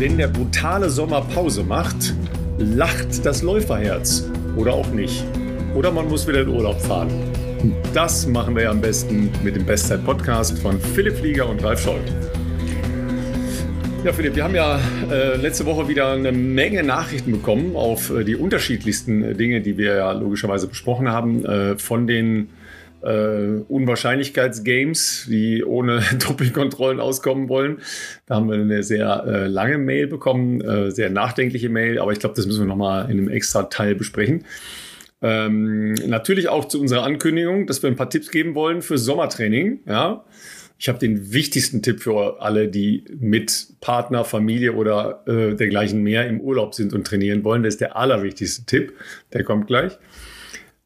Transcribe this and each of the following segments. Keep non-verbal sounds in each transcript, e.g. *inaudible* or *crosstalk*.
wenn der brutale Sommer Pause macht, lacht das Läuferherz. Oder auch nicht. Oder man muss wieder in Urlaub fahren. Das machen wir ja am besten mit dem Bestzeit-Podcast von Philipp Flieger und Ralf Scholz. Ja, Philipp, wir haben ja äh, letzte Woche wieder eine Menge Nachrichten bekommen auf äh, die unterschiedlichsten Dinge, die wir ja logischerweise besprochen haben, äh, von den äh, Unwahrscheinlichkeitsgames, die ohne *laughs* Dopingkontrollen auskommen wollen. Da haben wir eine sehr äh, lange Mail bekommen, äh, sehr nachdenkliche Mail, aber ich glaube, das müssen wir nochmal in einem extra Teil besprechen. Ähm, natürlich auch zu unserer Ankündigung, dass wir ein paar Tipps geben wollen für Sommertraining. Ja, ich habe den wichtigsten Tipp für alle, die mit Partner, Familie oder äh, dergleichen mehr im Urlaub sind und trainieren wollen. Das ist der allerwichtigste Tipp. Der kommt gleich.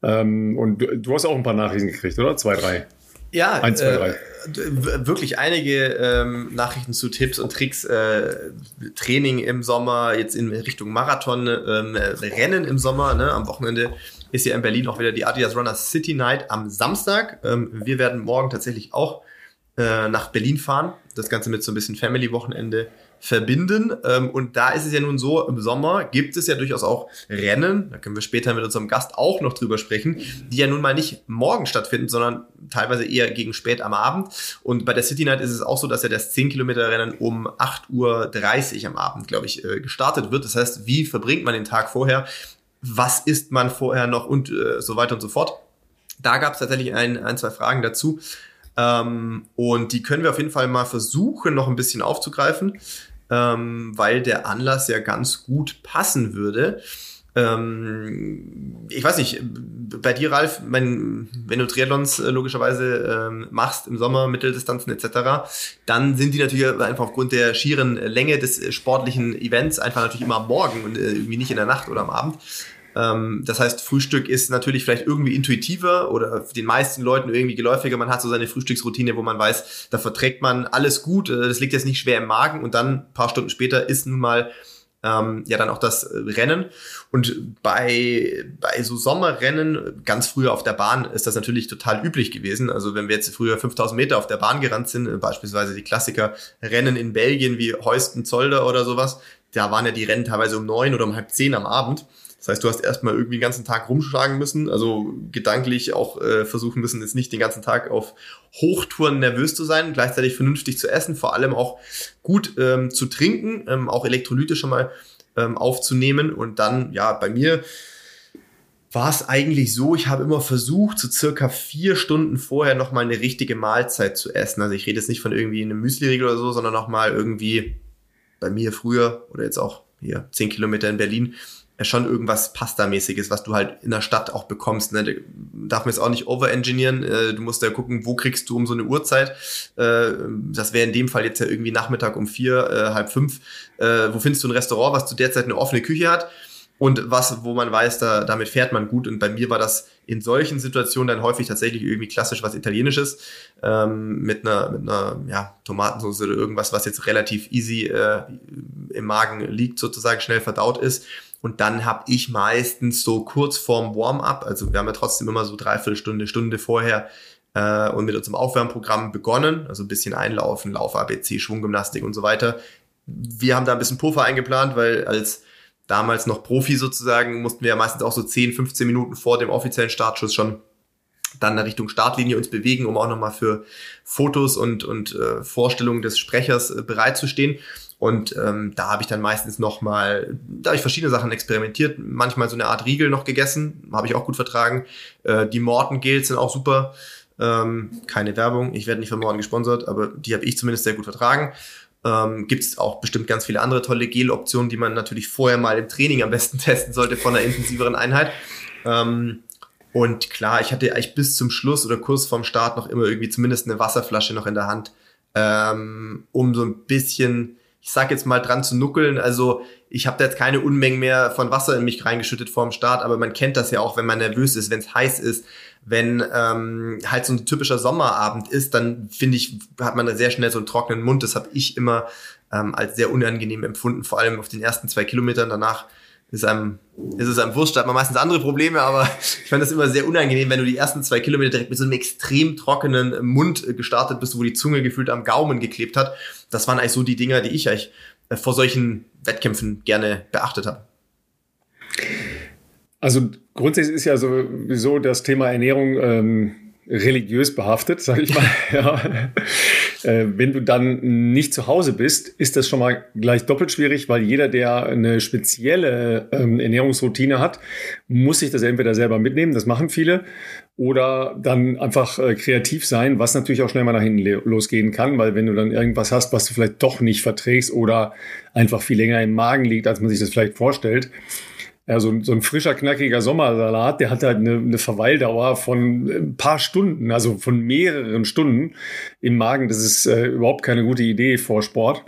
Ähm, und du, du, hast auch ein paar Nachrichten gekriegt, oder? Zwei, drei. Ja, Eins, zwei, drei. Äh, wirklich einige ähm, Nachrichten zu Tipps und Tricks. Äh, Training im Sommer, jetzt in Richtung Marathon, ähm, Rennen im Sommer. Ne? Am Wochenende ist ja in Berlin auch wieder die Adidas Runner City Night am Samstag. Ähm, wir werden morgen tatsächlich auch äh, nach Berlin fahren. Das Ganze mit so ein bisschen Family-Wochenende verbinden. Ähm, und da ist es ja nun so, im Sommer gibt es ja durchaus auch Rennen, da können wir später mit unserem Gast auch noch drüber sprechen, die ja nun mal nicht morgen stattfinden, sondern teilweise eher gegen spät am Abend. Und bei der City Night ist es auch so, dass ja das 10 Kilometer Rennen um 8.30 Uhr am Abend, glaube ich, äh, gestartet wird. Das heißt, wie verbringt man den Tag vorher? Was isst man vorher noch und äh, so weiter und so fort? Da gab es tatsächlich ein, ein, zwei Fragen dazu. Ähm, und die können wir auf jeden Fall mal versuchen, noch ein bisschen aufzugreifen ähm, weil der Anlass ja ganz gut passen würde. Ähm, ich weiß nicht, bei dir, Ralf, mein, wenn du Triathlons äh, logischerweise ähm, machst im Sommer, Mitteldistanzen etc., dann sind die natürlich einfach aufgrund der schieren Länge des sportlichen Events einfach natürlich immer am Morgen und äh, irgendwie nicht in der Nacht oder am Abend. Ähm, das heißt, Frühstück ist natürlich vielleicht irgendwie intuitiver oder den meisten Leuten irgendwie geläufiger. Man hat so seine Frühstücksroutine, wo man weiß, da verträgt man alles gut. Äh, das liegt jetzt nicht schwer im Magen und dann ein paar Stunden später ist nun mal ähm, ja dann auch das Rennen. Und bei, bei so Sommerrennen, ganz früher auf der Bahn, ist das natürlich total üblich gewesen. Also wenn wir jetzt früher 5000 Meter auf der Bahn gerannt sind, äh, beispielsweise die Klassiker Rennen in Belgien wie Heusten, Zolder oder sowas, da waren ja die Rennen teilweise um neun oder um halb zehn am Abend. Das heißt, du hast erstmal irgendwie den ganzen Tag rumschlagen müssen, also gedanklich auch äh, versuchen müssen, jetzt nicht den ganzen Tag auf Hochtouren nervös zu sein, gleichzeitig vernünftig zu essen, vor allem auch gut ähm, zu trinken, ähm, auch Elektrolyte schon mal ähm, aufzunehmen und dann, ja, bei mir war es eigentlich so, ich habe immer versucht, so circa vier Stunden vorher nochmal eine richtige Mahlzeit zu essen. Also ich rede jetzt nicht von irgendwie einem Müsli-Riegel oder so, sondern nochmal irgendwie bei mir früher oder jetzt auch hier zehn Kilometer in Berlin schon irgendwas Pasta-mäßiges, was du halt in der Stadt auch bekommst. Ne? Darf man jetzt auch nicht overengineeren. Äh, du musst ja gucken, wo kriegst du um so eine Uhrzeit. Äh, das wäre in dem Fall jetzt ja irgendwie Nachmittag um vier, äh, halb fünf. Äh, wo findest du ein Restaurant, was zu der Zeit eine offene Küche hat? Und was, wo man weiß, da, damit fährt man gut. Und bei mir war das in solchen Situationen dann häufig tatsächlich irgendwie klassisch was Italienisches ähm, mit einer, mit einer ja, Tomatensauce oder irgendwas, was jetzt relativ easy äh, im Magen liegt, sozusagen schnell verdaut ist. Und dann habe ich meistens so kurz vorm Warm-up, also wir haben ja trotzdem immer so dreiviertel Stunde, Stunde vorher äh, und mit unserem Aufwärmprogramm begonnen, also ein bisschen einlaufen, Lauf ABC, Schwunggymnastik und so weiter. Wir haben da ein bisschen Puffer eingeplant, weil als damals noch Profi sozusagen mussten wir ja meistens auch so 10, 15 Minuten vor dem offiziellen Startschuss schon dann in Richtung Startlinie uns bewegen, um auch nochmal für Fotos und, und äh, Vorstellungen des Sprechers äh, bereitzustehen. Und ähm, da habe ich dann meistens nochmal, da habe ich verschiedene Sachen experimentiert, manchmal so eine Art Riegel noch gegessen, habe ich auch gut vertragen. Äh, die Morton Gels sind auch super. Ähm, keine Werbung, ich werde nicht von Morton gesponsert, aber die habe ich zumindest sehr gut vertragen. Ähm, Gibt es auch bestimmt ganz viele andere tolle Gel-Optionen, die man natürlich vorher mal im Training am besten *laughs* testen sollte von einer intensiveren Einheit. Ähm, und klar, ich hatte eigentlich bis zum Schluss oder kurz vorm Start noch immer irgendwie zumindest eine Wasserflasche noch in der Hand, ähm, um so ein bisschen ich sag jetzt mal dran zu nuckeln. Also ich habe da jetzt keine Unmengen mehr von Wasser in mich reingeschüttet vor dem Start, aber man kennt das ja auch, wenn man nervös ist, wenn es heiß ist, wenn ähm, halt so ein typischer Sommerabend ist, dann finde ich, hat man sehr schnell so einen trockenen Mund. Das habe ich immer ähm, als sehr unangenehm empfunden, vor allem auf den ersten zwei Kilometern danach ist einem, ist es einem wurscht, hat man meistens andere Probleme, aber ich fand das immer sehr unangenehm, wenn du die ersten zwei Kilometer direkt mit so einem extrem trockenen Mund gestartet bist, wo die Zunge gefühlt am Gaumen geklebt hat. Das waren eigentlich so die Dinger, die ich eigentlich äh, vor solchen Wettkämpfen gerne beachtet haben? Also grundsätzlich ist ja sowieso das Thema Ernährung ähm, religiös behaftet, sage ich mal. *laughs* ja. äh, wenn du dann nicht zu Hause bist, ist das schon mal gleich doppelt schwierig, weil jeder, der eine spezielle ähm, Ernährungsroutine hat, muss sich das entweder selber mitnehmen, das machen viele, oder dann einfach äh, kreativ sein, was natürlich auch schnell mal nach hinten losgehen kann, weil wenn du dann irgendwas hast, was du vielleicht doch nicht verträgst oder einfach viel länger im Magen liegt, als man sich das vielleicht vorstellt, ja, so, so ein frischer, knackiger Sommersalat, der hat halt eine, eine Verweildauer von ein paar Stunden, also von mehreren Stunden im Magen. Das ist äh, überhaupt keine gute Idee vor Sport.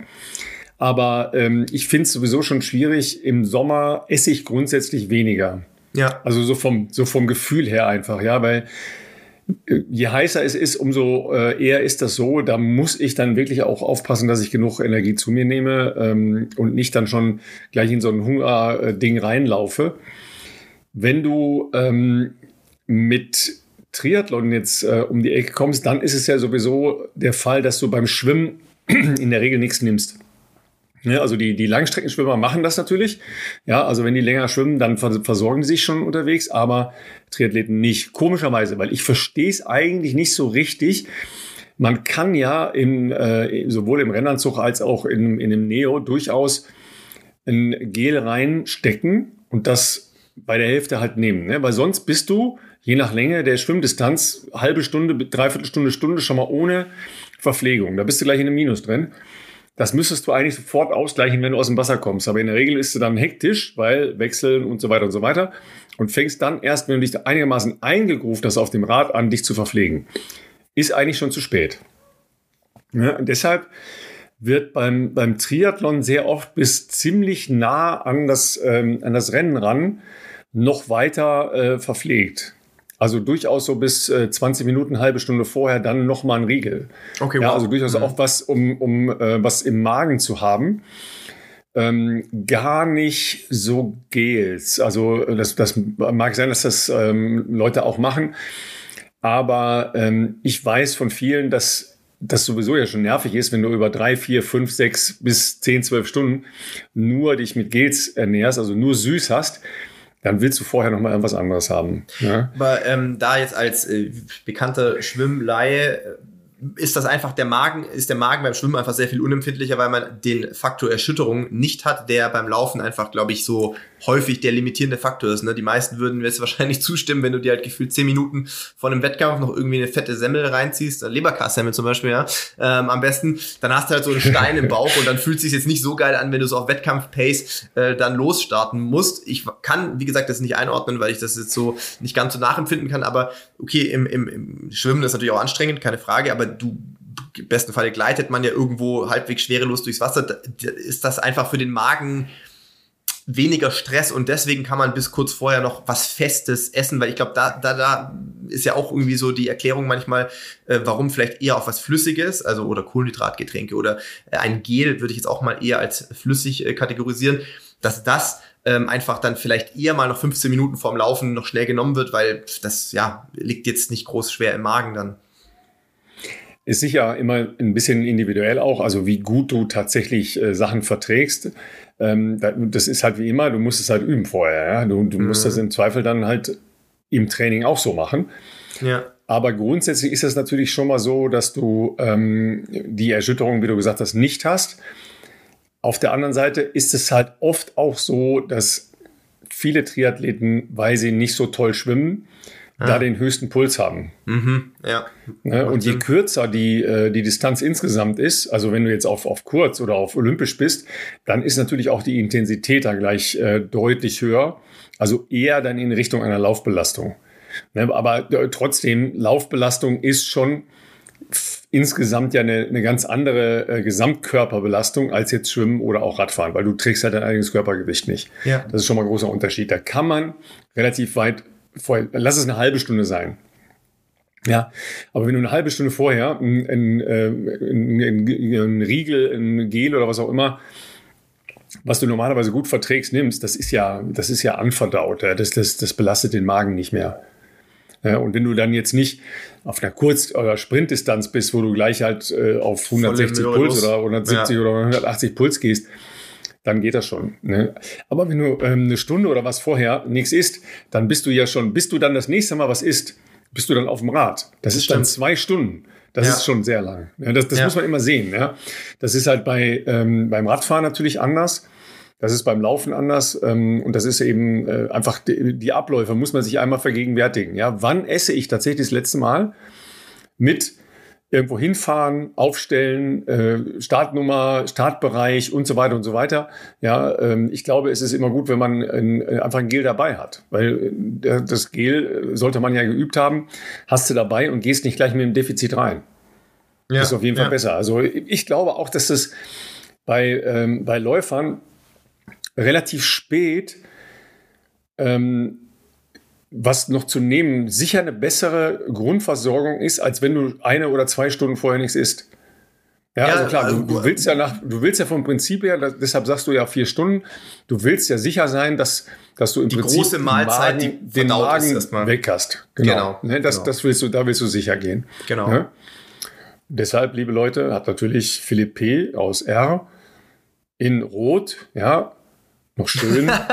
Aber ähm, ich finde es sowieso schon schwierig. Im Sommer esse ich grundsätzlich weniger. Ja. Also so vom, so vom Gefühl her einfach, ja, weil je heißer es ist, umso äh, eher ist das so. Da muss ich dann wirklich auch aufpassen, dass ich genug Energie zu mir nehme ähm, und nicht dann schon gleich in so ein Hungerding reinlaufe. Wenn du ähm, mit Triathlon jetzt äh, um die Ecke kommst, dann ist es ja sowieso der Fall, dass du beim Schwimmen *clears throat* in der Regel nichts nimmst. Ja, also die, die Langstreckenschwimmer machen das natürlich. Ja, also wenn die länger schwimmen, dann versorgen die sich schon unterwegs, aber Triathleten nicht. Komischerweise, weil ich verstehe es eigentlich nicht so richtig. Man kann ja im, äh, sowohl im Rennanzug als auch in, in dem Neo durchaus ein Gel reinstecken und das bei der Hälfte halt nehmen. Ne? Weil sonst bist du, je nach Länge der Schwimmdistanz, halbe Stunde, dreiviertel Stunde, Stunde schon mal ohne Verpflegung. Da bist du gleich in einem Minus drin. Das müsstest du eigentlich sofort ausgleichen, wenn du aus dem Wasser kommst. Aber in der Regel ist du dann hektisch, weil wechseln und so weiter und so weiter. Und fängst dann erst, wenn du dich einigermaßen eingegruft hast auf dem Rad an, dich zu verpflegen. Ist eigentlich schon zu spät. Ja, und deshalb wird beim, beim Triathlon sehr oft bis ziemlich nah an das, ähm, an das Rennen ran noch weiter äh, verpflegt. Also durchaus so bis äh, 20 Minuten, halbe Stunde vorher dann nochmal ein Riegel. Okay, wow. Ja, also durchaus mhm. auch was, um, um äh, was im Magen zu haben. Ähm, gar nicht so Gels. Also das, das mag sein, dass das ähm, Leute auch machen. Aber ähm, ich weiß von vielen, dass das sowieso ja schon nervig ist, wenn du über drei, vier, fünf, sechs bis zehn, zwölf Stunden nur dich mit Gels ernährst, also nur süß hast dann willst du vorher noch mal irgendwas anderes haben. Ja? Aber ähm, da jetzt als äh, bekannter Schwimmleihe ist das einfach der Magen, ist der Magen beim Schwimmen einfach sehr viel unempfindlicher, weil man den Faktor Erschütterung nicht hat, der beim Laufen einfach, glaube ich, so häufig der limitierende Faktor ist. Ne? Die meisten würden mir jetzt *laughs* wahrscheinlich zustimmen, wenn du dir halt gefühlt zehn Minuten vor einem Wettkampf noch irgendwie eine fette Semmel reinziehst, Leberkassemmel zum Beispiel, ja, ähm, am besten, dann hast du halt so einen Stein im Bauch und dann fühlt es sich jetzt nicht so geil an, wenn du so auf Wettkampf-Pace äh, dann losstarten musst. Ich kann, wie gesagt, das nicht einordnen, weil ich das jetzt so nicht ganz so nachempfinden kann, aber okay, im, im, im Schwimmen ist natürlich auch anstrengend, keine Frage, aber du im besten Fall gleitet man ja irgendwo halbwegs schwerelos durchs Wasser, ist das einfach für den Magen weniger Stress und deswegen kann man bis kurz vorher noch was Festes essen, weil ich glaube, da, da, da ist ja auch irgendwie so die Erklärung manchmal, äh, warum vielleicht eher auf was Flüssiges, also oder Kohlenhydratgetränke oder äh, ein Gel würde ich jetzt auch mal eher als flüssig äh, kategorisieren, dass das ähm, einfach dann vielleicht eher mal noch 15 Minuten vorm Laufen noch schnell genommen wird, weil das ja liegt jetzt nicht groß schwer im Magen dann. Ist sicher immer ein bisschen individuell auch, also wie gut du tatsächlich äh, Sachen verträgst. Ähm, das ist halt wie immer, du musst es halt üben vorher. Ja? Du, du mhm. musst das im Zweifel dann halt im Training auch so machen. Ja. Aber grundsätzlich ist es natürlich schon mal so, dass du ähm, die Erschütterung, wie du gesagt hast, nicht hast. Auf der anderen Seite ist es halt oft auch so, dass viele Triathleten, weil sie nicht so toll schwimmen, ja. da den höchsten Puls haben. Mhm, ja. Ne? Und je kürzer die, äh, die Distanz insgesamt ist, also wenn du jetzt auf, auf kurz oder auf olympisch bist, dann ist natürlich auch die Intensität da gleich äh, deutlich höher. Also eher dann in Richtung einer Laufbelastung. Ne? Aber äh, trotzdem, Laufbelastung ist schon insgesamt ja eine, eine ganz andere äh, Gesamtkörperbelastung als jetzt Schwimmen oder auch Radfahren, weil du trägst halt dein eigenes Körpergewicht nicht. Ja. Das ist schon mal ein großer Unterschied. Da kann man relativ weit vorher, lass es eine halbe Stunde sein. Ja, aber wenn du eine halbe Stunde vorher ein, ein, äh, Riegel, ein Gel oder was auch immer, was du normalerweise gut verträgst, nimmst, das ist ja, das ist ja anverdaut. Das, das, das belastet den Magen nicht mehr. Und wenn du dann jetzt nicht auf einer Kurz- oder Sprintdistanz bist, wo du gleich halt äh, auf 160 Puls oder 170 ja. oder 180 Puls gehst, dann geht das schon. Ne? Aber wenn du ähm, eine Stunde oder was vorher nichts isst, dann bist du ja schon, bis du dann das nächste Mal was isst, bist du dann auf dem Rad. Das, das ist stimmt. dann zwei Stunden. Das ja. ist schon sehr lang. Ja, das das ja. muss man immer sehen. Das ist halt bei, ähm, beim Radfahren natürlich anders. Das ist beim Laufen anders ähm, und das ist eben äh, einfach die, die, Abläufe, muss man sich einmal vergegenwärtigen. Ja, wann esse ich tatsächlich das letzte Mal mit irgendwo hinfahren, aufstellen, äh, Startnummer, Startbereich und so weiter und so weiter. Ja, ähm, ich glaube, es ist immer gut, wenn man ein, äh, einfach ein Gel dabei hat, weil äh, das Gel sollte man ja geübt haben, hast du dabei und gehst nicht gleich mit dem Defizit rein. Ja, ist auf jeden Fall ja. besser. Also ich glaube auch, dass das bei, ähm, bei Läufern relativ spät ähm, was noch zu nehmen sicher eine bessere Grundversorgung ist, als wenn du eine oder zwei Stunden vorher nichts isst. Ja, ja also klar, du, du, willst ja nach, du willst ja vom Prinzip her, das, deshalb sagst du ja vier Stunden, du willst ja sicher sein, dass, dass du im die Prinzip große Mahlzeit, den Magen, den Magen weg hast. Genau. genau. Ne, das, genau. das willst du, da willst du sicher gehen. Genau. Ne? Deshalb, liebe Leute, hat natürlich Philipp P. aus R. in Rot, ja, noch schön. *laughs* das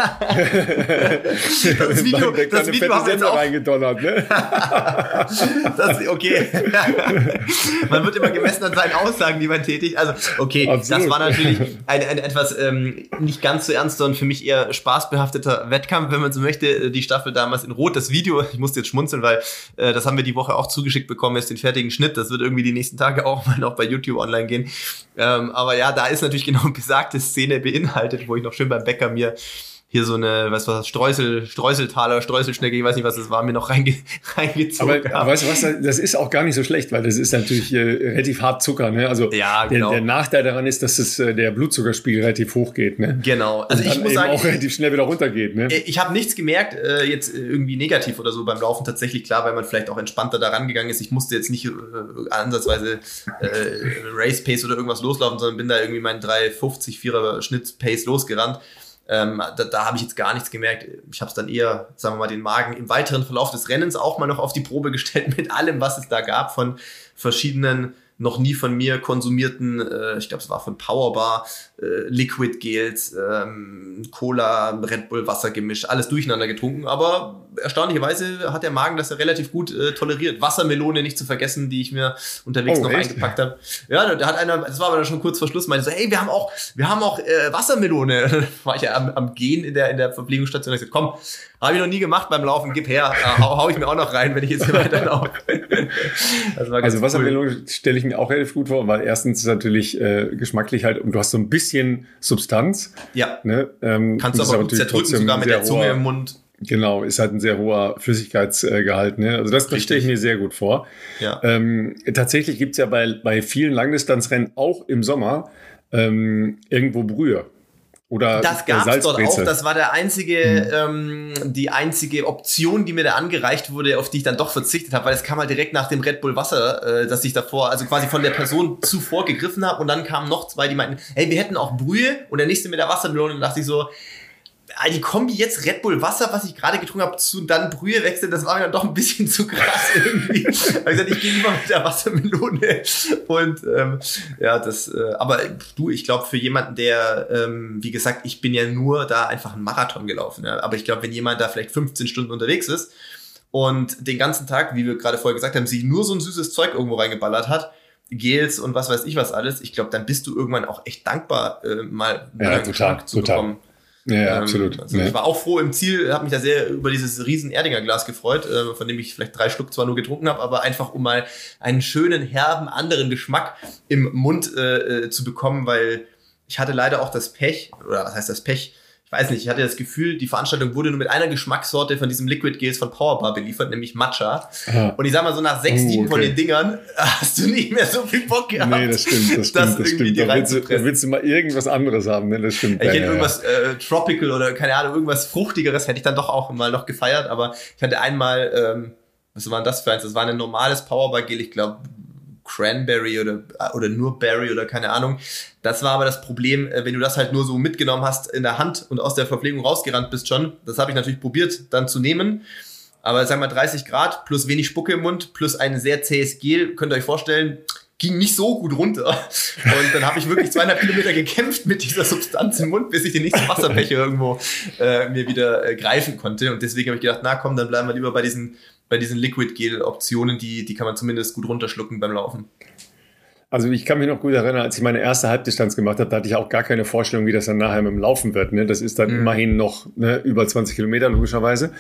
Video, das Video haben Sender auch reingedonnert, ne? *laughs* das, okay. *laughs* man wird immer gemessen an seinen Aussagen, die man tätigt. Also, okay, Absolut. das war natürlich ein, ein etwas ähm, nicht ganz so ernster und für mich eher spaßbehafteter Wettkampf, wenn man so möchte. Die Staffel damals in Rot, das Video, ich musste jetzt schmunzeln, weil äh, das haben wir die Woche auch zugeschickt bekommen, jetzt den fertigen Schnitt. Das wird irgendwie die nächsten Tage auch mal noch bei YouTube online gehen. Ähm, aber ja, da ist natürlich genau besagte Szene beinhaltet, wo ich noch schön beim Bäcker mir hier so eine, was was, Streusel, Streuseltaler, Streuselschnecke, ich weiß nicht, was das war, mir noch reinge, *laughs* reingezogen. Aber, aber weißt du was, das ist auch gar nicht so schlecht, weil das ist natürlich äh, relativ hart Zucker. Ne? Also ja, genau. der, der Nachteil daran ist, dass es, äh, der Blutzuckerspiegel relativ hoch geht. Ne? Genau. Also ich muss sagen, auch relativ schnell wieder runtergeht. Ne? Äh, ich habe nichts gemerkt, äh, jetzt irgendwie negativ oder so beim Laufen tatsächlich klar, weil man vielleicht auch entspannter da rangegangen ist. Ich musste jetzt nicht äh, ansatzweise äh, Race Pace oder irgendwas loslaufen, sondern bin da irgendwie meinen 350 4er Schnitt Pace losgerannt. Ähm, da da habe ich jetzt gar nichts gemerkt. Ich habe es dann eher, sagen wir mal, den Magen im weiteren Verlauf des Rennens auch mal noch auf die Probe gestellt *laughs* mit allem, was es da gab von verschiedenen noch nie von mir konsumierten, äh, ich glaube, es war von Powerbar, äh, Liquid Gels, ähm, Cola, Red Bull Wassergemisch, alles durcheinander getrunken. Aber erstaunlicherweise hat der Magen das ja relativ gut äh, toleriert. Wassermelone nicht zu vergessen, die ich mir unterwegs oh, noch echt? eingepackt habe. Ja, da hat einer, das war aber schon kurz vor Schluss, meinte so, hey, wir haben auch, wir haben auch äh, Wassermelone. *laughs* war ich ja am, am Gehen in der, in der Verpflegungsstation. Ich gesagt, komm, habe ich noch nie gemacht beim Laufen, gib her, äh, hau, hau ich mir auch noch rein, wenn ich jetzt hier *laughs* weiterlaufe. also Wassermelone cool. stelle ich mir auch relativ gut vor, weil erstens ist natürlich äh, geschmacklich halt, und du hast so ein bisschen Substanz. Ja. Ne? Ähm, Kannst du aber gut zerdrücken, sogar mit der Zunge im Mund. Genau, ist halt ein sehr hoher Flüssigkeitsgehalt. Ne? Also das, das stelle ich mir sehr gut vor. Ja. Ähm, tatsächlich gibt's ja bei, bei vielen Langdistanzrennen auch im Sommer ähm, irgendwo Brühe. Oder das gab es dort auch. Das war der einzige, hm. ähm, die einzige Option, die mir da angereicht wurde, auf die ich dann doch verzichtet habe, weil es kam halt direkt nach dem Red Bull Wasser, äh, dass ich davor, also quasi von der Person zuvor gegriffen habe und dann kamen noch zwei, die meinten, hey, wir hätten auch Brühe und der nächste mit der Wassermelone und dachte ich so, die Kombi jetzt Red Bull Wasser, was ich gerade getrunken habe, zu dann Brühe wechseln, das war mir dann doch ein bisschen zu krass *laughs* irgendwie. ich gesagt, ich gehe lieber mit der Wassermelone. Und ähm, ja, das, äh, aber du, ich glaube, für jemanden, der, ähm, wie gesagt, ich bin ja nur da einfach einen Marathon gelaufen. Ja. Aber ich glaube, wenn jemand da vielleicht 15 Stunden unterwegs ist und den ganzen Tag, wie wir gerade vorher gesagt haben, sich nur so ein süßes Zeug irgendwo reingeballert hat, Gels und was weiß ich was alles, ich glaube, dann bist du irgendwann auch echt dankbar, äh, mal ja, einen total, zu total. bekommen. Ja, ähm, absolut. Also ja. Ich war auch froh im Ziel, habe mich da sehr über dieses riesen Erdinger Glas gefreut, äh, von dem ich vielleicht drei Schluck zwar nur getrunken habe, aber einfach um mal einen schönen, herben, anderen Geschmack im Mund äh, äh zu bekommen, weil ich hatte leider auch das Pech, oder was heißt das Pech, ich weiß nicht, ich hatte das Gefühl, die Veranstaltung wurde nur mit einer Geschmackssorte von diesem Liquid Gels von Powerbar beliefert, nämlich Matcha. Aha. Und ich sag mal so, nach sechs, uh, sieben okay. von den Dingern *laughs* hast du nicht mehr so viel Bock gehabt. Nee, das stimmt, das *laughs* stimmt, das stimmt. Da willst, du, da willst du mal irgendwas anderes haben, ne? Das stimmt. Ich hätte ja, irgendwas äh, Tropical oder keine Ahnung, irgendwas Fruchtigeres hätte ich dann doch auch mal noch gefeiert, aber ich hatte einmal, ähm, was war denn das für eins? Das war ein normales Powerbar Gel, ich glaube Cranberry oder, oder nur Berry oder keine Ahnung. Das war aber das Problem, äh, wenn du das halt nur so mitgenommen hast in der Hand und aus der Verpflegung rausgerannt bist schon. Das habe ich natürlich probiert dann zu nehmen. Aber sagen wir 30 Grad plus wenig Spucke im Mund plus ein sehr zähes Gel, könnt ihr euch vorstellen, ging nicht so gut runter. Und dann habe ich wirklich zweieinhalb Kilometer gekämpft mit dieser Substanz im Mund, bis ich den nächsten Wasserbecher irgendwo äh, mir wieder äh, greifen konnte. Und deswegen habe ich gedacht, na komm, dann bleiben wir lieber bei diesen, bei diesen Liquid-Gel-Optionen, die, die kann man zumindest gut runterschlucken beim Laufen. Also ich kann mich noch gut erinnern, als ich meine erste Halbdistanz gemacht habe, da hatte ich auch gar keine Vorstellung, wie das dann nachher mit dem Laufen wird. Ne? Das ist dann mhm. immerhin noch ne, über 20 Kilometer logischerweise.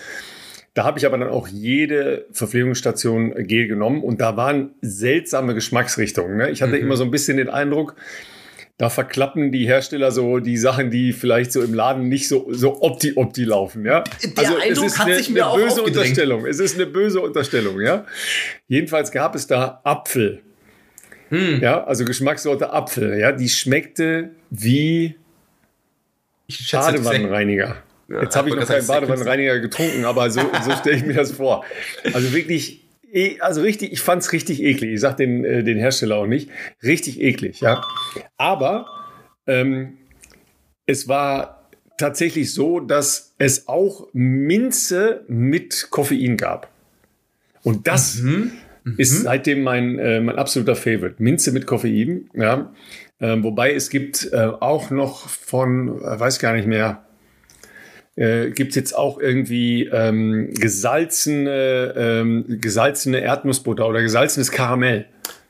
Da habe ich aber dann auch jede Verpflegungsstation Gel genommen und da waren seltsame Geschmacksrichtungen. Ne? Ich hatte mhm. immer so ein bisschen den Eindruck, da verklappen die Hersteller so die Sachen, die vielleicht so im Laden nicht so, so opti-opti laufen, ja. Der also Eindruck es ist hat eine, sich mir eine böse Unterstellung. Es ist eine böse Unterstellung, ja. Jedenfalls gab es da Apfel. Hm. Ja, also Geschmackssorte Apfel, ja. Die schmeckte wie Badewannenreiniger. Ja, Jetzt habe ich noch keinen Badewannenreiniger getrunken, aber so, so stelle ich mir das vor. Also wirklich, also richtig, ich fand es richtig eklig. Ich sage den, äh, den Hersteller auch nicht. Richtig eklig, ja. Aber ähm, es war tatsächlich so, dass es auch Minze mit Koffein gab. Und das mhm. ist mhm. seitdem mein, äh, mein absoluter Favorite. Minze mit Koffein, ja. Ähm, wobei es gibt äh, auch noch von, äh, weiß gar nicht mehr, äh, gibt es jetzt auch irgendwie ähm, gesalzene, ähm, gesalzene Erdnussbutter oder gesalzenes Karamell.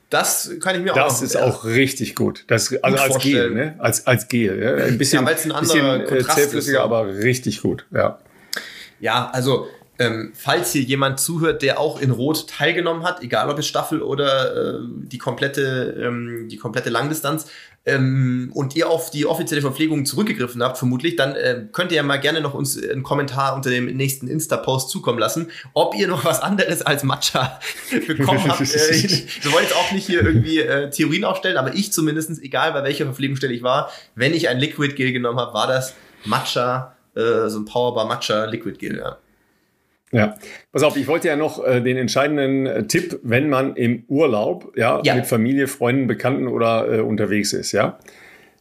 Das kann ich mir das auch Das ist auch richtig gut. Das, also als Gel, ne? Als, als Gel. Ja? Ein bisschen, ja, ein bisschen äh, zähflüssiger, aber richtig gut. Ja, ja also ähm, falls hier jemand zuhört, der auch in Rot teilgenommen hat, egal ob es Staffel oder äh, die komplette ähm, die komplette Langdistanz, ähm, und ihr auf die offizielle Verpflegung zurückgegriffen habt, vermutlich, dann äh, könnt ihr ja mal gerne noch uns einen Kommentar unter dem nächsten Insta-Post zukommen lassen, ob ihr noch was anderes als Matcha *laughs* bekommen habt. *laughs* äh, wir wollen jetzt auch nicht hier irgendwie äh, Theorien aufstellen, aber ich zumindestens, egal bei welcher Verpflegungsstelle ich war, wenn ich ein Liquid Gel genommen habe, war das Matcha, äh, so ein Powerbar Matcha Liquid Gel, ja. Ja, pass auf, ich wollte ja noch äh, den entscheidenden äh, Tipp, wenn man im Urlaub, ja, ja. mit Familie, Freunden, Bekannten oder äh, unterwegs ist, ja,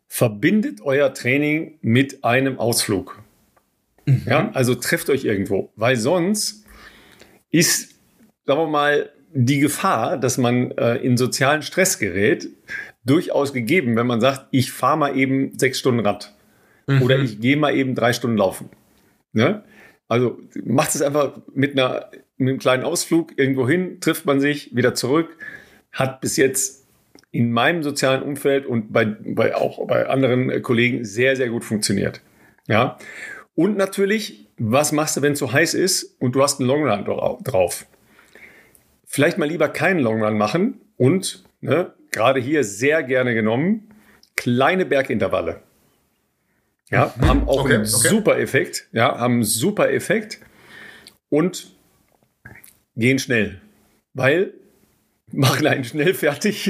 verbindet euer Training mit einem Ausflug. Mhm. Ja, also trefft euch irgendwo, weil sonst ist, sagen wir mal, die Gefahr, dass man äh, in sozialen Stress gerät, durchaus gegeben, wenn man sagt, ich fahre mal eben sechs Stunden Rad mhm. oder ich gehe mal eben drei Stunden laufen. Ne? Also macht es einfach mit, einer, mit einem kleinen Ausflug irgendwo hin, trifft man sich, wieder zurück. Hat bis jetzt in meinem sozialen Umfeld und bei, bei auch bei anderen Kollegen sehr, sehr gut funktioniert. Ja. Und natürlich, was machst du, wenn es so heiß ist und du hast einen Longrun drauf? Vielleicht mal lieber keinen Longrun machen und ne, gerade hier sehr gerne genommen, kleine Bergintervalle. Ja, haben auch okay, einen okay. super Effekt. Ja, haben einen super Effekt und gehen schnell, weil machen einen schnell fertig.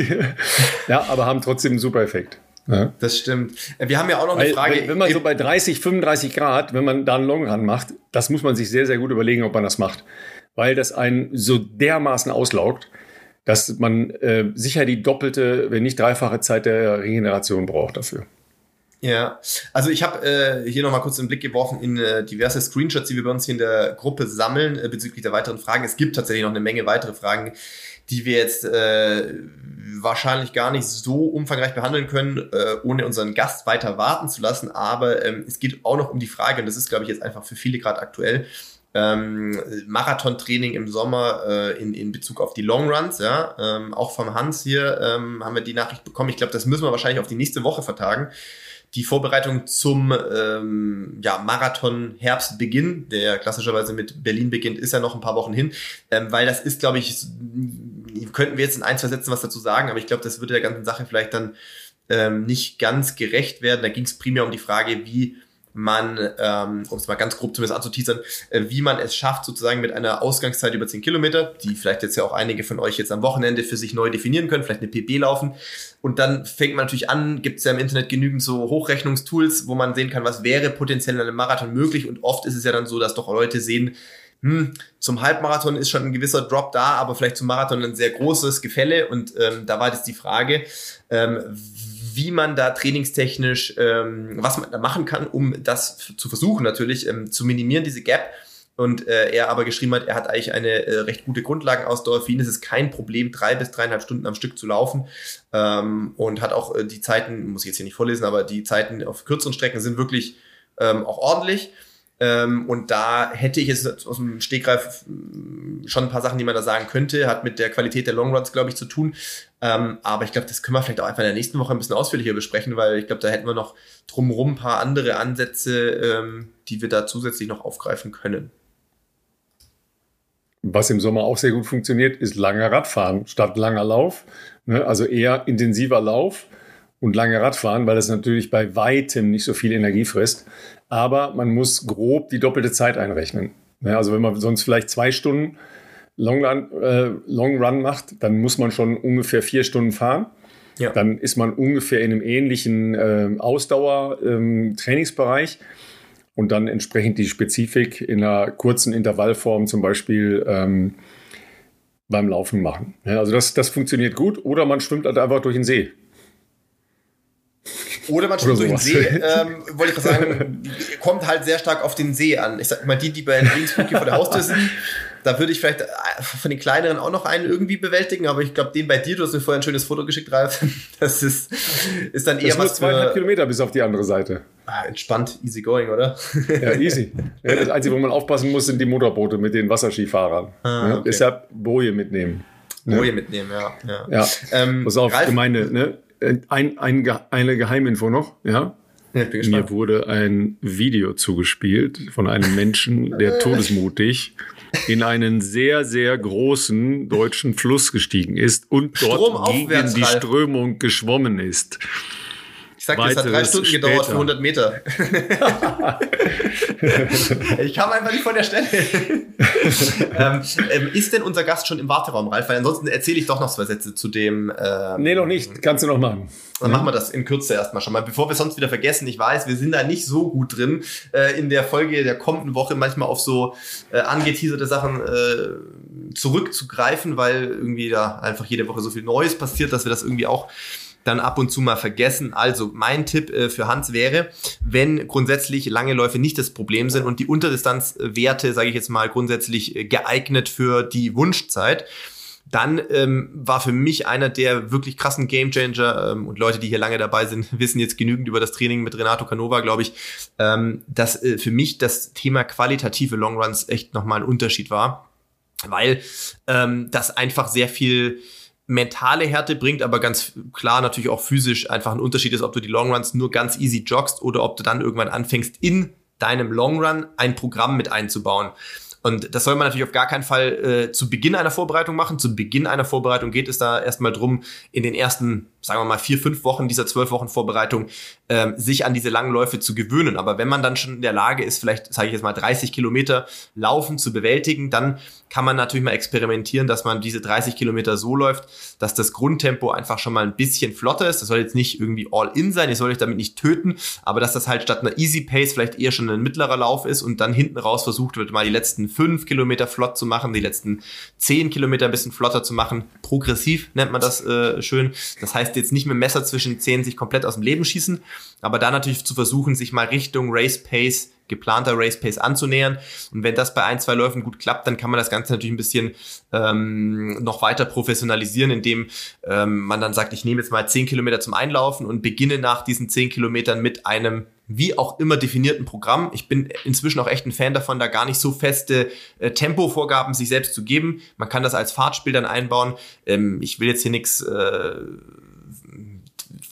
*laughs* ja, aber haben trotzdem einen super Effekt. Ja. Das stimmt. Äh, wir haben ja auch noch eine weil, Frage. Wenn, wenn man so bei 30, 35 Grad, wenn man da einen Long Run macht, das muss man sich sehr, sehr gut überlegen, ob man das macht. Weil das einen so dermaßen auslaugt, dass man äh, sicher die doppelte, wenn nicht dreifache Zeit der Regeneration braucht dafür. Ja, also ich habe äh, hier nochmal kurz einen Blick geworfen in äh, diverse Screenshots, die wir bei uns hier in der Gruppe sammeln äh, bezüglich der weiteren Fragen. Es gibt tatsächlich noch eine Menge weitere Fragen, die wir jetzt äh, wahrscheinlich gar nicht so umfangreich behandeln können, äh, ohne unseren Gast weiter warten zu lassen. Aber ähm, es geht auch noch um die Frage, und das ist, glaube ich, jetzt einfach für viele gerade aktuell, ähm, Marathontraining im Sommer äh, in, in Bezug auf die Longruns, ja. Ähm, auch vom Hans hier ähm, haben wir die Nachricht bekommen. Ich glaube, das müssen wir wahrscheinlich auf die nächste Woche vertagen die Vorbereitung zum ähm, ja, Marathon Herbstbeginn, der klassischerweise mit Berlin beginnt, ist ja noch ein paar Wochen hin, ähm, weil das ist, glaube ich, könnten wir jetzt in ein, zwei Sätzen was dazu sagen, aber ich glaube, das würde der ganzen Sache vielleicht dann ähm, nicht ganz gerecht werden. Da ging es primär um die Frage, wie man, ähm, um es mal ganz grob zumindest anzuteasern, äh, wie man es schafft, sozusagen mit einer Ausgangszeit über 10 Kilometer, die vielleicht jetzt ja auch einige von euch jetzt am Wochenende für sich neu definieren können, vielleicht eine PB laufen. Und dann fängt man natürlich an, gibt es ja im Internet genügend so Hochrechnungstools, wo man sehen kann, was wäre potenziell in einem Marathon möglich. Und oft ist es ja dann so, dass doch Leute sehen, hm, zum Halbmarathon ist schon ein gewisser Drop da, aber vielleicht zum Marathon ein sehr großes Gefälle. Und ähm, da war jetzt die Frage, ähm, wie man da trainingstechnisch, ähm, was man da machen kann, um das zu versuchen natürlich ähm, zu minimieren, diese Gap. und äh, er aber geschrieben hat, er hat eigentlich eine äh, recht gute Grundlagenausdauer. Für ihn ist es kein Problem, drei bis dreieinhalb Stunden am Stück zu laufen ähm, und hat auch äh, die Zeiten, muss ich jetzt hier nicht vorlesen, aber die Zeiten auf kürzeren Strecken sind wirklich ähm, auch ordentlich. Ähm, und da hätte ich jetzt aus dem Stegreif mm, schon ein paar Sachen, die man da sagen könnte. Hat mit der Qualität der Longruns, glaube ich, zu tun. Ähm, aber ich glaube, das können wir vielleicht auch einfach in der nächsten Woche ein bisschen ausführlicher besprechen, weil ich glaube, da hätten wir noch drumherum ein paar andere Ansätze, ähm, die wir da zusätzlich noch aufgreifen können. Was im Sommer auch sehr gut funktioniert, ist langer Radfahren statt langer Lauf. Ne? Also eher intensiver Lauf und lange Radfahren, weil das natürlich bei weitem nicht so viel Energie frisst aber man muss grob die doppelte Zeit einrechnen. Ja, also wenn man sonst vielleicht zwei Stunden Long Run, äh, Long Run macht, dann muss man schon ungefähr vier Stunden fahren. Ja. Dann ist man ungefähr in einem ähnlichen äh, Ausdauer-Trainingsbereich ähm, und dann entsprechend die Spezifik in einer kurzen Intervallform zum Beispiel ähm, beim Laufen machen. Ja, also das, das funktioniert gut. Oder man schwimmt halt einfach durch den See. Oder man schwimmt durch den See, *laughs* ähm, wollte ich mal sagen, kommt halt sehr stark auf den See an. Ich sag mal, die, die bei hier vor der Haustür sind, da würde ich vielleicht äh, von den kleineren auch noch einen irgendwie bewältigen, aber ich glaube, den bei dir, du hast mir vorher ein schönes Foto geschickt, Ralf. *laughs* Das ist, ist dann eher das was. zweieinhalb Kilometer bis auf die andere Seite. Ah, entspannt, easy going, oder? Ja, easy. *laughs* Ja, das Einzige, wo man aufpassen muss, sind die Motorboote mit den Wasserskifahrern. Ah, okay. Deshalb Boje mitnehmen. Boje mitnehmen, ja. Ja, ja. Ähm, Pass auf, Ralf, Gemeinde, ne? Ein, ein, eine Geheiminfo noch, ja. ja Mir wurde ein Video zugespielt von einem Menschen, der *laughs* todesmutig in einen sehr, sehr großen deutschen Fluss gestiegen ist und dort gegen die Strömung geschwommen ist. Ich sag dir, es hat drei Stunden später. gedauert für 100 Meter. *laughs* ich kam einfach nicht von der Stelle. *laughs* ähm, ähm, ist denn unser Gast schon im Warteraum, Ralf? Weil ansonsten erzähle ich doch noch zwei Sätze zu dem. Ähm, nee, noch nicht. Kannst du noch machen. Dann machen wir das in Kürze erstmal schon mal. Bevor wir sonst wieder vergessen, ich weiß, wir sind da nicht so gut drin, äh, in der Folge der kommenden Woche manchmal auf so äh, angeteaserte Sachen äh, zurückzugreifen, weil irgendwie da einfach jede Woche so viel Neues passiert, dass wir das irgendwie auch dann ab und zu mal vergessen. Also mein Tipp äh, für Hans wäre, wenn grundsätzlich lange Läufe nicht das Problem sind und die Unterdistanzwerte, sage ich jetzt mal, grundsätzlich äh, geeignet für die Wunschzeit, dann ähm, war für mich einer der wirklich krassen Gamechanger ähm, und Leute, die hier lange dabei sind, *laughs* wissen jetzt genügend über das Training mit Renato Canova, glaube ich, ähm, dass äh, für mich das Thema qualitative Longruns echt nochmal ein Unterschied war, weil ähm, das einfach sehr viel mentale Härte bringt, aber ganz klar natürlich auch physisch einfach ein Unterschied ist, ob du die Longruns nur ganz easy joggst oder ob du dann irgendwann anfängst, in deinem Longrun ein Programm mit einzubauen. Und das soll man natürlich auf gar keinen Fall äh, zu Beginn einer Vorbereitung machen. Zu Beginn einer Vorbereitung geht es da erstmal drum, in den ersten, sagen wir mal, vier, fünf Wochen dieser zwölf Wochen Vorbereitung ähm, sich an diese langen Läufe zu gewöhnen. Aber wenn man dann schon in der Lage ist, vielleicht, sage ich jetzt mal, 30 Kilometer Laufen zu bewältigen, dann kann man natürlich mal experimentieren, dass man diese 30 Kilometer so läuft, dass das Grundtempo einfach schon mal ein bisschen flotter ist. Das soll jetzt nicht irgendwie all in sein, ihr sollt euch damit nicht töten, aber dass das halt statt einer Easy Pace vielleicht eher schon ein mittlerer Lauf ist und dann hinten raus versucht wird, mal die letzten fünf Kilometer flott zu machen, die letzten zehn Kilometer ein bisschen flotter zu machen. Progressiv nennt man das äh, schön. Das heißt jetzt nicht mit Messer zwischen zehn sich komplett aus dem Leben schießen, aber da natürlich zu versuchen, sich mal Richtung Race Pace geplanter Race Pace anzunähern. Und wenn das bei ein, zwei Läufen gut klappt, dann kann man das Ganze natürlich ein bisschen ähm, noch weiter professionalisieren, indem ähm, man dann sagt, ich nehme jetzt mal zehn Kilometer zum Einlaufen und beginne nach diesen zehn Kilometern mit einem wie auch immer definierten Programm. Ich bin inzwischen auch echt ein Fan davon, da gar nicht so feste äh, Tempovorgaben sich selbst zu geben. Man kann das als Fahrtspiel dann einbauen. Ähm, ich will jetzt hier nichts äh,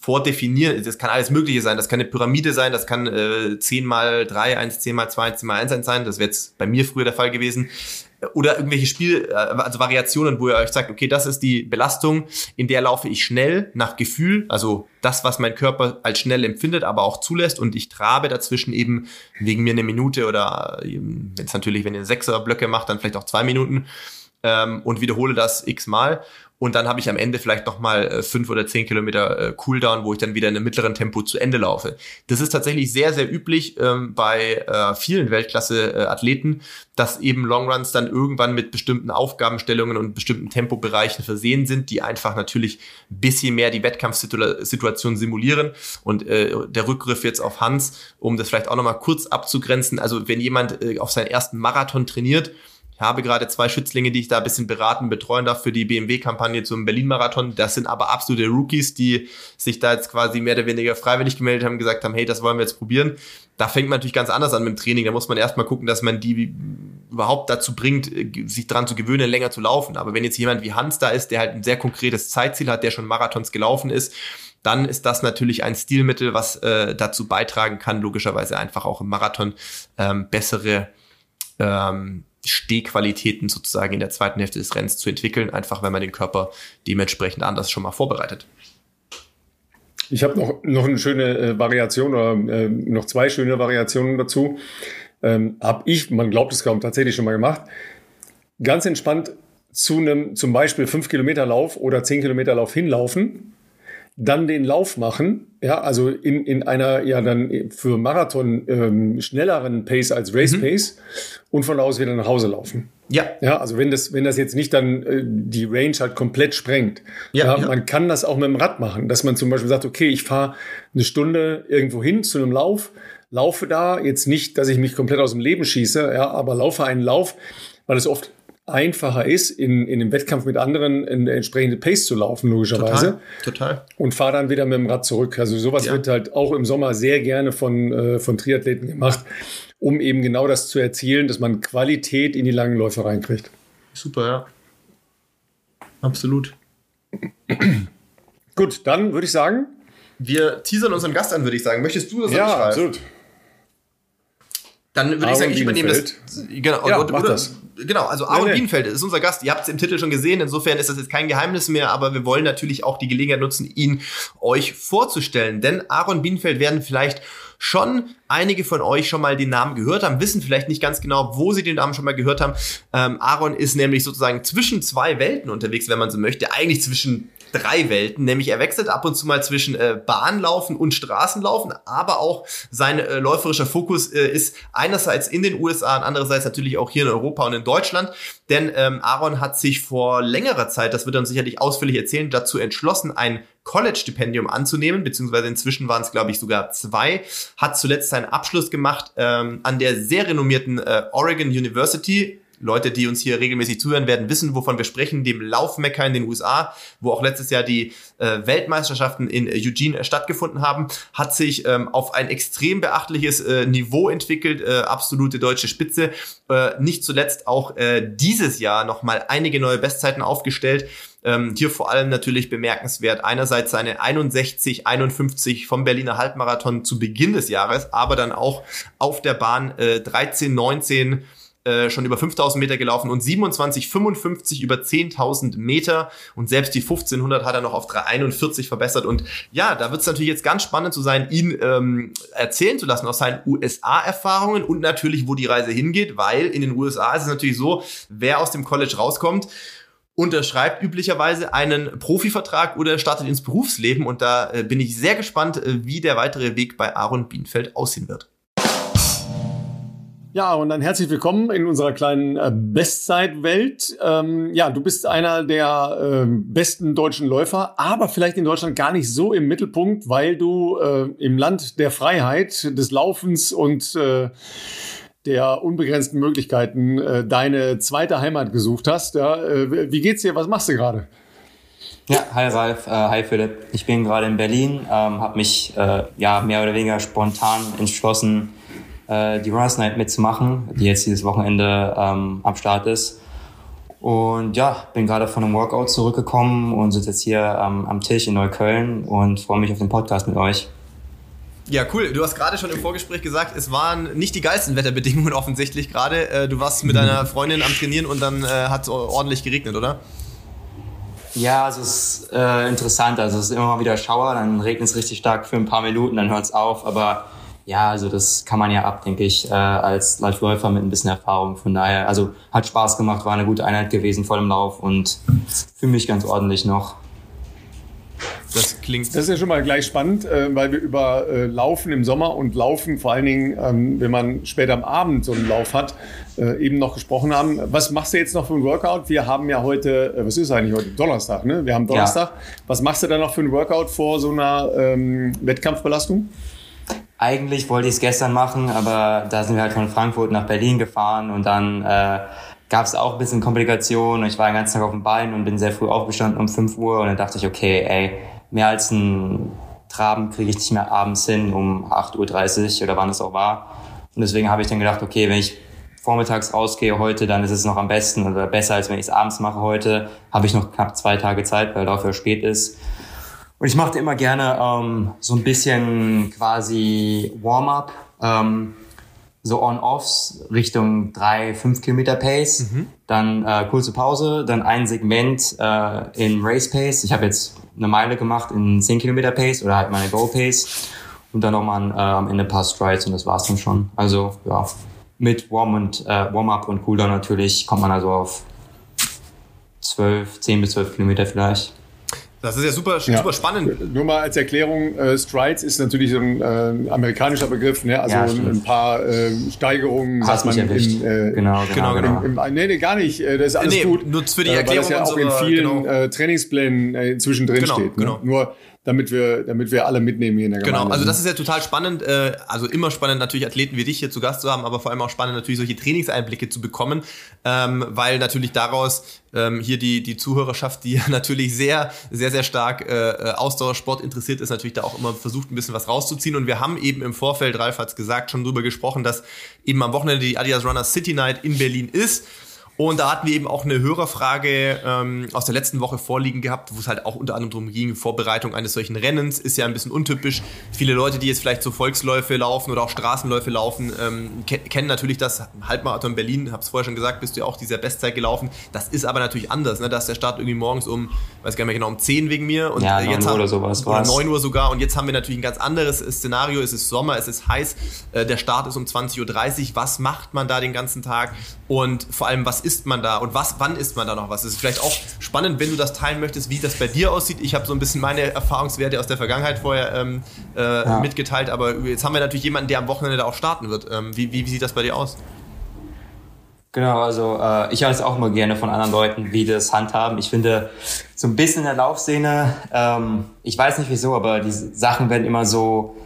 vordefinieren. Das kann alles Mögliche sein. Das kann eine Pyramide sein, das kann äh, 10 mal 3, 1, 10 mal 2, 1, 10 mal 1 sein. Das wäre jetzt bei mir früher der Fall gewesen. Oder irgendwelche Spiel, äh, also Variationen, wo ihr euch sagt, okay, das ist die Belastung, in der laufe ich schnell nach Gefühl, also das, was mein Körper als schnell empfindet, aber auch zulässt und ich trabe dazwischen eben wegen mir eine Minute oder wenn es natürlich, wenn ihr Sechser Blöcke macht, dann vielleicht auch zwei Minuten ähm, und wiederhole das x-mal und dann habe ich am Ende vielleicht nochmal äh, fünf oder zehn Kilometer äh, Cooldown, wo ich dann wieder in einem mittleren Tempo zu Ende laufe. Das ist tatsächlich sehr, sehr üblich ähm, bei äh, vielen Weltklasse-Athleten, dass eben Longruns dann irgendwann mit bestimmten Aufgabenstellungen und bestimmten Tempobereichen versehen sind, die einfach natürlich ein bisschen mehr die Wettkampfsituation simulieren. Und äh, der Rückgriff jetzt auf Hans, um das vielleicht auch nochmal kurz abzugrenzen. Also wenn jemand äh, auf seinen ersten Marathon trainiert, habe gerade zwei Schützlinge, die ich da ein bisschen beraten, betreuen darf für die BMW-Kampagne zum Berlin-Marathon. Das sind aber absolute Rookies, die sich da jetzt quasi mehr oder weniger freiwillig gemeldet haben, gesagt haben, hey, das wollen wir jetzt probieren. Da fängt man natürlich ganz anders an mit dem Training. Da muss man erstmal gucken, dass man die überhaupt dazu bringt, sich daran zu gewöhnen, länger zu laufen. Aber wenn jetzt jemand wie Hans da ist, der halt ein sehr konkretes Zeitziel hat, der schon Marathons gelaufen ist, dann ist das natürlich ein Stilmittel, was äh, dazu beitragen kann, logischerweise einfach auch im Marathon ähm, bessere ähm, Stehqualitäten sozusagen in der zweiten Hälfte des Rennens zu entwickeln, einfach wenn man den Körper dementsprechend anders schon mal vorbereitet. Ich habe noch, noch eine schöne äh, Variation oder äh, noch zwei schöne Variationen dazu. Ähm, habe ich, man glaubt es kaum, tatsächlich schon mal gemacht. Ganz entspannt zu einem zum Beispiel 5 Kilometer Lauf oder 10 Kilometer Lauf hinlaufen dann den Lauf machen, ja, also in, in einer ja dann für Marathon ähm, schnelleren Pace als Race mhm. Pace und von da aus wieder nach Hause laufen. Ja. Ja, also wenn das, wenn das jetzt nicht dann äh, die Range halt komplett sprengt. Ja, ja, ja, Man kann das auch mit dem Rad machen, dass man zum Beispiel sagt, okay, ich fahre eine Stunde irgendwo hin zu einem Lauf, laufe da, jetzt nicht, dass ich mich komplett aus dem Leben schieße, ja, aber laufe einen Lauf, weil es oft einfacher ist, in, in dem Wettkampf mit anderen in der entsprechende Pace zu laufen, logischerweise. Total. total. Und fahre dann wieder mit dem Rad zurück. Also sowas ja. wird halt auch im Sommer sehr gerne von, äh, von Triathleten gemacht, um eben genau das zu erzielen, dass man Qualität in die langen Läufe reinkriegt. Super, ja. Absolut. Gut, dann würde ich sagen. Wir teasern unseren Gast an, würde ich sagen. Möchtest du das Ja, absolut. Dann würde ich sagen, ich übernehme das. Genau, ja, oder, das. genau also Aaron nee, nee. Bienenfeld ist unser Gast. Ihr habt es im Titel schon gesehen. Insofern ist das jetzt kein Geheimnis mehr, aber wir wollen natürlich auch die Gelegenheit nutzen, ihn euch vorzustellen. Denn Aaron Bienenfeld werden vielleicht schon einige von euch schon mal den Namen gehört haben, wissen vielleicht nicht ganz genau, wo sie den Namen schon mal gehört haben. Ähm, Aaron ist nämlich sozusagen zwischen zwei Welten unterwegs, wenn man so möchte. Eigentlich zwischen drei Welten, nämlich er wechselt ab und zu mal zwischen äh, Bahnlaufen und Straßenlaufen, aber auch sein äh, läuferischer Fokus äh, ist einerseits in den USA und andererseits natürlich auch hier in Europa und in Deutschland, denn ähm, Aaron hat sich vor längerer Zeit, das wird er uns sicherlich ausführlich erzählen, dazu entschlossen, ein College-Stipendium anzunehmen, beziehungsweise inzwischen waren es, glaube ich, sogar zwei, hat zuletzt seinen Abschluss gemacht ähm, an der sehr renommierten äh, Oregon University Leute, die uns hier regelmäßig zuhören, werden wissen, wovon wir sprechen, dem Laufmecker in den USA, wo auch letztes Jahr die äh, Weltmeisterschaften in Eugene äh, stattgefunden haben, hat sich ähm, auf ein extrem beachtliches äh, Niveau entwickelt, äh, absolute deutsche Spitze. Äh, nicht zuletzt auch äh, dieses Jahr nochmal einige neue Bestzeiten aufgestellt. Ähm, hier vor allem natürlich bemerkenswert einerseits seine 61, 51 vom Berliner Halbmarathon zu Beginn des Jahres, aber dann auch auf der Bahn äh, 13, 19 äh, schon über 5000 Meter gelaufen und 27,55 über 10.000 Meter. Und selbst die 1500 hat er noch auf 341 verbessert. Und ja, da wird es natürlich jetzt ganz spannend zu sein, ihn ähm, erzählen zu lassen aus seinen USA-Erfahrungen und natürlich, wo die Reise hingeht, weil in den USA ist es natürlich so, wer aus dem College rauskommt, unterschreibt üblicherweise einen Profivertrag oder startet ins Berufsleben. Und da äh, bin ich sehr gespannt, äh, wie der weitere Weg bei Aaron Bienfeld aussehen wird. Ja, und dann herzlich willkommen in unserer kleinen äh, Bestzeitwelt. Ähm, ja, du bist einer der äh, besten deutschen Läufer, aber vielleicht in Deutschland gar nicht so im Mittelpunkt, weil du äh, im Land der Freiheit, des Laufens und äh, der unbegrenzten Möglichkeiten äh, deine zweite Heimat gesucht hast. Ja, äh, wie geht's dir? Was machst du gerade? Ja, hi Ralf, äh, hi Philipp. Ich bin gerade in Berlin, ähm, habe mich äh, ja mehr oder weniger spontan entschlossen, äh, die Runners Night mitzumachen, die jetzt dieses Wochenende ähm, am Start ist. Und ja, bin gerade von einem Workout zurückgekommen und sitze jetzt hier ähm, am Tisch in Neukölln und freue mich auf den Podcast mit euch. Ja, cool. Du hast gerade schon im Vorgespräch gesagt, es waren nicht die geilsten Wetterbedingungen *laughs* offensichtlich gerade. Äh, du warst mit deiner Freundin am Trainieren und dann äh, hat es ordentlich geregnet, oder? Ja, also es ist äh, interessant. Also es ist immer mal wieder Schauer, dann regnet es richtig stark für ein paar Minuten, dann hört es auf. Aber ja, also das kann man ja ab, denke ich, äh, als Läufer mit ein bisschen Erfahrung. Von daher, also hat Spaß gemacht, war eine gute Einheit gewesen vor dem Lauf und fühle mich ganz ordentlich noch. Das klingt. Das ist ja schon mal gleich spannend, äh, weil wir über äh, Laufen im Sommer und Laufen vor allen Dingen, ähm, wenn man später am Abend so einen Lauf hat, äh, eben noch gesprochen haben. Was machst du jetzt noch für ein Workout? Wir haben ja heute, äh, was ist eigentlich heute? Donnerstag, ne? Wir haben Donnerstag. Ja. Was machst du da noch für ein Workout vor so einer ähm, Wettkampfbelastung? Eigentlich wollte ich es gestern machen, aber da sind wir halt von Frankfurt nach Berlin gefahren und dann äh, gab es auch ein bisschen Komplikationen. Ich war den ganzen Tag auf dem Bein und bin sehr früh aufgestanden um 5 Uhr und dann dachte ich, okay, ey, mehr als ein Traben kriege ich nicht mehr abends hin um 8.30 Uhr oder wann es auch war. Und deswegen habe ich dann gedacht, okay, wenn ich vormittags rausgehe heute, dann ist es noch am besten oder besser, als wenn ich es abends mache heute. Habe ich noch knapp zwei Tage Zeit, weil dafür spät ist. Und ich machte immer gerne ähm, so ein bisschen quasi Warm-up, ähm, so On-Offs Richtung drei, fünf Kilometer Pace, mhm. dann äh, kurze Pause, dann ein Segment äh, in Race Pace. Ich habe jetzt eine Meile gemacht in 10 Kilometer Pace oder halt meine Go Pace und dann nochmal äh, am Ende ein paar Strides und das war's dann schon. Also ja, mit Warm und äh, Warm-up und Cooldown natürlich kommt man also auf 12, 10 bis 12 Kilometer vielleicht. Das ist ja super, ja. super spannend. Nur mal als Erklärung, äh, Strides ist natürlich so ein äh, amerikanischer Begriff, ne? also ja, ein, paar äh, Steigerungen, sagt man in, äh, genau, genau, genau. Im, im, nee, nee, gar nicht, äh, das ist alles nee, gut. Nur für die Erklärung. Äh, weil das ja auch in vielen genau. äh, Trainingsplänen äh, zwischendrin genau, steht. Ne? Genau. Nur damit wir, damit wir alle mitnehmen hier in der Gemeinde. Genau, also das ist ja total spannend, äh, also immer spannend natürlich Athleten wie dich hier zu Gast zu haben, aber vor allem auch spannend natürlich solche Trainingseinblicke zu bekommen, ähm, weil natürlich daraus ähm, hier die, die Zuhörerschaft, die *laughs* natürlich sehr, sehr, sehr stark äh, äh, Ausdauersport interessiert ist, natürlich da auch immer versucht, ein bisschen was rauszuziehen und wir haben eben im Vorfeld, Ralf hat es gesagt, schon drüber gesprochen, dass eben am Wochenende die Adidas Runner City Night in Berlin ist und da hatten wir eben auch eine Hörerfrage ähm, aus der letzten Woche vorliegen gehabt, wo es halt auch unter anderem darum ging, Vorbereitung eines solchen Rennens ist ja ein bisschen untypisch. Viele Leute, die jetzt vielleicht so Volksläufe laufen oder auch Straßenläufe laufen, ähm, ke kennen natürlich das Halbmarathon Berlin, hab's vorher schon gesagt, bist du ja auch dieser Bestzeit gelaufen. Das ist aber natürlich anders, ne? Da ist der Start irgendwie morgens um, weiß gar nicht mehr genau, um 10 wegen mir. Und ja, 9 jetzt Uhr oder sowas. Oder 9 Uhr sogar. Und jetzt haben wir natürlich ein ganz anderes Szenario. Es ist Sommer, es ist heiß, äh, der Start ist um 20.30 Uhr. Was macht man da den ganzen Tag? Und vor allem, was isst man da? Und was wann isst man da noch was? Es ist vielleicht auch spannend, wenn du das teilen möchtest, wie das bei dir aussieht. Ich habe so ein bisschen meine Erfahrungswerte aus der Vergangenheit vorher ähm, äh, ja. mitgeteilt, aber jetzt haben wir natürlich jemanden, der am Wochenende da auch starten wird. Ähm, wie, wie, wie sieht das bei dir aus? Genau, also äh, ich höre es auch immer gerne von anderen Leuten, wie das handhaben. Ich finde, so ein bisschen in der Laufszene, ähm, ich weiß nicht wieso, aber diese Sachen werden immer so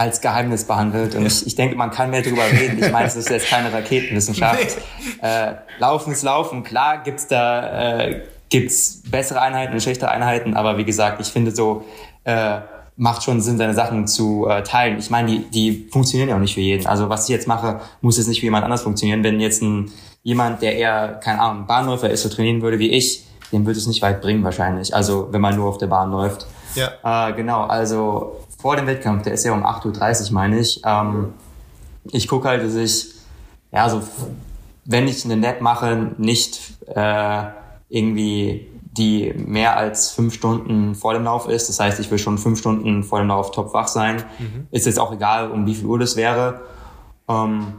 als Geheimnis behandelt. Und ich, ich denke, man kann mehr darüber reden. Ich meine, es ist jetzt keine Raketenwissenschaft. *laughs* Nee. Äh, Laufen ist Laufen. Klar gibt's da äh, gibt's bessere Einheiten und schlechtere Einheiten, aber wie gesagt, ich finde so, äh, macht schon Sinn, seine Sachen zu äh, teilen. Ich meine, die, die funktionieren ja auch nicht für jeden. Also was ich jetzt mache, muss jetzt nicht für jemand anders funktionieren. Wenn jetzt ein jemand, der eher, keine Ahnung, Bahnläufer ist, so trainieren würde wie ich, dem würde es nicht weit bringen wahrscheinlich. Also wenn man nur auf der Bahn läuft. Ja. Äh, genau, also vor dem Wettkampf, der ist ja um 8.30 Uhr, meine ich. Ähm, ich gucke halt, dass ich, ja, so, wenn ich eine Net mache, nicht äh, irgendwie die mehr als fünf Stunden vor dem Lauf ist. Das heißt, ich will schon fünf Stunden vor dem Lauf top wach sein. Mhm. Ist jetzt auch egal, um wie viel Uhr das wäre. Ähm,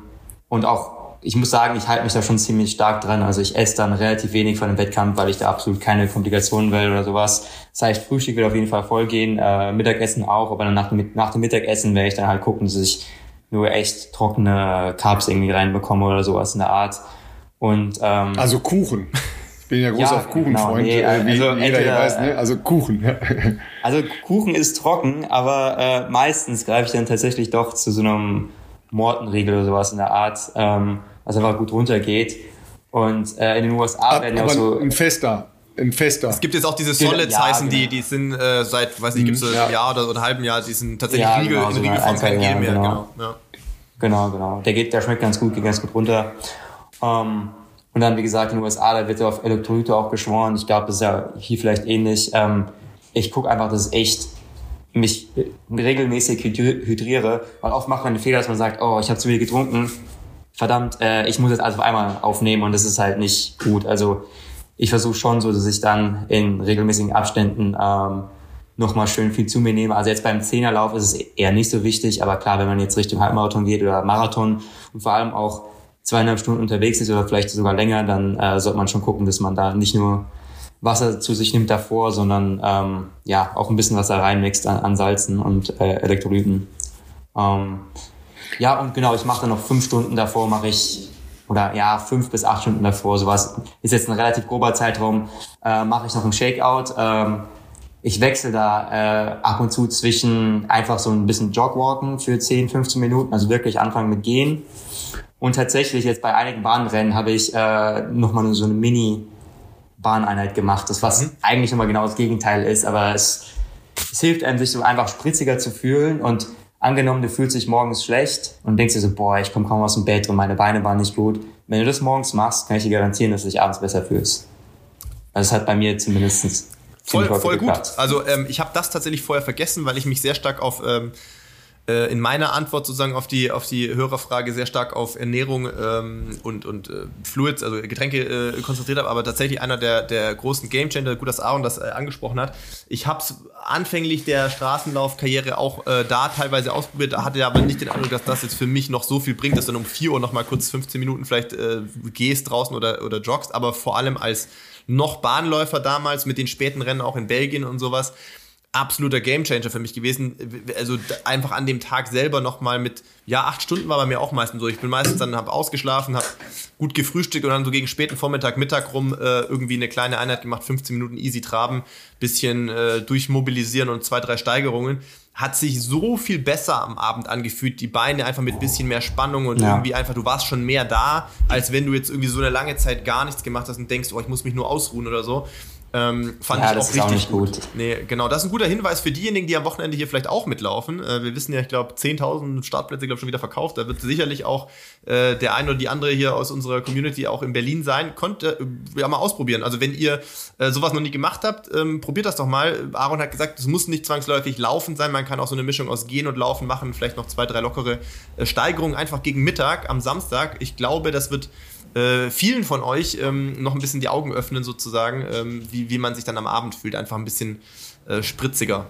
und auch ich muss sagen, ich halte mich da schon ziemlich stark dran. Also ich esse dann relativ wenig von dem Wettkampf, weil ich da absolut keine Komplikationen will oder sowas. Das heißt, Frühstück wird auf jeden Fall vollgehen, äh, Mittagessen auch, aber dann nach dem, nach dem Mittagessen werde ich dann halt gucken, dass ich nur echt trockene Carbs irgendwie reinbekomme oder sowas in der Art. Und ähm, also Kuchen. Ich bin ja groß ja, auf Kuchenfreund, genau, nee, äh, wie also jeder hier weiß, ne? Also Kuchen. Ja. Also Kuchen ist trocken, aber äh, meistens greife ich dann tatsächlich doch zu so einem Mortenriegel oder sowas in der Art. Ähm, was einfach gut runtergeht. Und äh, in den USA Ab, werden ja auch so. Ein fester. Ein fester. Es gibt jetzt auch diese Solids ja, heißen, genau. die, die sind äh, seit, weiß nicht, gibt es mhm, ja. ein Jahr oder, oder ein halben Jahr, die sind tatsächlich ja, Riegel, genau, in Riegelform, kein Gel mehr. Genau. Genau. Ja. genau, genau. Der geht, der schmeckt ganz gut, geht ganz gut runter. Ähm, und dann, wie gesagt, in den USA, da wird ja auf Elektrolyte auch geschworen. Ich glaube, das ist ja hier vielleicht ähnlich. Ähm, ich gucke einfach, dass es echt mich regelmäßig hydriere, weil oft macht man den Fehler, dass man sagt, oh, ich habe zu viel getrunken, verdammt, äh, ich muss jetzt alles auf einmal aufnehmen und das ist halt nicht gut. Also ich versuche schon so, dass ich dann in regelmäßigen Abständen ähm, nochmal schön viel zu mir nehme. Also jetzt beim Zehnerlauf ist es eher nicht so wichtig, aber klar, wenn man jetzt Richtung Halbmarathon geht oder Marathon und vor allem auch zweieinhalb Stunden unterwegs ist oder vielleicht sogar länger, dann äh, sollte man schon gucken, dass man da nicht nur Wasser zu sich nimmt davor, sondern ähm, ja auch ein bisschen Wasser reinmixt an, an Salzen und äh, Elektrolyten. Ähm, ja, und genau, ich mache dann noch fünf Stunden davor, mache ich, oder ja, fünf bis acht Stunden davor, sowas. Ist jetzt ein relativ grober Zeitraum, äh, mache ich noch ein Shakeout. Ähm, ich wechsle da äh, ab und zu zwischen einfach so ein bisschen Jogwalken für 10, 15 Minuten, also wirklich anfangen mit Gehen. Und tatsächlich jetzt bei einigen Bahnrennen habe ich äh, nochmal so eine Mini- Bahneinheit gemacht, das was mhm. eigentlich nochmal genau das Gegenteil ist, aber es, es hilft einem, sich so einfach spritziger zu fühlen und angenommen, du fühlst dich morgens schlecht und denkst dir so, boah, ich komme kaum aus dem Bett und meine Beine waren nicht gut. Wenn du das morgens machst, kann ich dir garantieren, dass du dich abends besser fühlst. Also es hat bei mir zumindest voll, voll gut. Also ähm, ich habe das tatsächlich vorher vergessen, weil ich mich sehr stark auf ähm, äh, in meiner Antwort sozusagen auf die, auf die Hörerfrage sehr stark auf Ernährung ähm, und, und äh, Fluids, also Getränke äh, konzentriert habe, aber tatsächlich einer der, der großen Gamechanger, gut, dass Aaron das äh, angesprochen hat. Ich habe es anfänglich der Straßenlaufkarriere auch äh, da teilweise ausprobiert, hatte aber nicht den Eindruck, dass das jetzt für mich noch so viel bringt, dass du dann um 4 Uhr noch mal kurz 15 Minuten vielleicht äh, gehst draußen oder, oder joggst, aber vor allem als noch Bahnläufer damals mit den späten Rennen auch in Belgien und sowas, absoluter Gamechanger für mich gewesen. Also einfach an dem Tag selber nochmal mit, ja, acht Stunden war bei mir auch meistens so. Ich bin meistens dann, habe ausgeschlafen, habe gut gefrühstückt und dann so gegen späten Vormittag, Mittag rum äh, irgendwie eine kleine Einheit gemacht, 15 Minuten easy traben, bisschen äh, durchmobilisieren und zwei, drei Steigerungen. Hat sich so viel besser am Abend angefühlt, die Beine einfach mit bisschen mehr Spannung und ja. irgendwie einfach, du warst schon mehr da, als wenn du jetzt irgendwie so eine lange Zeit gar nichts gemacht hast und denkst, oh, ich muss mich nur ausruhen oder so. Ähm, fand ja, ich auch richtig auch gut. gut. Nee, genau, das ist ein guter Hinweis für diejenigen, die am Wochenende hier vielleicht auch mitlaufen. Äh, wir wissen ja, ich glaube, 10.000 Startplätze, glaube schon wieder verkauft. Da wird sicherlich auch äh, der eine oder die andere hier aus unserer Community auch in Berlin sein. Konnte äh, ja mal ausprobieren. Also wenn ihr äh, sowas noch nie gemacht habt, ähm, probiert das doch mal. Aaron hat gesagt, es muss nicht zwangsläufig laufen sein. Man kann auch so eine Mischung aus Gehen und Laufen machen. Vielleicht noch zwei, drei lockere äh, Steigerungen einfach gegen Mittag am Samstag. Ich glaube, das wird äh, vielen von euch ähm, noch ein bisschen die Augen öffnen, sozusagen, ähm, wie, wie man sich dann am Abend fühlt. Einfach ein bisschen äh, spritziger.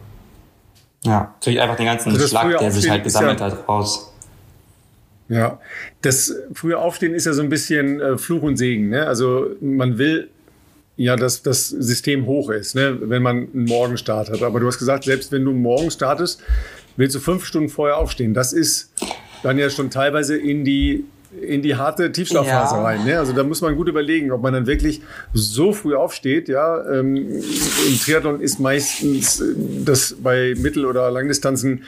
Ja, kriegt einfach den ganzen also Schlag, der sich halt gesammelt ja, hat, raus. Ja, das frühe Aufstehen ist ja so ein bisschen äh, Fluch und Segen. Ne? Also man will ja, dass das System hoch ist, ne? wenn man einen Morgenstart hat. Aber du hast gesagt, selbst wenn du morgen startest, willst du fünf Stunden vorher aufstehen. Das ist dann ja schon teilweise in die in die harte Tiefschlafphase ja. rein. Ne? Also da muss man gut überlegen, ob man dann wirklich so früh aufsteht. Ja, ähm, im Triathlon ist meistens äh, das bei Mittel- oder Langdistanzen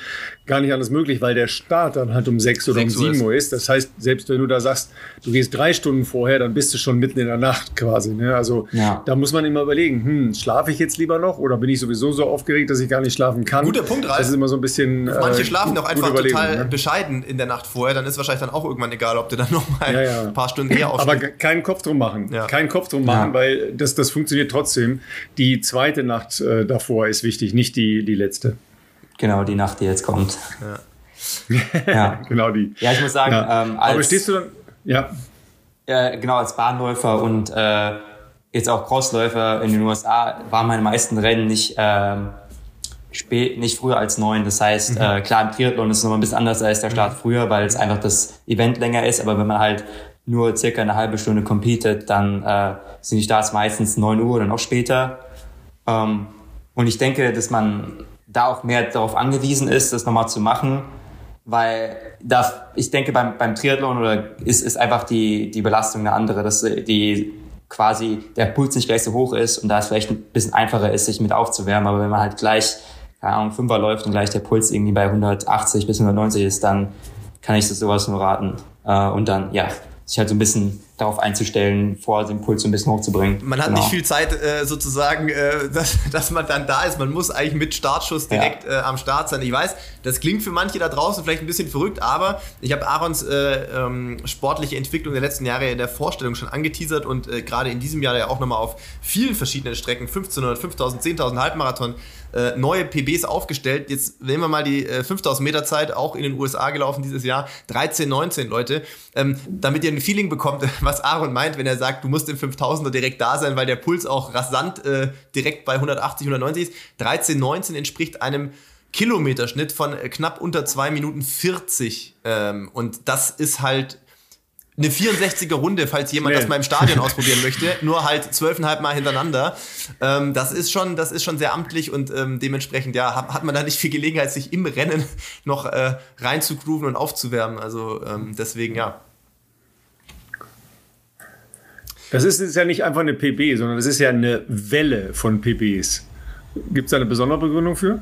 gar nicht alles möglich, weil der Start dann halt um sechs oder um sieben Uhr ist. Das heißt, selbst wenn du da sagst, du gehst drei Stunden vorher, dann bist du schon mitten in der Nacht quasi. Ne? Also ja. da muss man immer überlegen, hm, schlafe ich jetzt lieber noch oder bin ich sowieso so aufgeregt, dass ich gar nicht schlafen kann? Guter Punkt, Ralf. Das ist immer so ein bisschen. Manche äh, schlafen doch einfach total ne? bescheiden in der Nacht vorher. Dann ist wahrscheinlich dann auch irgendwann egal, ob du dann noch mal ja, ja. ein paar Stunden eher aufstehst. Aber keinen Kopf drum machen. Ja. Keinen Kopf drum machen, weil das, das funktioniert trotzdem. Die zweite Nacht äh, davor ist wichtig, nicht die, die letzte. Genau, die Nacht, die jetzt kommt. Ja. ja. *laughs* genau die. Ja, ich muss sagen, ja. ähm, als, aber stehst du dann, ja. Äh, genau, als Bahnläufer und äh, jetzt auch Crossläufer in den USA waren meine meisten Rennen nicht, äh, spät, nicht früher als neun. Das heißt, mhm. äh, klar, im Triathlon ist es nochmal ein bisschen anders als der Start mhm. früher, weil es einfach das Event länger ist, aber wenn man halt nur circa eine halbe Stunde competet, dann äh, sind die Starts meistens neun Uhr oder noch später. Ähm, und ich denke, dass man da auch mehr darauf angewiesen ist, das nochmal zu machen, weil da, ich denke, beim, beim Triathlon oder ist, ist einfach die, die Belastung eine andere, dass die quasi der Puls nicht gleich so hoch ist und da es vielleicht ein bisschen einfacher ist, sich mit aufzuwärmen. Aber wenn man halt gleich, keine Ahnung, Fünfer läuft und gleich der Puls irgendwie bei 180 bis 190 ist, dann kann ich das sowas nur raten. Äh, und dann, ja, sich halt so ein bisschen darauf einzustellen, vor den Puls so ein bisschen hochzubringen. Man hat genau. nicht viel Zeit äh, sozusagen, äh, *laughs* dass, dass man dann da ist. Man muss eigentlich mit Startschuss direkt ja. äh, am Start sein. Ich weiß, das klingt für manche da draußen vielleicht ein bisschen verrückt, aber ich habe Aarons äh, ähm, sportliche Entwicklung der letzten Jahre in der Vorstellung schon angeteasert und äh, gerade in diesem Jahr ja auch nochmal auf vielen verschiedenen Strecken, 1500, 5000, 10.000 Halbmarathon, äh, neue PBs aufgestellt. Jetzt nehmen wir mal die äh, 5000 Meter Zeit, auch in den USA gelaufen dieses Jahr. 13, 19 Leute. Ähm, damit ihr ein Feeling bekommt, *laughs* was Aaron meint, wenn er sagt, du musst im 5000er direkt da sein, weil der Puls auch rasant äh, direkt bei 180, 190 ist. 13, 19 entspricht einem Kilometerschnitt von äh, knapp unter 2 Minuten 40. Ähm, und das ist halt eine 64er Runde, falls jemand nee. das mal im Stadion ausprobieren möchte, *laughs* nur halt zwölfeinhalb Mal hintereinander. Ähm, das ist schon, das ist schon sehr amtlich und ähm, dementsprechend ja hat, hat, man da nicht viel Gelegenheit, sich im Rennen noch äh, reinzugrooven und aufzuwärmen. Also ähm, deswegen ja. Das ist, ist ja nicht einfach eine PB, sondern das ist ja eine Welle von PBs. Gibt es da eine besondere Begründung für?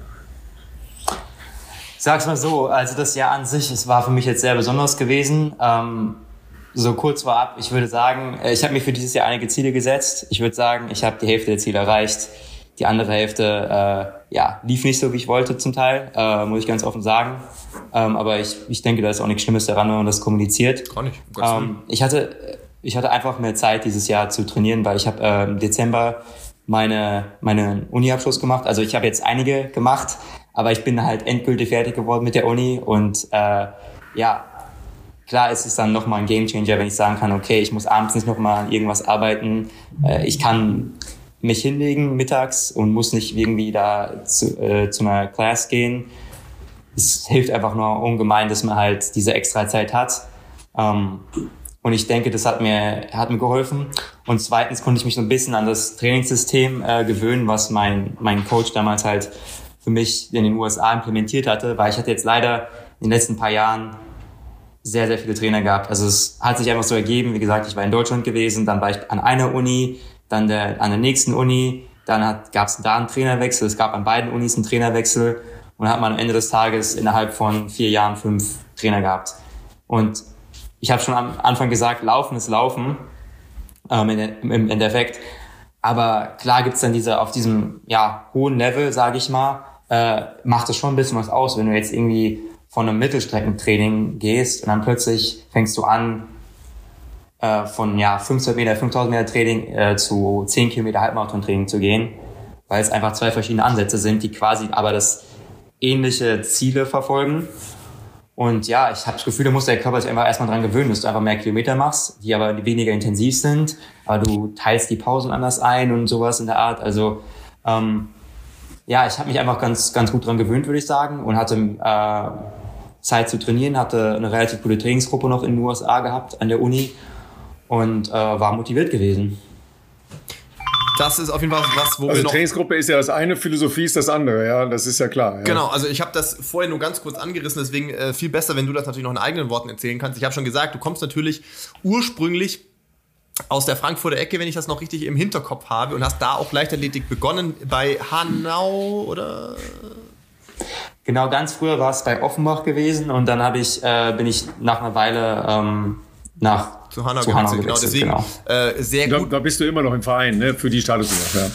Sag's mal so, also das Jahr an sich, es war für mich jetzt sehr besonders gewesen. Ähm, so kurz vorab, ich würde sagen, äh, ich habe mir für dieses Jahr einige Ziele gesetzt. Ich würde sagen, ich habe die Hälfte der Ziele erreicht. Die andere Hälfte äh, ja, lief nicht so, wie ich wollte zum Teil, äh, muss ich ganz offen sagen. Ähm, aber ich, ich denke, da ist auch nichts Schlimmes daran, wenn man das kommuniziert. Gar nicht. Ähm, ich, hatte, ich hatte einfach mehr Zeit dieses Jahr zu trainieren, weil ich habe äh, im Dezember meine, meine Uni-Abschluss gemacht. Also ich habe jetzt einige gemacht, aber ich bin halt endgültig fertig geworden mit der Uni und äh, ja, Klar ist es dann nochmal ein Gamechanger, wenn ich sagen kann, okay, ich muss abends nicht nochmal an irgendwas arbeiten. Äh, ich kann mich hinlegen mittags und muss nicht irgendwie da zu, äh, zu einer Class gehen. Es hilft einfach nur ungemein, dass man halt diese extra Zeit hat. Ähm, und ich denke, das hat mir, hat mir geholfen. Und zweitens konnte ich mich so ein bisschen an das Trainingssystem äh, gewöhnen, was mein, mein Coach damals halt für mich in den USA implementiert hatte, weil ich hatte jetzt leider in den letzten paar Jahren sehr, sehr viele Trainer gehabt. Also es hat sich einfach so ergeben, wie gesagt, ich war in Deutschland gewesen, dann war ich an einer Uni, dann der, an der nächsten Uni, dann gab es da einen Trainerwechsel, es gab an beiden Unis einen Trainerwechsel und hat man am Ende des Tages innerhalb von vier Jahren fünf Trainer gehabt. Und ich habe schon am Anfang gesagt, Laufen ist Laufen ähm, im, im Endeffekt. Aber klar gibt's dann diese auf diesem ja hohen Level, sage ich mal, äh, macht es schon ein bisschen was aus, wenn du jetzt irgendwie von einem Mittelstreckentraining gehst und dann plötzlich fängst du an, äh, von ja 500 Meter, 5000 Meter Training äh, zu 10 Kilometer Halbmarathon-Training zu gehen, weil es einfach zwei verschiedene Ansätze sind, die quasi aber das ähnliche Ziele verfolgen. Und ja, ich habe das Gefühl, da muss der Körper sich einfach erstmal dran gewöhnen, dass du einfach mehr Kilometer machst, die aber weniger intensiv sind, aber du teilst die Pausen anders ein und sowas in der Art. Also ähm, ja, ich habe mich einfach ganz, ganz gut dran gewöhnt, würde ich sagen, und hatte äh, Zeit zu trainieren, hatte eine relativ gute Trainingsgruppe noch in den USA gehabt an der Uni und äh, war motiviert gewesen. Das ist auf jeden Fall was, wo also wir noch Trainingsgruppe ist ja das eine, Philosophie ist das andere, ja, das ist ja klar. Ja. Genau, also ich habe das vorher nur ganz kurz angerissen, deswegen äh, viel besser, wenn du das natürlich noch in eigenen Worten erzählen kannst. Ich habe schon gesagt, du kommst natürlich ursprünglich aus der Frankfurter Ecke, wenn ich das noch richtig im Hinterkopf habe und hast da auch Leichtathletik begonnen bei Hanau oder Genau, ganz früher war es bei Offenbach gewesen und dann habe ich, äh, bin ich nach einer Weile ähm, nach zu Hanau, zu Hanau genau, deswegen genau. Äh, sehr gut. Da, da, bist du immer noch im Verein, ne? Für die Status. Ja.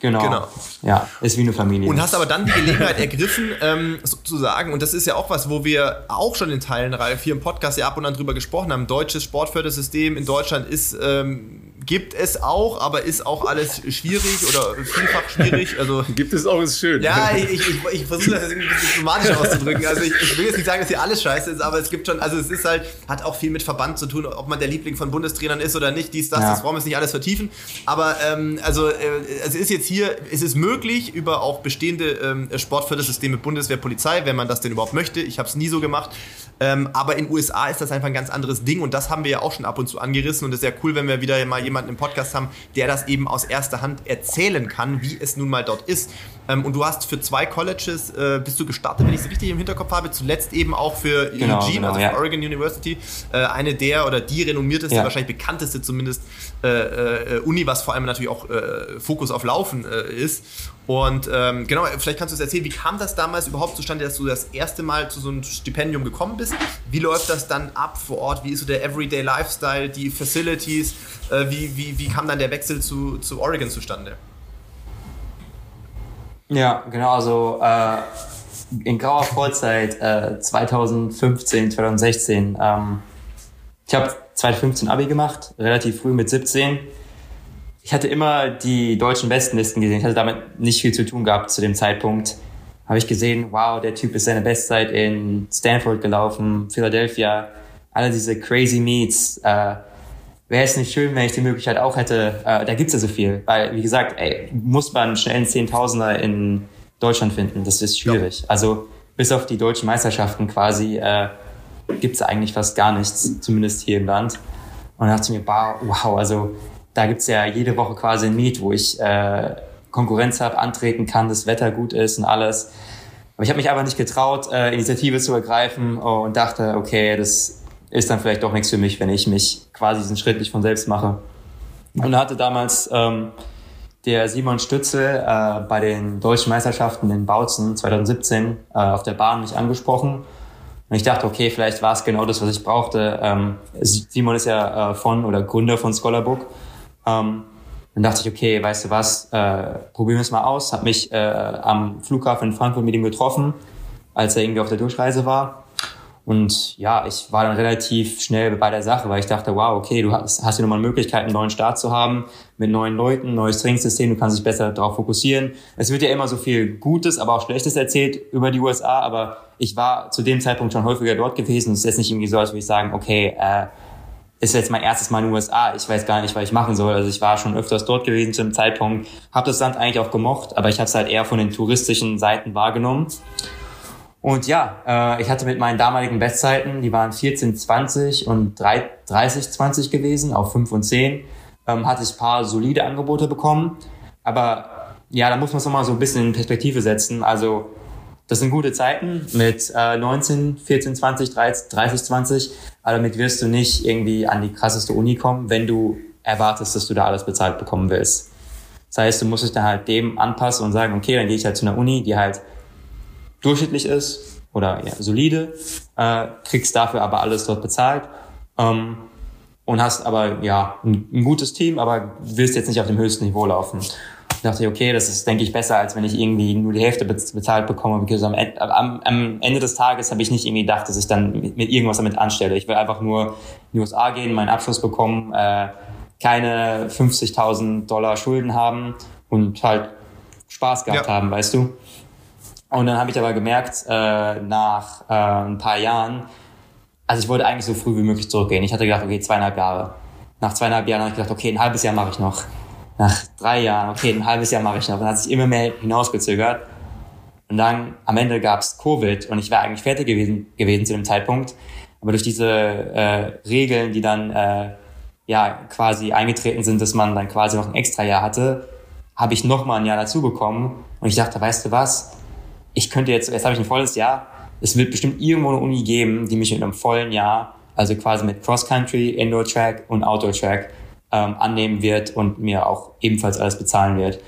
Genau. genau. Ja, ist wie eine Familie. Und hast aber dann die Gelegenheit ergriffen, ähm, sozusagen, und das ist ja auch was, wo wir auch schon in Teilen, Ralf, hier im Podcast ja ab und an drüber gesprochen haben. Deutsches Sportfördersystem in Deutschland ist ähm, gibt es auch, aber ist auch alles schwierig oder vielfach schwierig. Also, *laughs* gibt es auch, ist schön. Ja, ich, ich, ich versuche das jetzt irgendwie ein bisschen diplomatisch auszudrücken. Also ich, ich, will jetzt nicht sagen, dass hier alles scheiße ist, aber es gibt schon, also es ist halt, hat auch viel mit Verband zu tun, ob man der Liebling von Bundestrainern ist oder nicht, dies, das, ja. das wollen wir jetzt nicht alles vertiefen. Aber ähm, also äh, es ist jetzt hier, es ist möglich, über auch bestehende ähm, Sportfördersysteme Bundeswehr, Polizei, wenn man das denn überhaupt möchte. Ich habe es nie so gemacht. Ähm, aber in den USA ist das einfach ein ganz anderes Ding und das haben wir ja auch schon ab und zu angerissen und es ist ja cool, wenn wir wieder mal jemanden im Podcast haben, der das eben aus erster Hand erzählen kann, wie es nun mal dort ist. Ähm, und du hast für zwei Colleges, äh, bist du gestartet, wenn ich es richtig im Hinterkopf habe, zuletzt eben auch für genau, Eugene, genau, also ja. für Oregon University, äh, eine der oder die renommierteste, ja. wahrscheinlich bekannteste zumindest äh, äh, Uni, was vor allem natürlich auch äh, Fokus auf Laufen äh, ist. Und ähm, genau, vielleicht kannst du uns erzählen, wie kam das damals überhaupt zustande, dass du das erste Mal zu so einem Stipendium gekommen bist? Wie läuft das dann ab vor Ort? Wie ist so der Everyday Lifestyle, die Facilities? Äh, wie, wie, wie kam dann der Wechsel zu, zu Oregon zustande? Ja, genau, also äh, in grauer Vorzeit äh, 2015, 2016. Ähm, ich habe 2015 Abi gemacht, relativ früh mit 17 ich hatte immer die deutschen Bestenlisten gesehen. Ich hatte damit nicht viel zu tun gehabt zu dem Zeitpunkt. Habe ich gesehen, wow, der Typ ist seine Bestzeit in Stanford gelaufen, Philadelphia, alle diese crazy Meets. Äh, wäre es nicht schön, wenn ich die Möglichkeit auch hätte. Äh, da gibt's ja so viel. Weil, wie gesagt, ey, muss man schnell einen Zehntausender in Deutschland finden. Das ist schwierig. Ja. Also bis auf die deutschen Meisterschaften quasi äh, gibt's eigentlich fast gar nichts, zumindest hier im Land. Und dann dachte ich mir, wow, also da gibt's ja jede Woche quasi ein Meet, wo ich äh, Konkurrenz habe, antreten kann, das Wetter gut ist und alles. Aber ich habe mich einfach nicht getraut, äh, Initiative zu ergreifen und dachte, okay, das ist dann vielleicht doch nichts für mich, wenn ich mich quasi diesen Schritt nicht von selbst mache. Und hatte damals ähm, der Simon Stützel äh, bei den deutschen Meisterschaften in Bautzen 2017 äh, auf der Bahn mich angesprochen. Und ich dachte, okay, vielleicht war es genau das, was ich brauchte. Ähm, Simon ist ja äh, von oder Gründer von Scholarbook. Ähm, dann dachte ich, okay, weißt du was, äh, probieren wir es mal aus. Hab mich äh, am Flughafen in Frankfurt mit ihm getroffen, als er irgendwie auf der Durchreise war. Und ja, ich war dann relativ schnell bei der Sache, weil ich dachte, wow, okay, du hast, hast hier nochmal eine Möglichkeit, einen neuen Start zu haben, mit neuen Leuten, neues Trainingssystem, du kannst dich besser darauf fokussieren. Es wird ja immer so viel Gutes, aber auch Schlechtes erzählt über die USA, aber ich war zu dem Zeitpunkt schon häufiger dort gewesen. Es ist jetzt nicht irgendwie so, als würde ich sagen, okay, äh, ist jetzt mein erstes Mal in den USA, ich weiß gar nicht, was ich machen soll. Also ich war schon öfters dort gewesen zu dem Zeitpunkt, habe das Land eigentlich auch gemocht, aber ich habe es halt eher von den touristischen Seiten wahrgenommen. Und ja, äh, ich hatte mit meinen damaligen Bestzeiten, die waren 14, 20 und 3, 30, 20 gewesen, auf 5 und 10, ähm, hatte ich paar solide Angebote bekommen. Aber ja, da muss man es nochmal so ein bisschen in Perspektive setzen. Also das sind gute Zeiten mit äh, 19, 14, 20, 30, 30, 20. Aber damit wirst du nicht irgendwie an die krasseste Uni kommen, wenn du erwartest, dass du da alles bezahlt bekommen willst. Das heißt, du musst dich dann halt dem anpassen und sagen, okay, dann gehe ich halt zu einer Uni, die halt durchschnittlich ist oder ja, solide, äh, kriegst dafür aber alles dort bezahlt ähm, und hast aber ja ein, ein, gutes Team, aber willst jetzt nicht auf dem höchsten Niveau laufen. Ich dachte, okay, das ist, denke ich, besser, als wenn ich irgendwie nur die Hälfte bezahlt bekomme. Because am, am, am Ende des Tages habe ich nicht irgendwie gedacht, dass ich dann mit, mit, irgendwas damit anstelle. Ich will einfach nur in die USA gehen, meinen Abschluss bekommen, äh, keine 50.000 Dollar Schulden haben und halt Spaß gehabt ja. haben, weißt du? Und dann habe ich aber gemerkt, äh, nach äh, ein paar Jahren, also ich wollte eigentlich so früh wie möglich zurückgehen. Ich hatte gedacht, okay, zweieinhalb Jahre. Nach zweieinhalb Jahren habe ich gedacht, okay, ein halbes Jahr mache ich noch. Nach drei Jahren, okay, ein halbes Jahr mache ich noch. Dann hat sich immer mehr hinausgezögert. Und dann am Ende gab's Covid und ich war eigentlich fertig gewesen, gewesen zu dem Zeitpunkt. Aber durch diese äh, Regeln, die dann äh, ja quasi eingetreten sind, dass man dann quasi noch ein extra Jahr hatte, habe ich noch mal ein Jahr dazu bekommen. Und ich dachte, weißt du was? ich könnte jetzt, jetzt habe ich ein volles Jahr, es wird bestimmt irgendwo eine Uni geben, die mich mit einem vollen Jahr, also quasi mit Cross-Country, Indoor-Track und Outdoor-Track ähm, annehmen wird und mir auch ebenfalls alles bezahlen wird.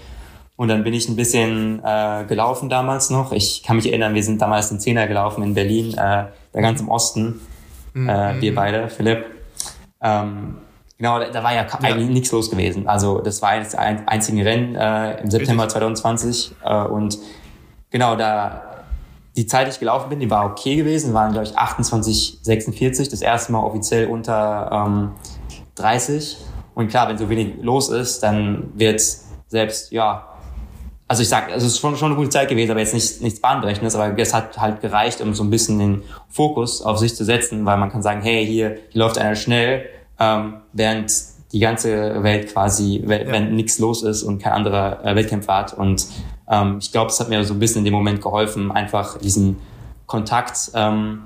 Und dann bin ich ein bisschen äh, gelaufen damals noch. Ich kann mich erinnern, wir sind damals den Zehner gelaufen in Berlin, äh, da ganz im Osten. Mhm. Äh, wir beide, Philipp. Ähm, genau, da, da war ja, ja. eigentlich nichts los gewesen. Also das war eines der einzigen Rennen äh, im September Richtig. 2020 äh, und genau, da die Zeit, die ich gelaufen bin, die war okay gewesen, waren, glaube ich, 28, 46, das erste Mal offiziell unter ähm, 30. Und klar, wenn so wenig los ist, dann wird selbst, ja, also ich sag, also es ist schon, schon eine gute Zeit gewesen, aber jetzt nicht, nichts Bahnbrechendes, aber es hat halt gereicht, um so ein bisschen den Fokus auf sich zu setzen, weil man kann sagen, hey, hier, hier läuft einer schnell, ähm, während die ganze Welt quasi, wenn, ja. wenn nichts los ist und kein anderer äh, Wettkämpfer hat. Und ähm, ich glaube, es hat mir so ein bisschen in dem Moment geholfen, einfach diesen Kontakt ähm,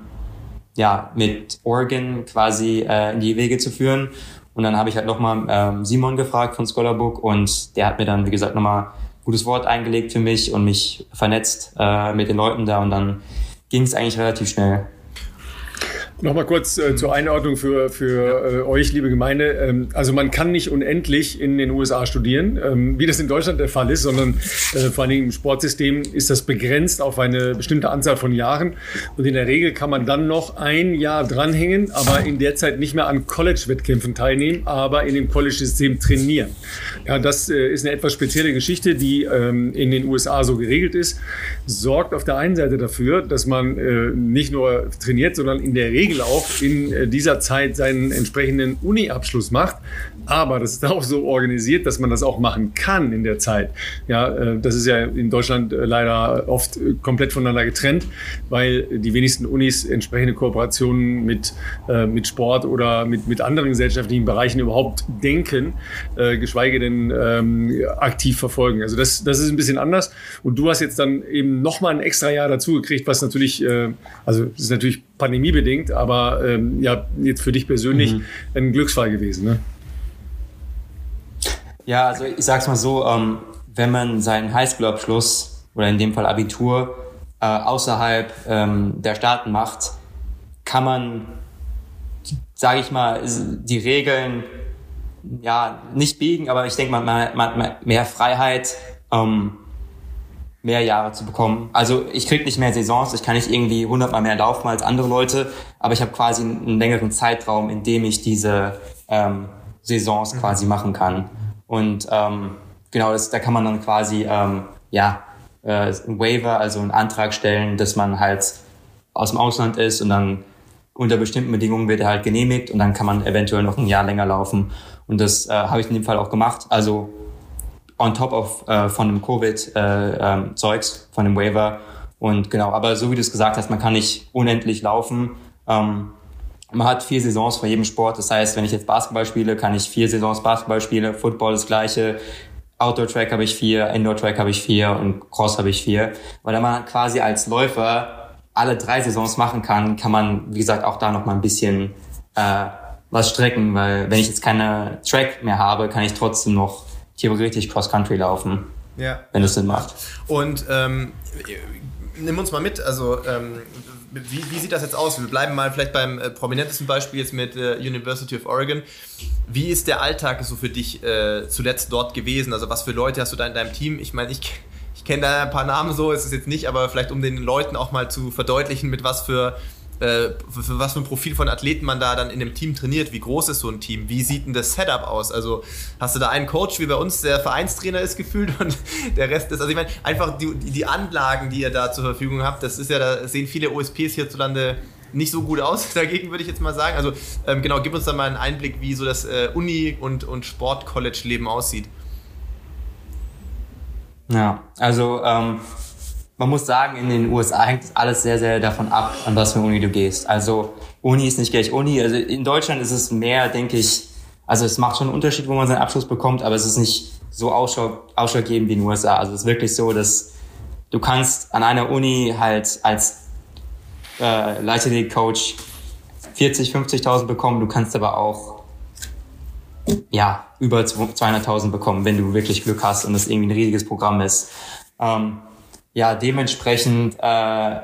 ja, mit Oregon quasi äh, in die Wege zu führen. Und dann habe ich halt nochmal ähm, Simon gefragt von Scholarbook und der hat mir dann, wie gesagt, nochmal gutes Wort eingelegt für mich und mich vernetzt äh, mit den Leuten da und dann ging es eigentlich relativ schnell. Nochmal kurz äh, zur Einordnung für, für äh, euch, liebe Gemeinde. Ähm, also man kann nicht unendlich in den USA studieren, ähm, wie das in Deutschland der Fall ist, sondern äh, vor allen Dingen im Sportsystem ist das begrenzt auf eine bestimmte Anzahl von Jahren. Und in der Regel kann man dann noch ein Jahr dranhängen, aber in der Zeit nicht mehr an College-Wettkämpfen teilnehmen, aber in dem College-System trainieren. Ja, das äh, ist eine etwas spezielle Geschichte, die ähm, in den USA so geregelt ist. Sorgt auf der einen Seite dafür, dass man äh, nicht nur trainiert, sondern in der Regel Regel auch in äh, dieser Zeit seinen entsprechenden Uni-Abschluss macht, aber das ist *laughs* auch so organisiert, dass man das auch machen kann in der Zeit. Ja, äh, das ist ja in Deutschland äh, leider oft äh, komplett voneinander getrennt, weil die wenigsten Unis entsprechende Kooperationen mit, mit Sport oder mit, mit anderen gesellschaftlichen Bereichen überhaupt denken, geschweige denn ähm, aktiv verfolgen. Also das, das ist ein bisschen anders. Und du hast jetzt dann eben nochmal ein extra Jahr dazu gekriegt, was natürlich, also das ist natürlich pandemiebedingt, aber ähm, ja, jetzt für dich persönlich mhm. ein Glücksfall gewesen. Ne? Ja, also ich sag's mal so, ähm, wenn man seinen Highschool-Abschluss oder in dem Fall Abitur äh, außerhalb ähm, der Staaten macht, kann man, sage ich mal, die Regeln ja nicht biegen, aber ich denke mal, man, man, mehr Freiheit, ähm, mehr Jahre zu bekommen. Also ich krieg nicht mehr Saisons, ich kann nicht irgendwie hundertmal mehr laufen als andere Leute, aber ich habe quasi einen längeren Zeitraum, in dem ich diese ähm, Saisons quasi machen kann. Und ähm, genau, das, da kann man dann quasi ähm, ja äh, ein Waiver, also einen Antrag stellen, dass man halt aus dem Ausland ist und dann unter bestimmten Bedingungen wird er halt genehmigt und dann kann man eventuell noch ein Jahr länger laufen. Und das äh, habe ich in dem Fall auch gemacht. Also on top of äh, von dem Covid-Zeugs, äh, ähm, von dem Waiver. Und genau, aber so wie du es gesagt hast, man kann nicht unendlich laufen. Ähm, man hat vier Saisons vor jedem Sport. Das heißt, wenn ich jetzt Basketball spiele, kann ich vier Saisons Basketball spielen. Football das gleiche. Outdoor Track habe ich vier, Indoor Track habe ich vier und Cross habe ich vier. Weil man quasi als Läufer alle drei Saisons machen kann, kann man, wie gesagt, auch da noch mal ein bisschen äh, was strecken, weil wenn ich jetzt keine Track mehr habe, kann ich trotzdem noch theoretisch Cross Country laufen. Ja. Wenn es Sinn macht. Und ähm, nimm uns mal mit, also ähm, wie, wie, sieht das jetzt aus? Wir bleiben mal vielleicht beim äh, prominentesten Beispiel jetzt mit äh, University of Oregon. Wie ist der Alltag so für dich äh, zuletzt dort gewesen? Also was für Leute hast du da in deinem Team? Ich meine, ich, ich kenne da ein paar Namen so, ist es jetzt nicht, aber vielleicht um den Leuten auch mal zu verdeutlichen, mit was für äh, für was für ein Profil von Athleten man da dann in dem Team trainiert. Wie groß ist so ein Team? Wie sieht denn das Setup aus? Also hast du da einen Coach wie bei uns, der Vereinstrainer ist gefühlt *laughs* und der Rest ist, also ich meine, einfach die, die Anlagen, die ihr da zur Verfügung habt, das ist ja, da sehen viele OSPs hierzulande nicht so gut aus *laughs* dagegen, würde ich jetzt mal sagen. Also ähm, genau, gib uns da mal einen Einblick, wie so das äh, Uni- und, und Sport-College-Leben aussieht. Ja, also ähm, man muss sagen, in den USA hängt alles sehr, sehr davon ab, an was für Uni du gehst. Also Uni ist nicht gleich Uni. Also in Deutschland ist es mehr, denke ich, also es macht schon einen Unterschied, wo man seinen Abschluss bekommt, aber es ist nicht so ausschlaggebend wie in den USA. Also es ist wirklich so, dass du kannst an einer Uni halt als äh, Leichtathletik-Coach 40, 50.000 bekommen. Du kannst aber auch ja über 200.000 bekommen, wenn du wirklich Glück hast und das irgendwie ein riesiges Programm ist. Ähm, ja, dementsprechend äh,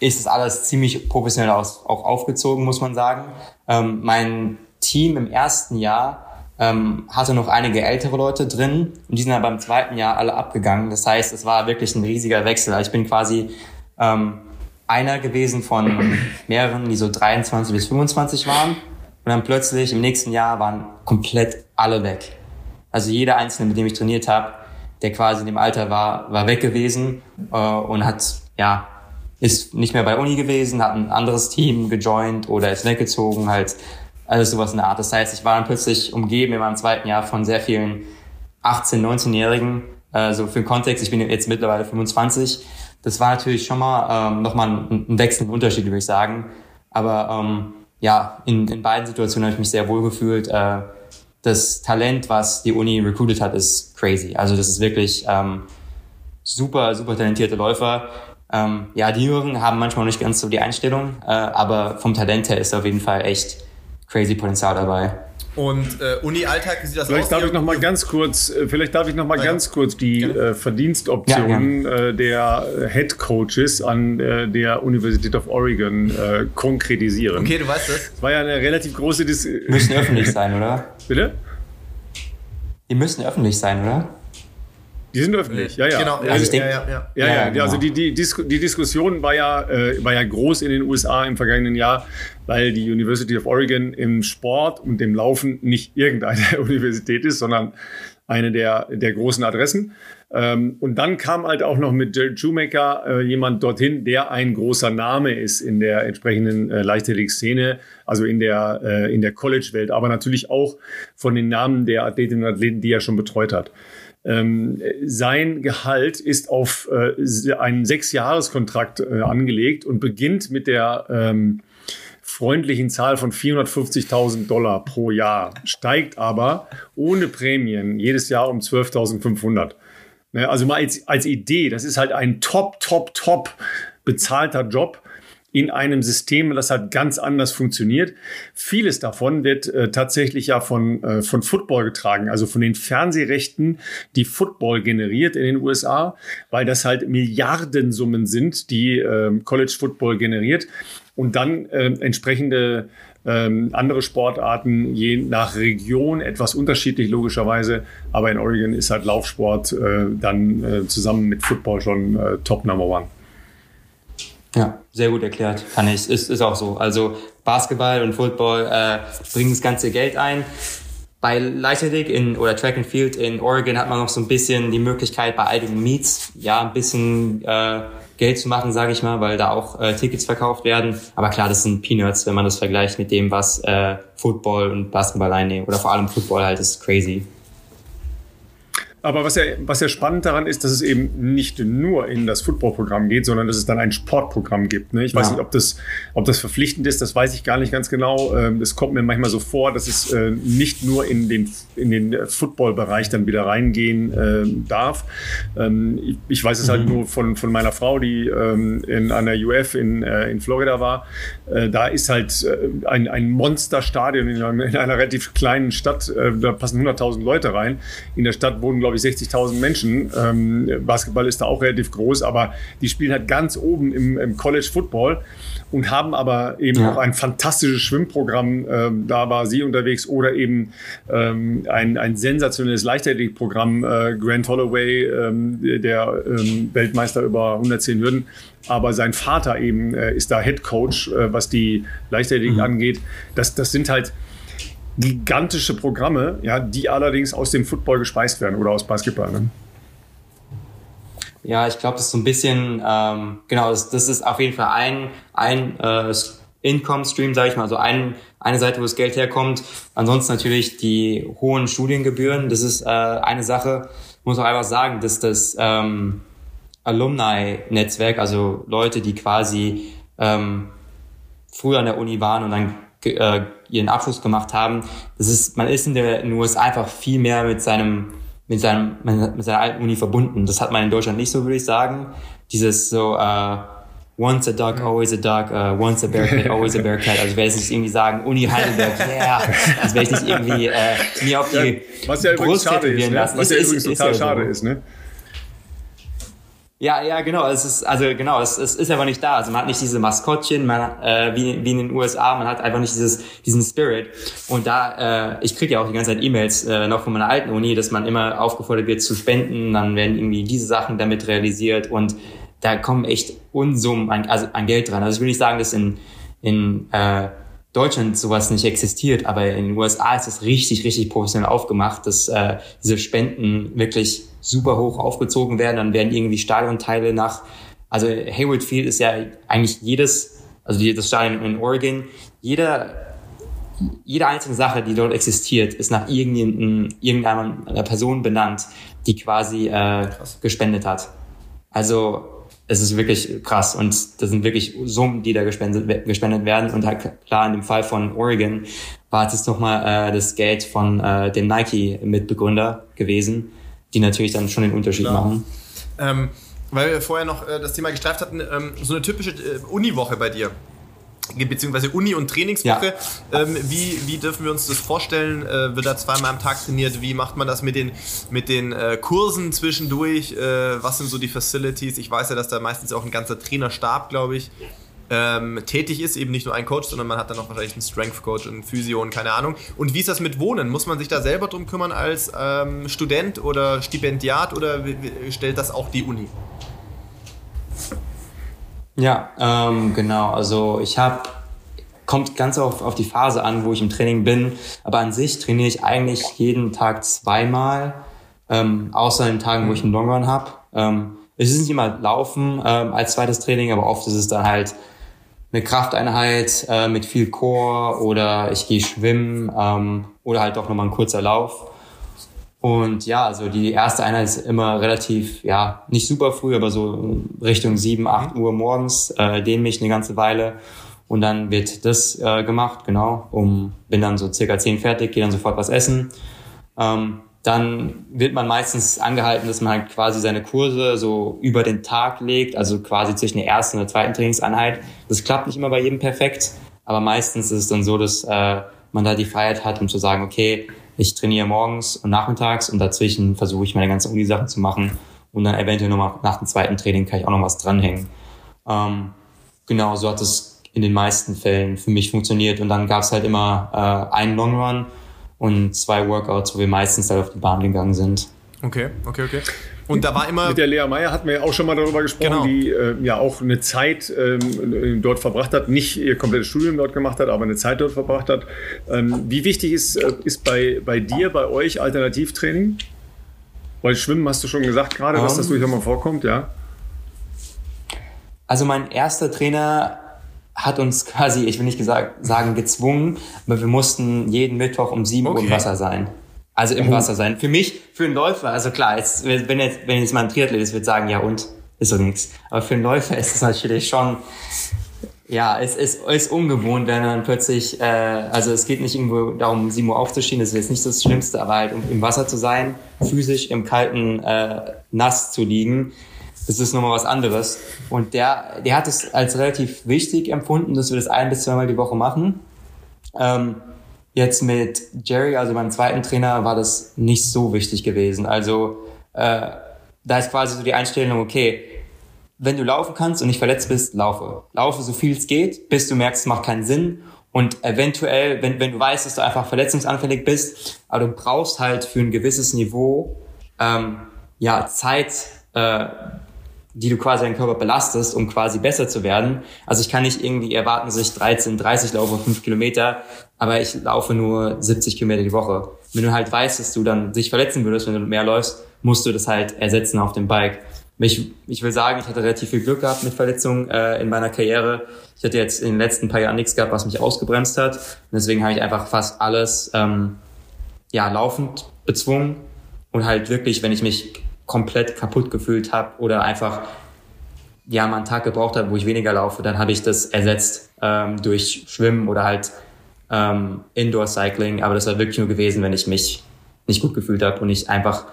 ist es alles ziemlich professionell aus, auch aufgezogen, muss man sagen. Ähm, mein Team im ersten Jahr ähm, hatte noch einige ältere Leute drin und die sind dann beim zweiten Jahr alle abgegangen. Das heißt, es war wirklich ein riesiger Wechsel. Ich bin quasi ähm, einer gewesen von mehreren, die so 23 bis 25 waren. Und dann plötzlich im nächsten Jahr waren komplett alle weg. Also jeder Einzelne, mit dem ich trainiert habe, der quasi in dem Alter war, war weg gewesen äh, und hat, ja, ist nicht mehr bei Uni gewesen, hat ein anderes Team gejoint oder ist weggezogen, halt alles sowas in der Art. Das heißt, ich war dann plötzlich umgeben in meinem zweiten Jahr von sehr vielen 18-, 19-Jährigen. Äh, so für den Kontext, ich bin jetzt mittlerweile 25. Das war natürlich schon mal ähm, nochmal ein, ein Wechsel, ein Unterschied, würde ich sagen. Aber ähm, ja, in, in beiden Situationen habe ich mich sehr wohl gefühlt. Äh, das Talent, was die Uni recruited hat, ist crazy. Also das ist wirklich ähm, super, super talentierte Läufer. Ähm, ja, die Jüngeren haben manchmal nicht ganz so die Einstellung, äh, aber vom Talent her ist auf jeden Fall echt crazy Potenzial dabei. Und äh, Uni-Alltag, wie sieht das vielleicht aus? Darf ich noch mal ganz kurz, äh, vielleicht darf ich noch mal ja. ganz kurz die äh, Verdienstoptionen ja, äh, der Head Coaches an äh, der Universität of Oregon äh, konkretisieren. Okay, du weißt das. Es war ja eine relativ große Dis Müssen öffentlich *laughs* sein, oder? Bitte? Die müssen öffentlich sein, oder? Die sind öffentlich, ja, ja. Genau, also ich denke, ja, ja, ja. ja, ja, genau. Also die, die, die Diskussion war ja, äh, war ja groß in den USA im vergangenen Jahr, weil die University of Oregon im Sport und im Laufen nicht irgendeine *laughs* Universität ist, sondern eine der, der großen Adressen. Ähm, und dann kam halt auch noch mit Jared Shoemaker äh, jemand dorthin, der ein großer Name ist in der entsprechenden äh, Leichtathletik-Szene, also in der, äh, in der College-Welt, aber natürlich auch von den Namen der Athletinnen und Athleten, die er schon betreut hat. Ähm, sein Gehalt ist auf äh, einen Sechsjahreskontrakt äh, angelegt und beginnt mit der ähm, freundlichen Zahl von 450.000 Dollar pro Jahr, steigt aber ohne Prämien jedes Jahr um 12.500. Ne, also mal als, als Idee, das ist halt ein top, top, top bezahlter Job in einem System, das halt ganz anders funktioniert. Vieles davon wird äh, tatsächlich ja von, äh, von Football getragen, also von den Fernsehrechten, die Football generiert in den USA, weil das halt Milliardensummen sind, die äh, College Football generiert und dann äh, entsprechende ähm, andere Sportarten je nach Region etwas unterschiedlich logischerweise, aber in Oregon ist halt Laufsport äh, dann äh, zusammen mit Football schon äh, Top Number One. Ja, sehr gut erklärt, kann ich. Ist, ist auch so. Also Basketball und Football äh, bringen das ganze Geld ein. Bei Leichtathletik in, oder Track and Field in Oregon hat man noch so ein bisschen die Möglichkeit bei einigen Meets, ja, ein bisschen äh, Geld zu machen, sage ich mal, weil da auch äh, Tickets verkauft werden. Aber klar, das sind Peanuts, wenn man das vergleicht mit dem, was äh, Football und Basketball einnehmen. Oder vor allem Football halt ist crazy. Aber was ja, was ja spannend daran ist, dass es eben nicht nur in das Footballprogramm geht, sondern dass es dann ein Sportprogramm gibt. Ne? Ich weiß ja. nicht, ob das, ob das verpflichtend ist, das weiß ich gar nicht ganz genau. Ähm, es kommt mir manchmal so vor, dass es äh, nicht nur in den, in den Footballbereich dann wieder reingehen äh, darf. Ähm, ich, weiß es halt mhm. halt nur von, von meiner Frau, die ähm, in einer UF in, äh, in Florida war. Äh, da ist halt äh, ein, ein Monsterstadion in, in einer relativ kleinen Stadt. Äh, da passen 100.000 Leute rein. In der Stadt wohnen, glaube ich, glaube ich, 60.000 Menschen. Ähm, Basketball ist da auch relativ groß, aber die spielen halt ganz oben im, im College Football und haben aber eben ja. auch ein fantastisches Schwimmprogramm. Ähm, da war sie unterwegs oder eben ähm, ein, ein sensationelles Leichtathletikprogramm. Äh, Grant Holloway, ähm, der ähm, Weltmeister über 110 Hürden. Aber sein Vater eben äh, ist da Head Coach, äh, was die Leichtathletik mhm. angeht. Das, das sind halt gigantische Programme, ja, die allerdings aus dem Football gespeist werden oder aus Basketball. Ne? Ja, ich glaube, das ist so ein bisschen, ähm, genau, das, das ist auf jeden Fall ein, ein äh, Income-Stream, sage ich mal, also ein, eine Seite, wo das Geld herkommt. Ansonsten natürlich die hohen Studiengebühren, das ist äh, eine Sache. Ich muss auch einfach sagen, dass das ähm, Alumni-Netzwerk, also Leute, die quasi ähm, früher an der Uni waren und dann äh, ihren Abschluss gemacht haben. Das ist, man ist in der in den USA einfach viel mehr mit seinem mit seinem mit seiner alten Uni verbunden. Das hat man in Deutschland nicht so, würde ich sagen. Dieses so uh, Once a dog, always a dog, uh, once a bearcat, *laughs* always a bearcat. Also ich werde jetzt nicht irgendwie sagen, Uni Heidelberg, *laughs* yeah. Das werde ich nicht irgendwie äh, mir auf die ja, was ja Brust schade ist, ne? Was ja übrigens total ist schade so. ist, ne? Ja, ja, genau. Es ist also genau, es, es ist einfach nicht da. Also man hat nicht diese Maskottchen, man äh, wie, wie in den USA, man hat einfach nicht dieses diesen Spirit. Und da, äh, ich kriege ja auch die ganze Zeit E-Mails äh, noch von meiner alten Uni, dass man immer aufgefordert wird zu spenden, dann werden irgendwie diese Sachen damit realisiert und da kommen echt Unsummen an, also an Geld dran. Also ich will nicht sagen, dass in in äh, Deutschland sowas nicht existiert, aber in den USA ist es richtig, richtig professionell aufgemacht, dass äh, diese Spenden wirklich super hoch aufgezogen werden. Dann werden irgendwie Stadionteile nach, also Hayward Field ist ja eigentlich jedes, also das Stadion in Oregon, jeder jede einzelne Sache, die dort existiert, ist nach irgendeiner Person benannt, die quasi äh, gespendet hat. Also es ist wirklich krass und das sind wirklich Summen, die da gespendet, gespendet werden und halt klar in dem Fall von Oregon war es nochmal äh, das Geld von äh, dem Nike-Mitbegründer gewesen, die natürlich dann schon den Unterschied klar. machen. Ähm, weil wir vorher noch äh, das Thema gestreift hatten, ähm, so eine typische äh, Uniwoche bei dir beziehungsweise Uni- und Trainingswoche. Ja. Ähm, wie, wie dürfen wir uns das vorstellen? Äh, wird da zweimal am Tag trainiert? Wie macht man das mit den, mit den äh, Kursen zwischendurch? Äh, was sind so die Facilities? Ich weiß ja, dass da meistens auch ein ganzer Trainerstab, glaube ich, ähm, tätig ist. Eben nicht nur ein Coach, sondern man hat dann auch wahrscheinlich einen Strength-Coach, einen Physio und keine Ahnung. Und wie ist das mit Wohnen? Muss man sich da selber drum kümmern als ähm, Student oder Stipendiat oder stellt das auch die Uni? Ja, ähm, genau. Also ich habe kommt ganz auf, auf die Phase an, wo ich im Training bin. Aber an sich trainiere ich eigentlich jeden Tag zweimal. ähm, außer den Tagen, wo ich einen Longrun habe. Ähm, es ist nicht immer Laufen ähm, als zweites Training, aber oft ist es dann halt eine Krafteinheit äh, mit viel Core oder ich gehe schwimmen ähm, oder halt doch nochmal ein kurzer Lauf. Und ja, also die erste Einheit ist immer relativ, ja, nicht super früh, aber so Richtung 7, 8 Uhr morgens, äh, dehne mich eine ganze Weile und dann wird das äh, gemacht, genau, um, bin dann so circa 10 fertig, gehe dann sofort was essen. Ähm, dann wird man meistens angehalten, dass man halt quasi seine Kurse so über den Tag legt, also quasi zwischen der ersten und der zweiten Trainingseinheit. Das klappt nicht immer bei jedem perfekt, aber meistens ist es dann so, dass äh, man da die Freiheit hat, um zu sagen, okay, ich trainiere morgens und nachmittags und dazwischen versuche ich meine ganzen Uni-Sachen zu machen und dann eventuell nochmal nach dem zweiten Training kann ich auch noch was dranhängen. Ähm, genau, so hat es in den meisten Fällen für mich funktioniert und dann gab es halt immer äh, einen Long Run und zwei Workouts, wo wir meistens halt auf die Bahn gegangen sind. Okay, okay, okay. Und da war immer. Mit der Lea Meyer hatten wir ja auch schon mal darüber gesprochen, genau. die äh, ja auch eine Zeit ähm, dort verbracht hat, nicht ihr komplettes Studium dort gemacht hat, aber eine Zeit dort verbracht hat. Ähm, wie wichtig ist, äh, ist bei, bei dir, bei euch Alternativtraining? Weil Schwimmen hast du schon gesagt gerade, um, dass das ähm. durchaus mal vorkommt, ja? Also mein erster Trainer hat uns quasi, ich will nicht gesagt, sagen gezwungen, aber wir mussten jeden Mittwoch um 7 okay. Uhr im Wasser sein. Also im. Wasser sein. Für mich, für einen Läufer, also klar, jetzt, wenn jetzt, wenn jetzt mal ein Triathlet ist, wird sagen, ja und, ist so nichts. Aber für einen Läufer ist es natürlich schon, ja, es ist, ist ungewohnt, wenn man plötzlich, äh, also es geht nicht irgendwo darum, 7 Uhr aufzustehen, das ist jetzt nicht das Schlimmste, aber halt um im Wasser zu sein, physisch im kalten äh, Nass zu liegen, das ist nochmal was anderes. Und der, der hat es als relativ wichtig empfunden, dass wir das ein bis zweimal die Woche machen. Ähm, jetzt mit Jerry, also meinem zweiten Trainer, war das nicht so wichtig gewesen. Also äh, da ist quasi so die Einstellung, okay, wenn du laufen kannst und nicht verletzt bist, laufe. Laufe so viel es geht, bis du merkst, es macht keinen Sinn. Und eventuell, wenn, wenn du weißt, dass du einfach verletzungsanfällig bist, aber du brauchst halt für ein gewisses Niveau ähm, ja Zeit, äh, die du quasi deinen Körper belastest, um quasi besser zu werden. Also ich kann nicht irgendwie erwarten, dass ich 13, 30 laufe, 5 Kilometer, aber ich laufe nur 70 Kilometer die Woche. Wenn du halt weißt, dass du dann dich verletzen würdest, wenn du mehr läufst, musst du das halt ersetzen auf dem Bike. Ich, ich will sagen, ich hatte relativ viel Glück gehabt mit Verletzungen äh, in meiner Karriere. Ich hatte jetzt in den letzten paar Jahren nichts gehabt, was mich ausgebremst hat. Und deswegen habe ich einfach fast alles ähm, ja laufend bezwungen und halt wirklich, wenn ich mich komplett kaputt gefühlt habe oder einfach ja mal einen Tag gebraucht habe, wo ich weniger laufe, dann habe ich das ersetzt ähm, durch Schwimmen oder halt ähm, Indoor Cycling. Aber das war wirklich nur gewesen, wenn ich mich nicht gut gefühlt habe und ich einfach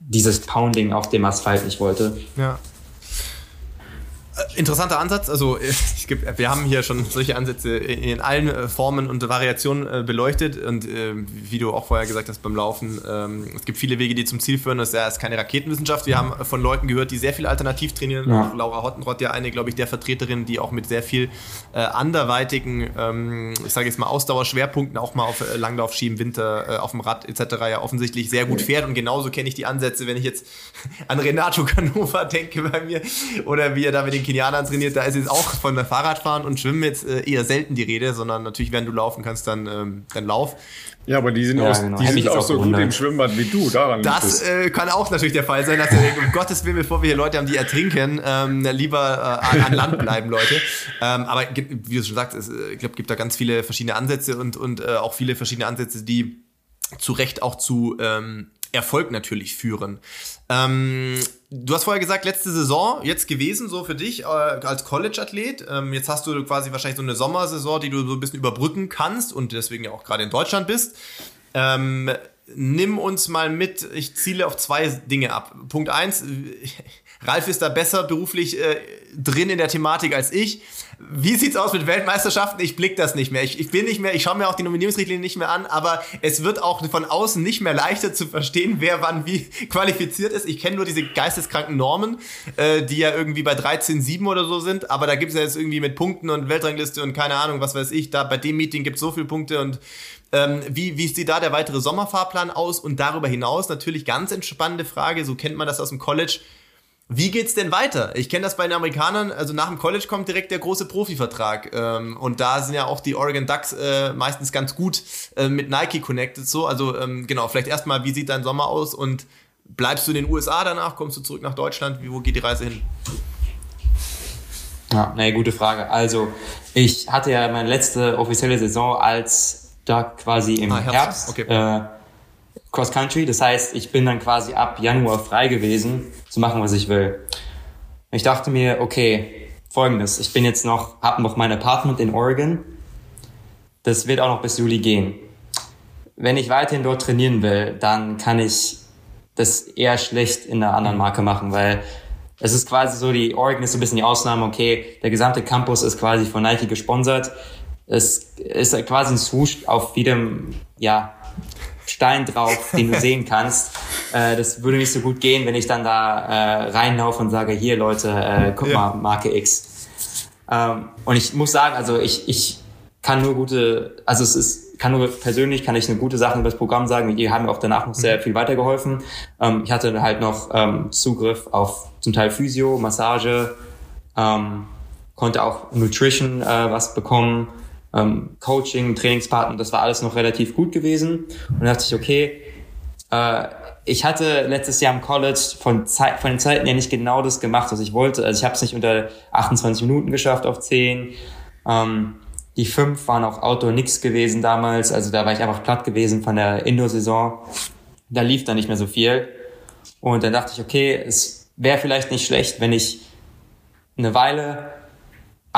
dieses Pounding auf dem Asphalt nicht wollte. Ja. Äh, interessanter Ansatz. Also *laughs* ich, wir haben hier schon solche Ansätze in allen äh, Formen und Variationen äh, beleuchtet. Und wie du auch vorher gesagt hast beim Laufen, ähm, es gibt viele Wege, die zum Ziel führen. Das ist keine Raketenwissenschaft. Wir haben von Leuten gehört, die sehr viel alternativ trainieren. Ja. Laura Hottenrott, ja eine, glaube ich, der Vertreterin, die auch mit sehr viel anderweitigen, ähm, ich sage jetzt mal Ausdauerschwerpunkten, auch mal auf Langlauf schieben, Winter, auf dem Rad etc. ja offensichtlich sehr gut fährt. Und genauso kenne ich die Ansätze, wenn ich jetzt *laughs* an Renato Canova denke bei mir oder wie er da mit den Kenianern trainiert, da ist jetzt auch von der Fahrradfahren und Schwimmen jetzt äh, eher selten die Rede, sondern natürlich, wenn du laufen kannst, dann, ähm, dann lauf. Ja, aber die sind, ja, auch, genau. die sind auch so gut im Schwimmbad wie du, daran Das äh, kann auch natürlich der Fall sein, dass wir, um Gottes Willen, bevor wir hier Leute haben, die ertrinken, ähm, lieber äh, an Land bleiben, Leute. Ähm, aber wie du schon sagst, es, äh, ich glaube, gibt da ganz viele verschiedene Ansätze und, und äh, auch viele verschiedene Ansätze, die zu Recht auch zu ähm, Erfolg natürlich führen. Ähm, du hast vorher gesagt, letzte Saison jetzt gewesen, so für dich äh, als College-Athlet. Ähm, jetzt hast du quasi wahrscheinlich so eine Sommersaison, die du so ein bisschen überbrücken kannst und deswegen ja auch gerade in Deutschland bist. Ähm, nimm uns mal mit, ich ziele auf zwei Dinge ab. Punkt eins, Ralf ist da besser beruflich äh, drin in der Thematik als ich. Wie sieht's aus mit Weltmeisterschaften? Ich blick das nicht mehr. Ich, ich bin nicht mehr, ich schaue mir auch die Nominierungsrichtlinien nicht mehr an, aber es wird auch von außen nicht mehr leichter zu verstehen, wer wann wie *laughs* qualifiziert ist. Ich kenne nur diese geisteskranken Normen, äh, die ja irgendwie bei 13,7 oder so sind, aber da gibt's ja jetzt irgendwie mit Punkten und Weltrangliste und keine Ahnung, was weiß ich, da bei dem Meeting gibt's so viele Punkte und ähm, wie, wie sieht da der weitere Sommerfahrplan aus? Und darüber hinaus natürlich ganz entspannende Frage, so kennt man das aus dem College wie geht's denn weiter? Ich kenne das bei den Amerikanern, also nach dem College kommt direkt der große Profivertrag. Ähm, und da sind ja auch die Oregon Ducks äh, meistens ganz gut äh, mit Nike connected. So, also ähm, genau, vielleicht erstmal, wie sieht dein Sommer aus und bleibst du in den USA danach? Kommst du zurück nach Deutschland? Wie, wo geht die Reise hin? Ja, ne, gute Frage. Also, ich hatte ja meine letzte offizielle Saison als da quasi im ah, Herbst, Herbst okay. äh, Cross Country. Das heißt, ich bin dann quasi ab Januar frei gewesen, zu machen, was ich will. Ich dachte mir, okay, folgendes. Ich bin jetzt noch, habe noch mein Apartment in Oregon. Das wird auch noch bis Juli gehen. Wenn ich weiterhin dort trainieren will, dann kann ich das eher schlecht in einer anderen Marke machen, weil es ist quasi so, die Oregon ist so ein bisschen die Ausnahme, okay, der gesamte Campus ist quasi von Nike gesponsert. Es ist quasi ein Swoosh auf jedem, ja, Stein drauf, den du *laughs* sehen kannst. Äh, das würde nicht so gut gehen, wenn ich dann da äh, reinlaufe und sage, hier Leute, äh, guck ja. mal, Marke X. Ähm, und ich muss sagen, also ich, ich kann nur gute, also es ist, kann nur persönlich, kann ich eine gute Sache über das Programm sagen. Die haben mir auch danach noch sehr mhm. viel weitergeholfen. Ähm, ich hatte halt noch ähm, Zugriff auf zum Teil Physio, Massage, ähm, konnte auch Nutrition äh, was bekommen ähm, Coaching, Trainingspartner, das war alles noch relativ gut gewesen. Und da dachte ich, okay, äh, ich hatte letztes Jahr im College von, Zeit, von den Zeiten her nicht genau das gemacht, was ich wollte. Also ich habe es nicht unter 28 Minuten geschafft auf 10. Ähm, die fünf waren auch Outdoor nix gewesen damals. Also da war ich einfach platt gewesen von der Indoor-Saison. Da lief dann nicht mehr so viel. Und dann dachte ich, okay, es wäre vielleicht nicht schlecht, wenn ich eine Weile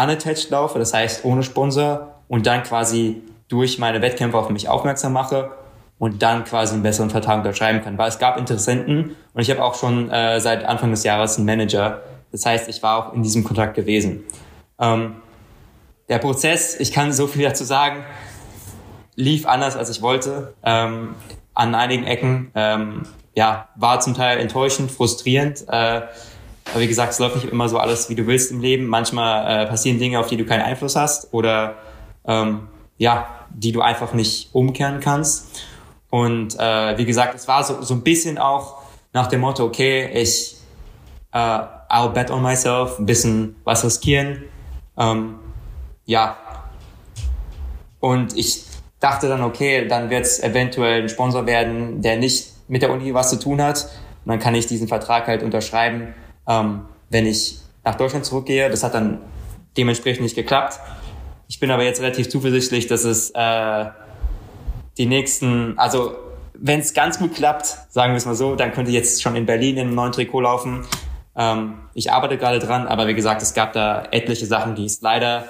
unattached laufe, das heißt ohne Sponsor und dann quasi durch meine Wettkämpfe auf mich aufmerksam mache und dann quasi einen besseren Vertrag unterschreiben kann. Weil es gab Interessenten und ich habe auch schon äh, seit Anfang des Jahres einen Manager. Das heißt, ich war auch in diesem Kontakt gewesen. Ähm, der Prozess, ich kann so viel dazu sagen, lief anders, als ich wollte. Ähm, an einigen Ecken, ähm, ja, war zum Teil enttäuschend, frustrierend. Äh, aber wie gesagt, es läuft nicht immer so alles, wie du willst im Leben. Manchmal äh, passieren Dinge, auf die du keinen Einfluss hast oder ähm, ja, die du einfach nicht umkehren kannst. Und äh, wie gesagt, es war so, so ein bisschen auch nach dem Motto, okay, ich äh, I'll bet on myself, ein bisschen was riskieren. Ähm, ja. Und ich dachte dann, okay, dann wird es eventuell ein Sponsor werden, der nicht mit der Uni was zu tun hat. Und dann kann ich diesen Vertrag halt unterschreiben, ähm, wenn ich nach Deutschland zurückgehe. Das hat dann dementsprechend nicht geklappt. Ich bin aber jetzt relativ zuversichtlich, dass es äh, die nächsten, also wenn es ganz gut klappt, sagen wir es mal so, dann könnte ich jetzt schon in Berlin in einem neuen Trikot laufen. Ähm, ich arbeite gerade dran, aber wie gesagt, es gab da etliche Sachen, die es leider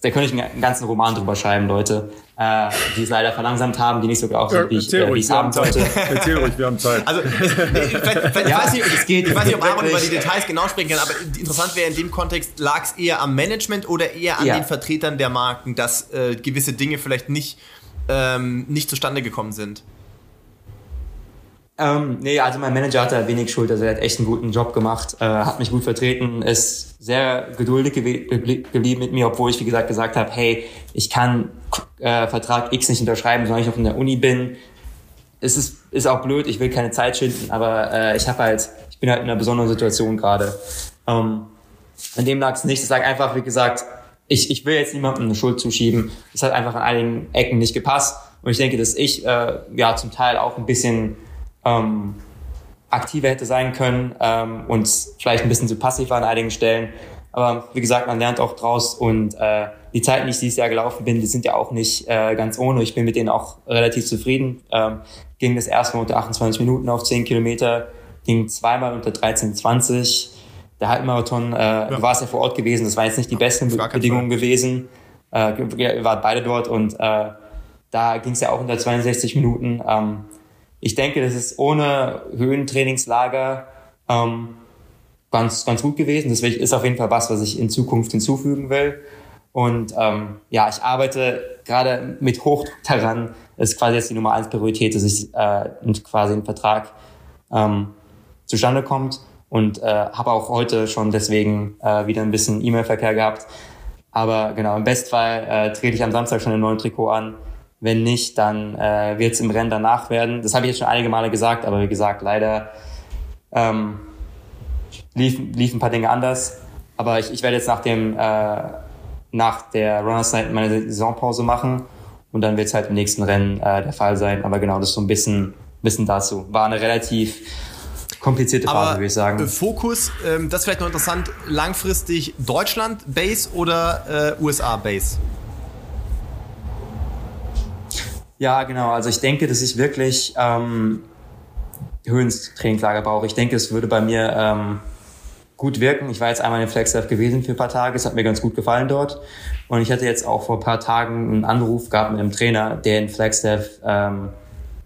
da könnte ich einen ganzen Roman drüber schreiben, Leute, äh, die es leider verlangsamt haben, die nicht so auch sind, wie ich äh, es haben sollte. Erzähl ruhig, wir haben Zeit. Also, vielleicht, vielleicht, ja, ich weiß nicht, es geht, ich weiß nicht, ob Aaron über die Details genau sprechen kann, aber interessant wäre in dem Kontext, lag es eher am Management oder eher an ja. den Vertretern der Marken, dass äh, gewisse Dinge vielleicht nicht, ähm, nicht zustande gekommen sind? Ähm, nee, also mein Manager hat da wenig Schuld, also er hat echt einen guten Job gemacht, äh, hat mich gut vertreten, ist sehr geduldig geblieben mit mir, obwohl ich, wie gesagt, gesagt habe, hey, ich kann äh, Vertrag X nicht unterschreiben, solange ich noch in der Uni bin. Es ist, ist auch blöd, ich will keine Zeit schinden, aber äh, ich habe halt, ich bin halt in einer besonderen Situation gerade. Ähm, an dem lag es nicht. Es lag einfach, wie gesagt, ich, ich will jetzt niemandem eine Schuld zuschieben. Es hat einfach an einigen Ecken nicht gepasst. Und ich denke, dass ich äh, ja zum Teil auch ein bisschen ähm, aktiver hätte sein können ähm, und vielleicht ein bisschen zu passiv war an einigen Stellen. Aber wie gesagt, man lernt auch draus und äh, die Zeiten, die ich dieses Jahr gelaufen bin, die sind ja auch nicht äh, ganz ohne. Ich bin mit denen auch relativ zufrieden. Ähm, ging das erste Mal unter 28 Minuten auf 10 Kilometer, ging zweimal unter 13,20. Der Halbmarathon, äh, ja. du warst ja vor Ort gewesen, das waren jetzt nicht die besten Bedingungen gewesen. Äh, wir waren beide dort und äh, da ging es ja auch unter 62 Minuten. Ähm, ich denke, das ist ohne Höhentrainingslager ähm, ganz, ganz gut gewesen. Das ist auf jeden Fall was, was ich in Zukunft hinzufügen will. Und ähm, ja, ich arbeite gerade mit Hochdruck daran. Das ist quasi jetzt die Nummer eins Priorität, dass ich äh, quasi ein Vertrag ähm, zustande kommt. Und äh, habe auch heute schon deswegen äh, wieder ein bisschen E-Mail-Verkehr gehabt. Aber genau, im Bestfall äh, trete ich am Samstag schon ein neues Trikot an. Wenn nicht, dann äh, wird es im Rennen danach werden. Das habe ich jetzt schon einige Male gesagt, aber wie gesagt, leider ähm, liefen, liefen ein paar Dinge anders. Aber ich, ich werde jetzt nach dem äh, nach der Runners Night meine Saisonpause machen und dann wird es halt im nächsten Rennen äh, der Fall sein. Aber genau, das ist so ein bisschen, bisschen dazu. War eine relativ komplizierte Phase, würde ich sagen. äh, Fokus, ähm, das ist vielleicht noch interessant, langfristig Deutschland-Base oder äh, USA-Base? Ja, genau. Also ich denke, dass ich wirklich ähm, Höhentrainingslager brauche. Ich denke, es würde bei mir ähm, gut wirken. Ich war jetzt einmal in Flagstaff gewesen für ein paar Tage. Es hat mir ganz gut gefallen dort. Und ich hatte jetzt auch vor ein paar Tagen einen Anruf gehabt mit einem Trainer, der in Flagstaff ähm,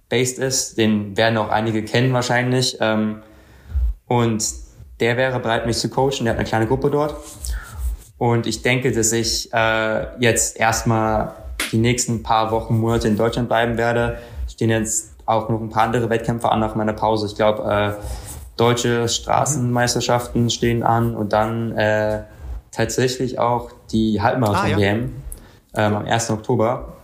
based ist. Den werden auch einige kennen wahrscheinlich. Ähm, und der wäre bereit, mich zu coachen. Der hat eine kleine Gruppe dort. Und ich denke, dass ich äh, jetzt erstmal die nächsten paar Wochen, Monate in Deutschland bleiben werde. Stehen jetzt auch noch ein paar andere Wettkämpfe an nach meiner Pause. Ich glaube, äh, deutsche Straßenmeisterschaften stehen an und dann äh, tatsächlich auch die Halbmarathon-WM ähm, am 1. Oktober.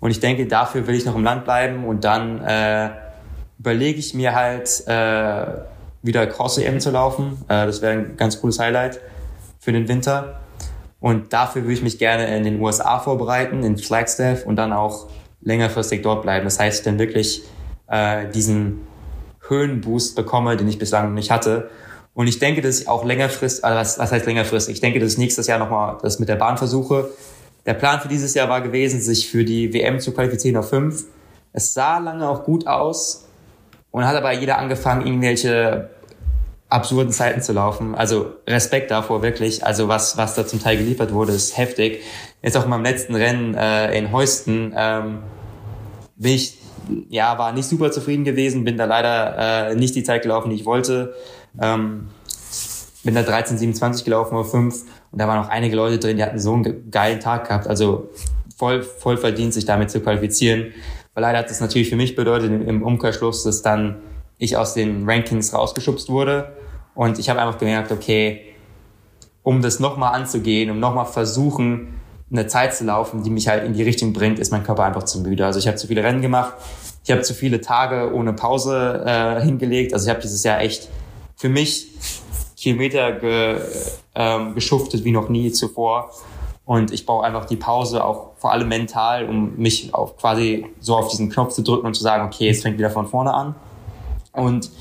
Und ich denke, dafür will ich noch im Land bleiben und dann äh, überlege ich mir halt, äh, wieder Cross-EM zu laufen. Äh, das wäre ein ganz cooles Highlight für den Winter. Und dafür würde ich mich gerne in den USA vorbereiten, in Flagstaff und dann auch längerfristig dort bleiben. Das heißt, ich dann wirklich äh, diesen Höhenboost bekomme, den ich bislang noch nicht hatte. Und ich denke, dass ich auch längerfristig, also was, was heißt längerfristig? Ich denke, dass ich nächstes Jahr nochmal das mit der Bahn versuche. Der Plan für dieses Jahr war gewesen, sich für die WM zu qualifizieren auf fünf. Es sah lange auch gut aus und hat aber jeder angefangen, irgendwelche absurden Zeiten zu laufen. Also Respekt davor wirklich. Also was, was da zum Teil geliefert wurde, ist heftig. Jetzt auch in meinem letzten Rennen äh, in Heusten ähm, bin ich, ja, war nicht super zufrieden gewesen, bin da leider äh, nicht die Zeit gelaufen, die ich wollte. Ähm, bin da 13,27 gelaufen auf 5 und da waren auch einige Leute drin, die hatten so einen geilen Tag gehabt. Also voll, voll verdient, sich damit zu qualifizieren. Weil leider hat das natürlich für mich bedeutet, im Umkehrschluss, dass dann ich aus den Rankings rausgeschubst wurde. Und ich habe einfach gemerkt, okay, um das nochmal anzugehen, um nochmal versuchen, eine Zeit zu laufen, die mich halt in die Richtung bringt, ist mein Körper einfach zu müde. Also ich habe zu viele Rennen gemacht, ich habe zu viele Tage ohne Pause äh, hingelegt. Also ich habe dieses Jahr echt für mich Kilometer ge, ähm, geschuftet wie noch nie zuvor. Und ich brauche einfach die Pause auch vor allem mental, um mich auf quasi so auf diesen Knopf zu drücken und zu sagen, okay, es fängt wieder von vorne an. Und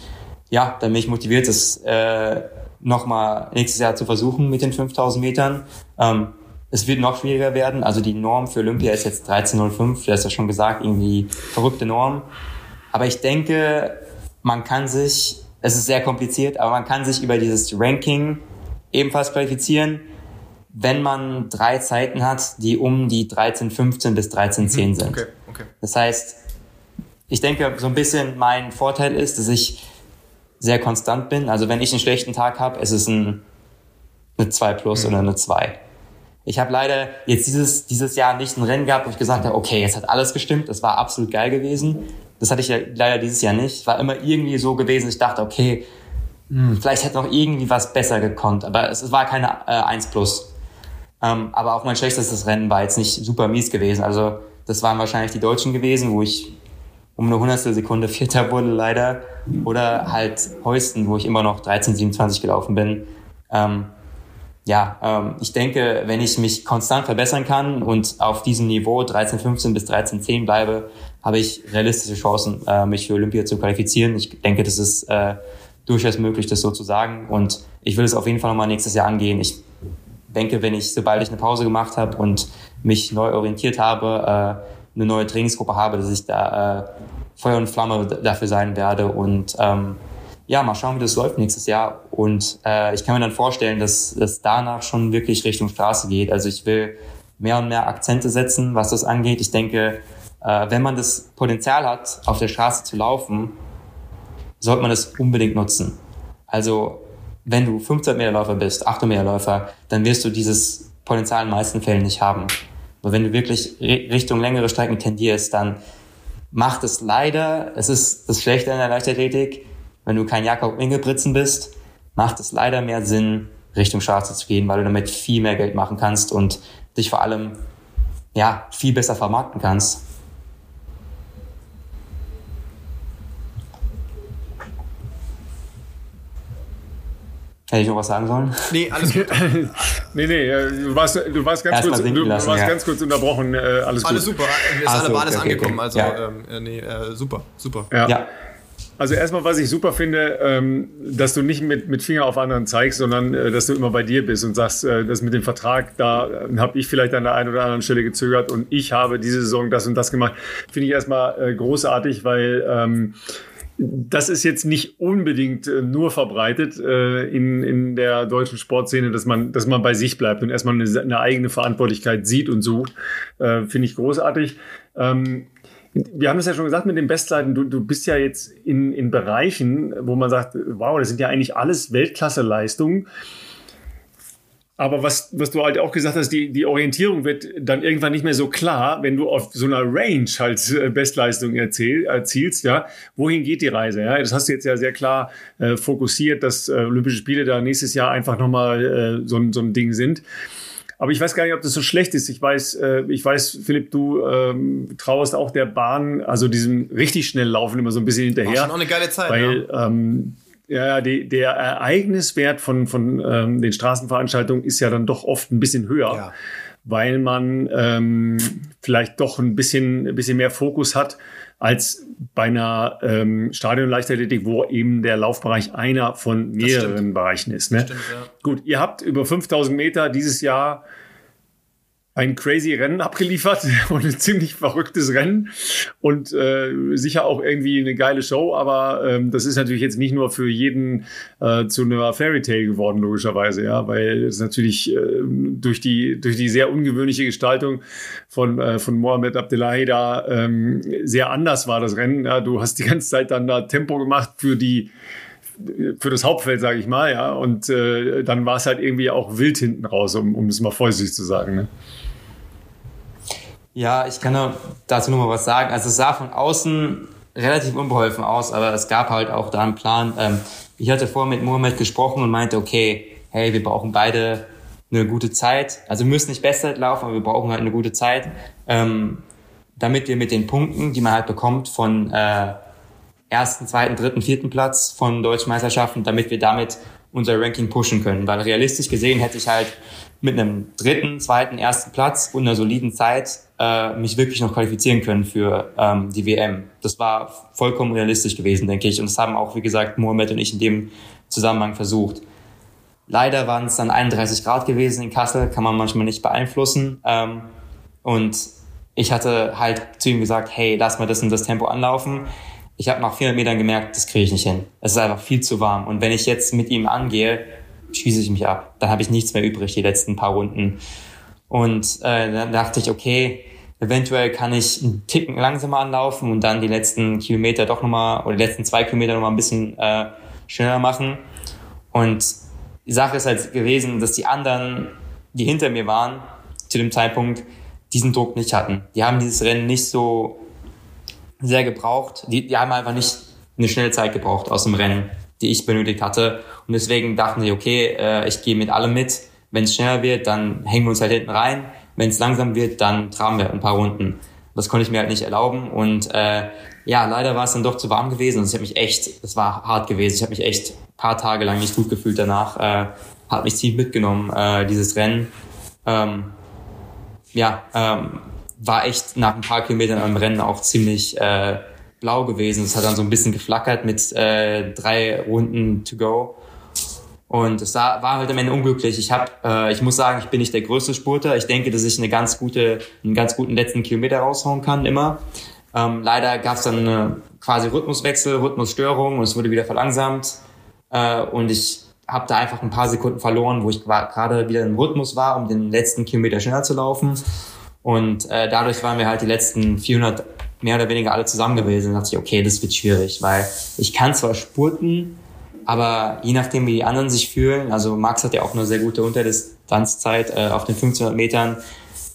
ja, dann bin ich motiviert, das äh, nochmal nächstes Jahr zu versuchen mit den 5000 Metern. Ähm, es wird noch schwieriger werden. Also die Norm für Olympia ist jetzt 13.05. Du hast ja schon gesagt, irgendwie verrückte Norm. Aber ich denke, man kann sich, es ist sehr kompliziert, aber man kann sich über dieses Ranking ebenfalls qualifizieren, wenn man drei Zeiten hat, die um die 13.15 bis 13.10 sind. Okay, okay. Das heißt, ich denke, so ein bisschen mein Vorteil ist, dass ich sehr konstant bin. Also wenn ich einen schlechten Tag habe, ist es ein, eine 2 plus Mhm. oder eine 2. Ich habe leider jetzt dieses, dieses Jahr nicht ein Rennen gehabt, wo ich gesagt habe, okay, jetzt hat alles gestimmt, das war absolut geil gewesen. Das hatte ich ja leider dieses Jahr nicht. Es war immer irgendwie so gewesen, ich dachte, okay, hm, vielleicht hätte noch irgendwie was besser gekonnt, aber es, es war keine äh, 1 plus. Ähm, aber auch mein schlechtestes Rennen war jetzt nicht super mies gewesen. Also das waren wahrscheinlich die Deutschen gewesen, wo ich um eine hundertstel Sekunde Vierter wurde leider. Oder halt Heusten, wo ich immer noch 13,27 gelaufen bin. Ähm, ja, ähm, ich denke, wenn ich mich konstant verbessern kann und auf diesem Niveau 13,15 bis 13,10 bleibe, habe ich realistische Chancen, äh, mich für Olympia zu qualifizieren. Ich denke, das ist äh, durchaus möglich, das so zu sagen. Und ich will es auf jeden Fall nochmal nächstes Jahr angehen. Ich denke, wenn ich, sobald ich eine Pause gemacht habe und mich neu orientiert habe, äh, eine neue Trainingsgruppe habe, dass ich da äh, Feuer und Flamme dafür sein werde und ähm, ja, mal schauen, wie das läuft nächstes Jahr. Und äh, ich kann mir dann vorstellen, dass es danach schon wirklich Richtung Straße geht. Also ich will mehr und mehr Akzente setzen, was das angeht. Ich denke, äh, wenn man das Potenzial hat, auf der Straße zu laufen, sollte man das unbedingt nutzen. Also wenn du 15 Meter Läufer bist, 8 Meter Läufer, dann wirst du dieses Potenzial in den meisten Fällen nicht haben. Aber wenn du wirklich ri- Richtung längere Strecken tendierst, dann macht es leider, es ist das Schlechte an der Leichtathletik, wenn du kein Jakob Ingebrigtsen bist, macht es leider mehr Sinn, Richtung Straße zu gehen, weil du damit viel mehr Geld machen kannst und dich vor allem ja, viel besser vermarkten kannst. Hätte ich noch was sagen sollen? Nee, alles gut. *laughs* Nee, nee, äh, du warst, du warst, ganz, Erst mal kurz, du, lassen, warst ja. ganz kurz unterbrochen. Äh, alles gut. Alles super. Wir sind so, alles okay, okay, angekommen. Also, ja. ähm, äh, nee, äh, super, super. Ja. Ja. Also erstmal, was ich super finde, ähm, dass du nicht mit, mit Finger auf anderen zeigst, sondern äh, dass du immer bei dir bist und sagst, äh, das mit dem Vertrag, da äh, habe ich vielleicht an der einen oder anderen Stelle gezögert und ich habe diese Saison das und das gemacht. Finde ich erstmal äh, großartig, weil ähm, das ist jetzt nicht unbedingt äh, nur verbreitet äh, in, in der deutschen Sportszene, dass man, dass man bei sich bleibt und erstmal eine, eine eigene Verantwortlichkeit sieht und sucht. Äh, Finde ich großartig. Ähm, wir haben es ja schon gesagt mit den Bestzeiten, du, du bist ja jetzt in, in Bereichen, wo man sagt, wow, das sind ja eigentlich alles Weltklasse-Leistungen. Aber was, was du halt auch gesagt hast, die, die Orientierung wird dann irgendwann nicht mehr so klar, wenn du auf so einer Range halt äh, Bestleistung erzähl, erzielst, ja. Wohin geht die Reise? Ja, das hast du jetzt ja sehr klar äh, fokussiert, dass äh, Olympische Spiele da nächstes Jahr einfach nochmal äh, so, so ein Ding sind. Aber ich weiß gar nicht, ob das so schlecht ist. Ich weiß, äh, ich weiß, Philipp, du ähm, trauerst auch der Bahn, also diesem richtig schnell Laufen immer so ein bisschen hinterher. War schon auch eine geile Zeit. Weil ja. ähm, ja, die, der Ereigniswert von, von ähm, den Straßenveranstaltungen ist ja dann doch oft ein bisschen höher. Ja. Weil man ähm, vielleicht doch ein bisschen, ein bisschen mehr Fokus hat als bei einer ähm, Stadionleichtathletik, wo eben der Laufbereich einer von mehreren Bereichen ist. Ne? Stimmt, ja. Gut, ihr habt über 5000 Meter dieses Jahr ein crazy Rennen abgeliefert *laughs* und ein ziemlich verrücktes Rennen und äh, sicher auch irgendwie eine geile Show, aber ähm, das ist natürlich jetzt nicht nur für jeden äh, zu einer Fairy Tale geworden, logischerweise, ja, weil es natürlich äh, durch die durch die sehr ungewöhnliche Gestaltung von äh, von Mohamed Abdullahi da ähm, sehr anders war das Rennen. Ja, du hast die ganze Zeit dann da Tempo gemacht für die für das Hauptfeld, sage ich mal, ja. Und äh, dann war es halt irgendwie auch wild hinten raus, um, um es mal vorsichtig zu sagen. Ne? Ja, ich kann dazu nur mal was sagen. Also es sah von außen relativ unbeholfen aus, aber es gab halt auch da einen Plan. Ähm, ich hatte vorher mit Mohamed gesprochen und meinte, okay, hey, wir brauchen beide eine gute Zeit. Also wir müssen nicht Bestzeit laufen, aber wir brauchen halt eine gute Zeit, ähm, damit wir mit den Punkten, die man halt bekommt von äh, ersten, zweiten, dritten, vierten Platz von deutschen Meisterschaften, damit wir damit unser Ranking pushen können. Weil realistisch gesehen hätte ich halt mit einem dritten, zweiten, ersten Platz und einer soliden Zeit äh, mich wirklich noch qualifizieren können für ähm, die WM. Das war vollkommen realistisch gewesen, denke ich. Und das haben auch, wie gesagt, Mohamed und ich in dem Zusammenhang versucht. Leider waren es dann 31 Grad gewesen in Kassel, kann man manchmal nicht beeinflussen. Ähm, und ich hatte halt zu ihm gesagt, hey, lass mal das und das Tempo anlaufen. Ich habe nach 400 Metern gemerkt, das kriege ich nicht hin. Es ist einfach viel zu warm. Und wenn ich jetzt mit ihm angehe, schieße ich mich ab. Dann habe ich nichts mehr übrig, die letzten paar Runden. Und äh, dann dachte ich, okay, eventuell kann ich einen Ticken langsamer anlaufen und dann die letzten Kilometer doch nochmal, oder die letzten zwei Kilometer nochmal ein bisschen äh, schneller machen. Und die Sache ist halt gewesen, dass die anderen, die hinter mir waren, zu dem Zeitpunkt diesen Druck nicht hatten. Die haben dieses Rennen nicht so sehr gebraucht. Die, die haben einfach nicht eine schnelle Zeit gebraucht aus dem Rennen die ich benötigt hatte. Und deswegen dachten sie, okay, äh, ich gehe mit allem mit. Wenn es schneller wird, dann hängen wir uns halt hinten rein. Wenn es langsam wird, dann tragen wir ein paar Runden. Das konnte ich mir halt nicht erlauben. Und äh, ja, leider war es dann doch zu warm gewesen. Und ich habe mich echt, das war hart gewesen. Ich habe mich echt paar Tage lang nicht gut gefühlt danach. Äh, hat mich ziemlich mitgenommen, äh, dieses Rennen. Ähm, ja, ähm, war echt nach ein paar Kilometern am Rennen auch ziemlich äh, blau gewesen. Es hat dann so ein bisschen geflackert mit äh, drei Runden to go. Und es war halt am Ende unglücklich. Ich hab, äh, ich muss sagen, ich bin nicht der größte Spurter. Ich denke, dass ich eine ganz gute, einen ganz guten letzten Kilometer raushauen kann immer. Ähm, leider gab es dann eine quasi Rhythmuswechsel, Rhythmusstörung und es wurde wieder verlangsamt. Äh, und ich habe da einfach ein paar Sekunden verloren, wo ich gerade wieder im Rhythmus war, um den letzten Kilometer schneller zu laufen. Und äh, dadurch waren wir halt die letzten 400 mehr oder weniger alle zusammen gewesen. Da dachte ich, okay, das wird schwierig, weil ich kann zwar spurten, aber je nachdem, wie die anderen sich fühlen, also Max hat ja auch eine sehr gute Unterdistanzzeit äh, auf den 1500 Metern,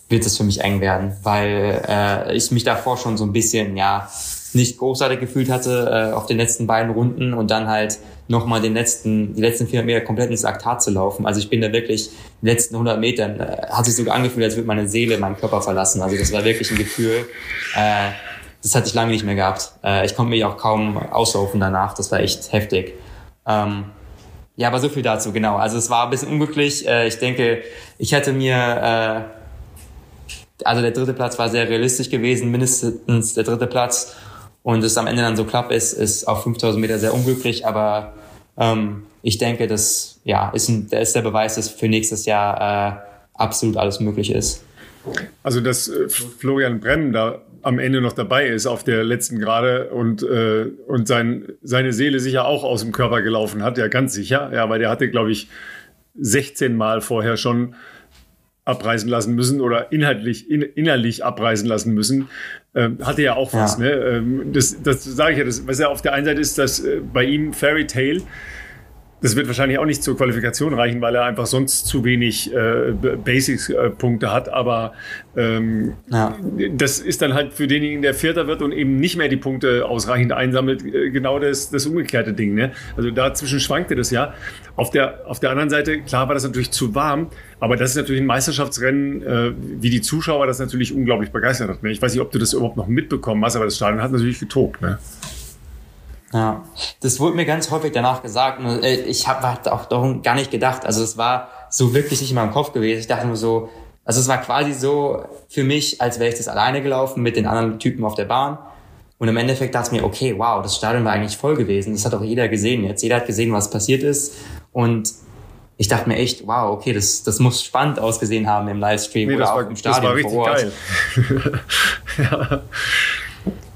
wird es für mich eng werden, weil äh, ich mich davor schon so ein bisschen, ja, nicht großartig gefühlt hatte äh, auf den letzten beiden Runden und dann halt nochmal den letzten, die letzten 400 Meter komplett ins Laktat zu laufen. Also ich bin da wirklich, die letzten 100 Metern, äh, hat sich sogar angefühlt, als würde meine Seele meinen Körper verlassen. Also das war wirklich ein Gefühl, äh, das hatte ich lange nicht mehr gehabt. Äh, ich konnte mich auch kaum auslaufen danach. Das war echt heftig. Ähm, ja, aber so viel dazu, genau. Also es war ein bisschen unglücklich. Äh, ich denke, ich hätte mir, äh, also der dritte Platz war sehr realistisch gewesen, mindestens der dritte Platz. und es am Ende dann so klappt, ist, ist auf 5000 Meter sehr unglücklich, aber ähm, ich denke, das ja, ist, ein, ist der Beweis, dass für nächstes Jahr äh, absolut alles möglich ist. Also, dass äh, Florian Bremm da am Ende noch dabei ist auf der letzten Gerade und, äh, und sein, seine Seele sicher auch aus dem Körper gelaufen hat, ja, ganz sicher. Ja, weil der hatte, glaube ich, 16 Mal vorher schon abreißen lassen müssen oder inhaltlich, in, innerlich abreißen lassen müssen, ähm, hatte ja auch was. Ja. Ne? Ähm, das das sage ich ja, das, was ja auf der einen Seite ist, dass äh, bei ihm Fairy Tale das wird wahrscheinlich auch nicht zur Qualifikation reichen, weil er einfach sonst zu wenig äh, Basics-Punkte äh, hat. Aber ähm, ja. das ist dann halt für denjenigen, der Vierter wird und eben nicht mehr die Punkte ausreichend einsammelt, äh, genau das, das umgekehrte Ding. Ne? Also dazwischen schwankte das ja. Auf der, auf der anderen Seite, klar war das natürlich zu warm, aber das ist natürlich ein Meisterschaftsrennen, äh, wie die Zuschauer das natürlich unglaublich begeistert hat. Ne? Ich weiß nicht, ob du das überhaupt noch mitbekommen hast, aber das Stadion hat natürlich getobt. Ne? Ja, das wurde mir ganz häufig danach gesagt und äh, ich habe auch darum gar nicht gedacht. Also es war so wirklich nicht in meinem Kopf gewesen. Ich dachte nur so, also es war quasi so für mich, als wäre ich das alleine gelaufen mit den anderen Typen auf der Bahn. Und im Endeffekt dachte ich mir, okay, wow, das Stadion war eigentlich voll gewesen. Das hat auch jeder gesehen jetzt. Jeder hat gesehen, was passiert ist. Und ich dachte mir echt, wow, okay, das, das muss spannend ausgesehen haben im Livestream nee, oder auch war, im Stadion das war richtig vor Ort. Geil. *laughs* ja.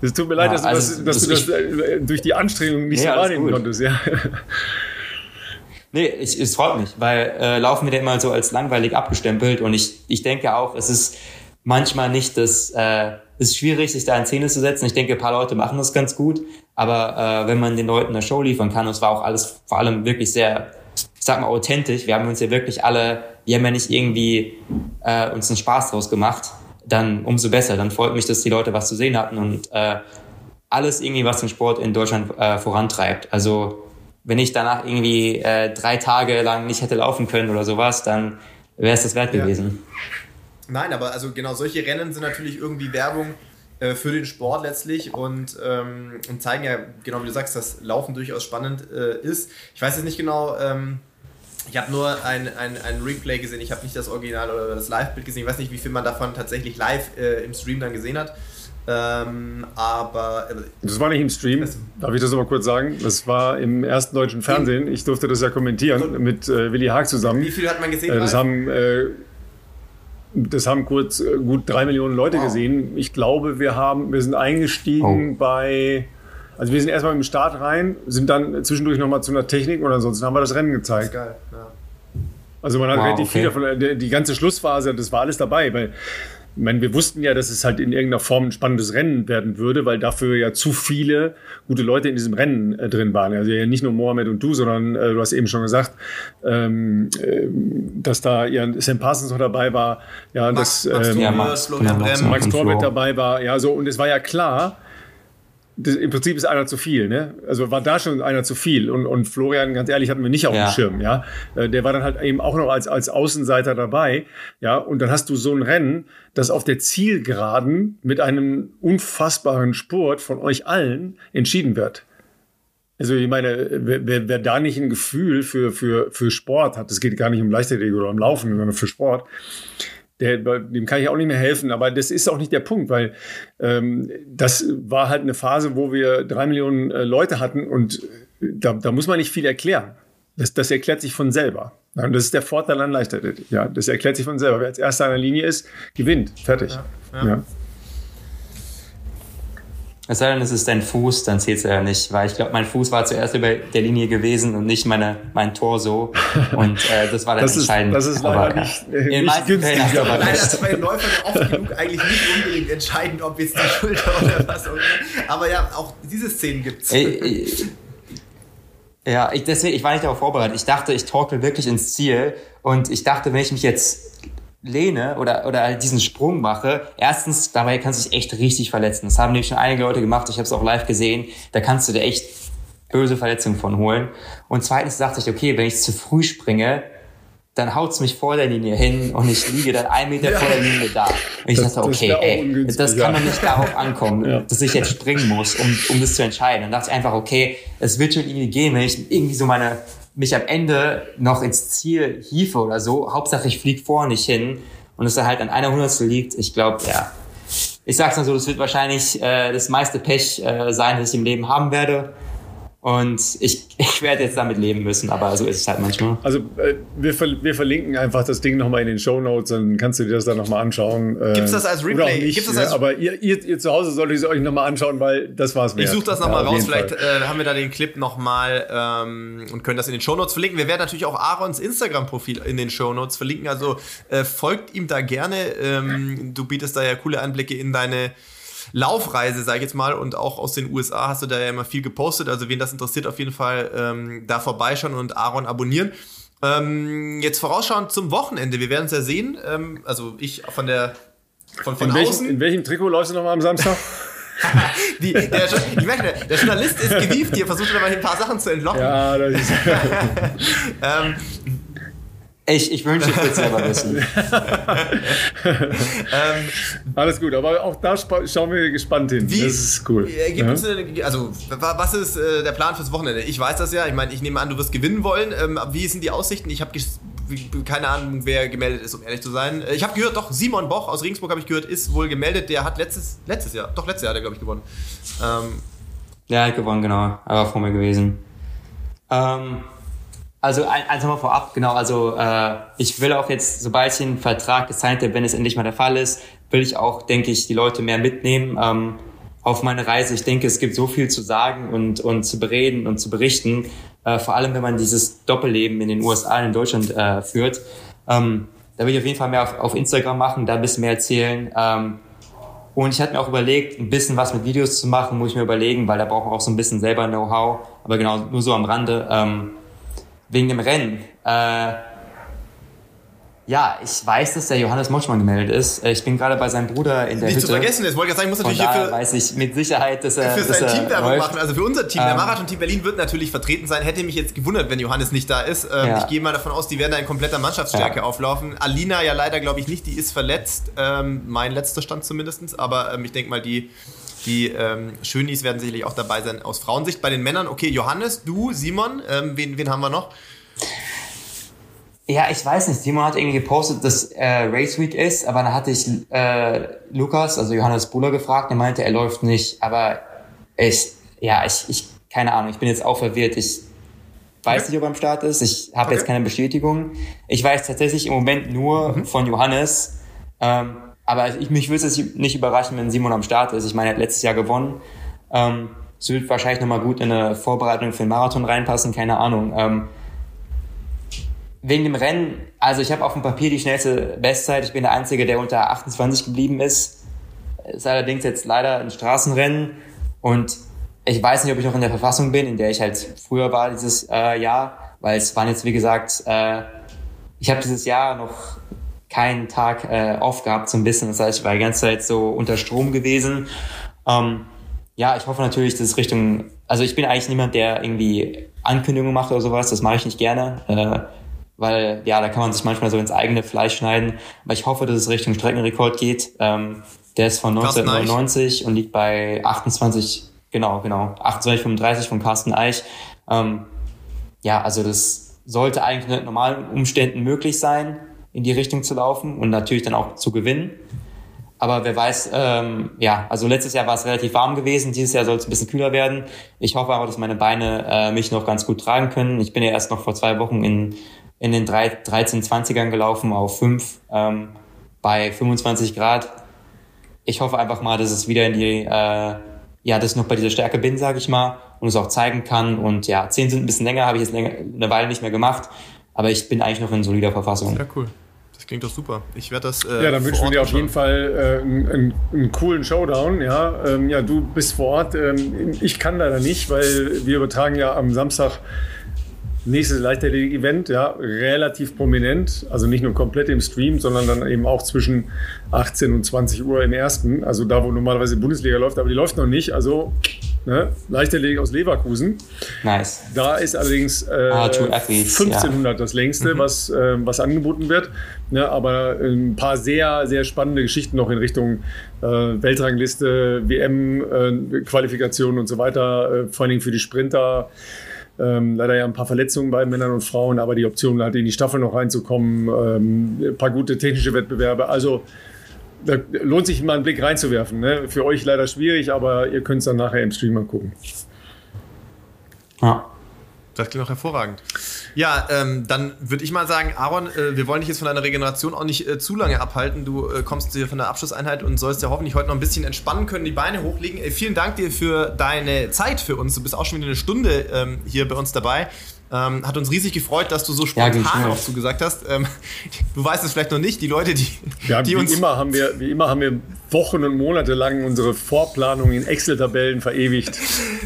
Es tut mir leid, ja, dass, also, dass, dass das du das äh, durch die Anstrengung nicht nee, so wahrnehmen konntest. Ja. Nee, ich, es freut mich, weil äh, Laufen wird ja immer so als langweilig abgestempelt und ich, ich denke auch, es ist manchmal nicht das, äh, es ist schwierig, sich da in Szene zu setzen. Ich denke, ein paar Leute machen das ganz gut, aber äh, wenn man den Leuten eine Show liefern kann, und es war auch alles vor allem wirklich sehr, ich sag mal, authentisch. Wir haben uns ja wirklich alle, wir haben ja nicht irgendwie äh, uns einen Spaß draus gemacht, dann umso besser. Dann freut mich, dass die Leute was zu sehen hatten und äh, alles irgendwie, was den Sport in Deutschland äh, vorantreibt. Also wenn ich danach irgendwie äh, drei Tage lang nicht hätte laufen können oder sowas, dann wäre es das wert ja. gewesen. Nein, aber also genau solche Rennen sind natürlich irgendwie Werbung äh, für den Sport letztlich und, ähm, und zeigen ja, genau wie du sagst, dass Laufen durchaus spannend äh, ist. Ich weiß jetzt nicht genau, ähm, ich habe nur ein, ein, ein Replay gesehen, ich habe nicht das Original oder das Live-Bild gesehen. Ich weiß nicht, wie viel man davon tatsächlich live äh, im Stream dann gesehen hat. Ähm, aber. Äh, das war nicht im Stream, darf ich das aber kurz sagen? Das war im ersten deutschen Fernsehen. Ich durfte das ja kommentieren mit äh, Willi Haag zusammen. Wie viel hat man gesehen? Äh, das haben. Äh, das haben kurz äh, gut drei Millionen Leute wow. gesehen. Ich glaube, wir haben, wir sind eingestiegen oh. bei also wir sind erstmal im Start rein, sind dann zwischendurch nochmal zu einer Technik und ansonsten haben wir das Rennen gezeigt. Das ist geil, ja. Also man hat wow, relativ okay. viel davon, die ganze Schlussphase, das war alles dabei, weil ich meine, wir wussten ja, dass es halt in irgendeiner Form ein spannendes Rennen werden würde, weil dafür ja zu viele gute Leute in diesem Rennen äh, drin waren. Also ja nicht nur Mohamed und du, sondern äh, du hast eben schon gesagt, ähm, äh, dass da ja Sam Parsons noch dabei war, ja, Max, dass Max, ähm, ja, Max, Max, Max Torbeck dabei war, ja, so und es war ja klar, das, im Prinzip ist einer zu viel, ne? Also war da schon einer zu viel. Und, und Florian, ganz ehrlich, hatten wir nicht auf ja. dem Schirm, ja. Äh, der war dann halt eben auch noch als, als Außenseiter dabei, ja. Und dann hast du so ein Rennen, das auf der Zielgeraden mit einem unfassbaren Sport von euch allen entschieden wird. Also ich meine, wer, wer da nicht ein Gefühl für, für, für Sport hat, es geht gar nicht um Leichtathletik oder um Laufen, sondern für Sport, der, dem kann ich auch nicht mehr helfen, aber das ist auch nicht der Punkt, weil ähm, das war halt eine Phase, wo wir drei Millionen äh, Leute hatten und äh, da, da muss man nicht viel erklären. Das, das erklärt sich von selber. Und das ist der Vorteil an Leichtathletik. Ja, das erklärt sich von selber. Wer als erster an der Linie ist, gewinnt. Fertig. Ja, ja. ja. Es sei denn, es ist dein Fuß, dann zählt es ja nicht, weil ich glaube, mein Fuß war zuerst über der Linie gewesen und nicht meine, mein Torso. *laughs* Und äh, das war dann das entscheidend. Ist, das ist leider aber, nicht, äh, in nicht günstig. Leider ist bei den Läufern oft genug eigentlich nicht unbedingt entscheidend, ob jetzt die Schulter oder *laughs* was immer. Aber ja, auch diese Szenen gibt's. ja, ich, deswegen, ich war nicht darauf vorbereitet. Ich dachte, ich torkel wirklich ins Ziel und ich dachte, wenn ich mich jetzt lehne oder, oder halt diesen Sprung mache, erstens, dabei kannst du dich echt richtig verletzen. Das haben nämlich schon einige Leute gemacht, ich habe es auch live gesehen, da kannst du dir echt böse Verletzungen von holen. Und zweitens dachte ich, okay, wenn ich zu früh springe, dann haut's mich vor der Linie hin und ich liege dann ein Meter *laughs* ja. vor der Linie da. Und ich das, dachte, okay, ey, das kann doch nicht darauf ankommen, *laughs* ja. dass ich jetzt springen muss, um, um das zu entscheiden. Dann dachte ich einfach, okay, es wird schon irgendwie gehen, wenn ich irgendwie so meine mich am Ende noch ins Ziel hiefe oder so. Hauptsache ich fliege vorne nicht hin und es da halt an einer Hundertstel liegt. Ich glaube, ja, ich sag's mal so, das wird wahrscheinlich äh, das meiste Pech äh, sein, das ich im Leben haben werde. Und ich, ich werde jetzt damit leben müssen, aber so ist es halt manchmal. Also äh, wir, ver wir verlinken einfach das Ding nochmal in den Show Notes, dann kannst du dir das dann nochmal anschauen. Äh, Gibt es das als Replay? Nicht, Gibt's das als aber ihr, ihr, ihr zu Hause solltet es euch nochmal anschauen, weil das war's wert. Ich suche das nochmal ja, raus, vielleicht äh, haben wir da den Clip nochmal ähm, und können das in den Show Notes verlinken. Wir werden natürlich auch Aarons Instagram-Profil in den Show Notes verlinken, also äh, folgt ihm da gerne. Ähm, du bietest da ja coole Einblicke in deine Laufreise, sage ich jetzt mal, und auch aus den USA hast du da ja immer viel gepostet. Also wen das interessiert, auf jeden Fall ähm, da vorbeischauen und Aaron abonnieren. Ähm, jetzt vorausschauend zum Wochenende. Wir werden es ja sehen. Ähm, also ich von der von, von in außen. Welchem, in welchem Trikot läufst du nochmal am Samstag? *laughs* Die, der, ich merke, der Journalist ist gewieft hier, versucht aber ein paar Sachen zu entlocken. Ja, das ist. *laughs* ähm, ich, ich wünsche, ich würde es selber wissen. *laughs* ähm, Alles gut, aber auch da schauen wir gespannt hin. Wie, das ist cool. Äh, ja. eine, also, was ist äh, der Plan fürs Wochenende? Ich weiß das ja. Ich meine, ich nehme an, du wirst gewinnen wollen. Ähm, wie sind die Aussichten? Ich habe keine Ahnung, wer gemeldet ist, um ehrlich zu sein. Äh, ich habe gehört, doch, Simon Boch aus Regensburg habe ich gehört, ist wohl gemeldet. Der hat letztes, letztes Jahr, doch letztes Jahr hat er, glaube ich, gewonnen. Ähm, ja, er hat gewonnen, genau. Er war vor mir gewesen. Ähm, also eins mal vorab, genau, also äh, ich will auch jetzt, sobald ich den Vertrag gesigned habe, wenn es endlich mal der Fall ist, will ich auch, denke ich, die Leute mehr mitnehmen ähm, auf meine Reise. Ich denke, es gibt so viel zu sagen und, und zu bereden und zu berichten, äh, vor allem wenn man dieses Doppelleben in den USA und in Deutschland äh, führt. Ähm, da will ich auf jeden Fall mehr auf, auf Instagram machen, da ein bisschen mehr erzählen. Ähm, und ich hatte mir auch überlegt, ein bisschen was mit Videos zu machen, muss ich mir überlegen, weil da braucht man auch so ein bisschen selber Know-how. Aber genau, nur so am Rande. Ähm, wegen dem Rennen. Äh, ja, ich weiß, dass der Johannes Motschmann gemeldet ist. Äh, ich bin gerade bei seinem Bruder in der Nicht Hütte. zu vergessen, das wollte ich sagen, ich muss natürlich hier für, weiß ich mit Sicherheit, dass er für dass sein Team Werbung machen. Also für unser Team, ähm, der Marathon-Team Berlin wird natürlich vertreten sein. Hätte mich jetzt gewundert, wenn Johannes nicht da ist. Ähm, ja. Ich gehe mal davon aus, die werden da in kompletter Mannschaftsstärke ja. auflaufen. Alina ja leider, glaube ich, nicht. Die ist verletzt. Ähm, mein letzter Stand zumindest. Aber ähm, ich denke mal, die die ähm, Schönis werden sicherlich auch dabei sein aus Frauensicht. Bei den Männern, okay, Johannes, du, Simon, ähm, wen, wen haben wir noch? Ja, ich weiß nicht. Simon hat irgendwie gepostet, dass äh, Race Week ist, aber dann hatte ich äh, Lukas, also Johannes Buller, gefragt. Er meinte, er läuft nicht. Aber ich, ja, ich, ich, keine Ahnung. Ich bin jetzt auch verwirrt. Ich weiß okay. nicht, ob er am Start ist. Ich habe okay. jetzt keine Bestätigung. Ich weiß tatsächlich im Moment nur mhm. von Johannes. Ähm, aber ich, mich würde es nicht überraschen, wenn Simon am Start ist. Ich meine, er hat letztes Jahr gewonnen. Ähm, es wird wahrscheinlich nochmal gut in eine Vorbereitung für den Marathon reinpassen. Keine Ahnung. Ähm, Wegen dem Rennen, also ich habe auf dem Papier die schnellste Bestzeit. Ich bin der Einzige, der unter 28 geblieben ist. Ist allerdings jetzt leider ein Straßenrennen und ich weiß nicht, ob ich noch in der Verfassung bin, in der ich halt früher war dieses äh, Jahr, weil es waren jetzt wie gesagt, äh, ich habe dieses Jahr noch keinen Tag äh, off gehabt so ein bisschen. Das heißt, ich war die ganze Zeit so unter Strom gewesen. Ähm, ja, ich hoffe natürlich, dass es Richtung, also ich bin eigentlich niemand, der irgendwie Ankündigungen macht oder sowas. Das mache ich nicht gerne. Äh, weil ja, da kann man sich manchmal so ins eigene Fleisch schneiden. Aber ich hoffe, dass es Richtung Streckenrekord geht. Ähm, der ist von 1999 und liegt bei 28, genau, genau, 28,35 von Carsten Eich. Ähm, ja, also das sollte eigentlich unter normalen Umständen möglich sein, in die Richtung zu laufen und natürlich dann auch zu gewinnen. Aber wer weiß, ähm, ja, also letztes Jahr war es relativ warm gewesen, dieses Jahr soll es ein bisschen kühler werden. Ich hoffe aber, dass meine Beine äh, mich noch ganz gut tragen können. Ich bin ja erst noch vor zwei Wochen in in den 13, 20ern gelaufen auf 5 ähm, bei 25 Grad. Ich hoffe einfach mal, dass es wieder in die, äh, ja, dass ich noch bei dieser Stärke bin, sage ich mal, und es auch zeigen kann. Und ja, 10 sind ein bisschen länger, habe ich jetzt länger, eine Weile nicht mehr gemacht, aber ich bin eigentlich noch in solider Verfassung. Sehr cool. Das klingt doch super. Ich werde das. Äh, ja, dann wünschen wir dir auf jeden Fall äh, einen, einen, coolen Showdown. Ja, ähm, ja, du bist vor Ort. Ähm, ich kann leider nicht, weil wir übertragen ja am Samstag Nächstes Leichtathletik-Event, ja, relativ prominent, also nicht nur komplett im Stream, sondern dann eben auch zwischen 18 und 20 Uhr im ersten, also da, wo normalerweise die Bundesliga läuft, aber die läuft noch nicht, also ne, Leichtathletik aus Leverkusen. Nice. Da ist allerdings äh, ah, 1500 ja. das längste, mhm. was, äh, was angeboten wird, ne, aber ein paar sehr, sehr spannende Geschichten noch in Richtung äh, Weltrangliste, WM-Qualifikation äh, und so weiter, äh, vor allen Dingen für die Sprinter. Ähm, leider ja ein paar Verletzungen bei Männern und Frauen, aber die Option halt in die Staffel noch reinzukommen, ähm, ein paar gute technische Wettbewerbe. Also da lohnt sich mal einen Blick reinzuwerfen. Ne? Für euch leider schwierig, aber ihr könnt es dann nachher im Stream mal gucken. Ja. Das klingt auch hervorragend. Ja, ähm, dann würde ich mal sagen, Aaron, äh, wir wollen dich jetzt von deiner Regeneration auch nicht äh, zu lange abhalten. Du äh, kommst hier von der Abschlusseinheit und sollst ja hoffentlich heute noch ein bisschen entspannen können, die Beine hochlegen. Äh, vielen Dank dir für deine Zeit für uns. Du bist auch schon wieder eine Stunde ähm, hier bei uns dabei. Ähm, hat uns riesig gefreut, dass du so spontan ja, auch zugesagt hast. Ähm, *laughs* du weißt es vielleicht noch nicht, die Leute, die, ja, die wie uns. Immer haben wir, wie immer haben wir Wochen und Monate lang unsere Vorplanung in Excel-Tabellen verewigt.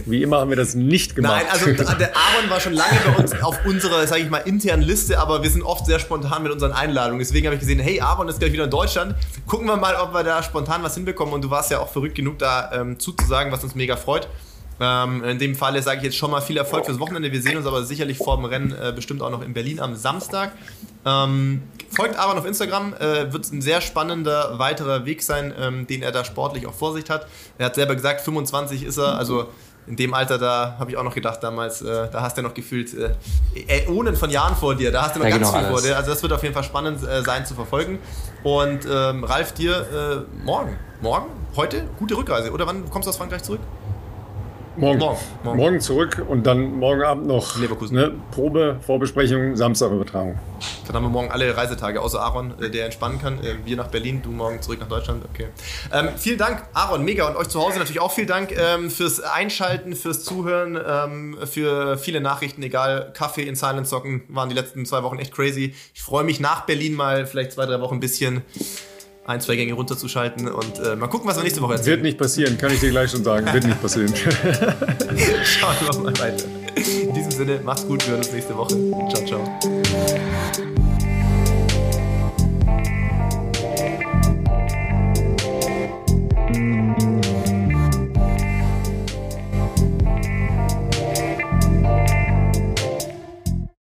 Wie immer haben wir das nicht gemacht. Nein, also der *laughs* Aaron war schon lange bei uns auf unserer, sage ich mal, internen Liste, aber wir sind oft sehr spontan mit unseren Einladungen. Deswegen habe ich gesehen, hey, Aaron ist gleich wieder in Deutschland. Gucken wir mal, ob wir da spontan was hinbekommen. Und du warst ja auch verrückt genug, da ähm, zuzusagen, was uns mega freut. Ähm, in dem Falle sage ich jetzt schon mal viel Erfolg fürs Wochenende. Wir sehen uns aber sicherlich vor dem Rennen äh, bestimmt auch noch in Berlin am Samstag. Ähm, folgt Aaron auf Instagram, äh, wird ein sehr spannender weiterer Weg sein, ähm, den er da sportlich auch vor sich hat. Er hat selber gesagt, 25 ist er, also in dem Alter, da habe ich auch noch gedacht damals, äh, da hast du noch gefühlt äh, Äonen von Jahren vor dir, da hast du noch ja, ganz genau viel alles. vor dir. Also das wird auf jeden Fall spannend äh, sein zu verfolgen. Und ähm, Ralf, dir äh, morgen, morgen, heute, gute Rückreise. Oder wann kommst du aus Frankreich zurück? Morgen. Morgen, morgen. morgen zurück und dann morgen Abend noch Leverkusen. Ne, Probe, Vorbesprechung, Samstagübertragung. Dann haben wir morgen alle Reisetage, außer Aaron, äh, der entspannen kann. Äh, wir nach Berlin, du morgen zurück nach Deutschland. Okay. Ähm, vielen Dank, Aaron, mega. Und euch zu Hause natürlich auch vielen Dank ähm, fürs Einschalten, fürs Zuhören, ähm, für viele Nachrichten, egal. Kaffee in Silent Socken waren die letzten zwei Wochen echt crazy. Ich freue mich nach Berlin mal, vielleicht zwei, drei Wochen ein bisschen ein, zwei Gänge runterzuschalten und äh, mal gucken, was wir nächste Woche erzählen. Wird nicht passieren, kann ich dir gleich schon sagen. Wird nicht passieren. *laughs* Schauen wir mal weiter. In diesem Sinne, macht's gut, wir hören uns nächste Woche. Ciao, ciao.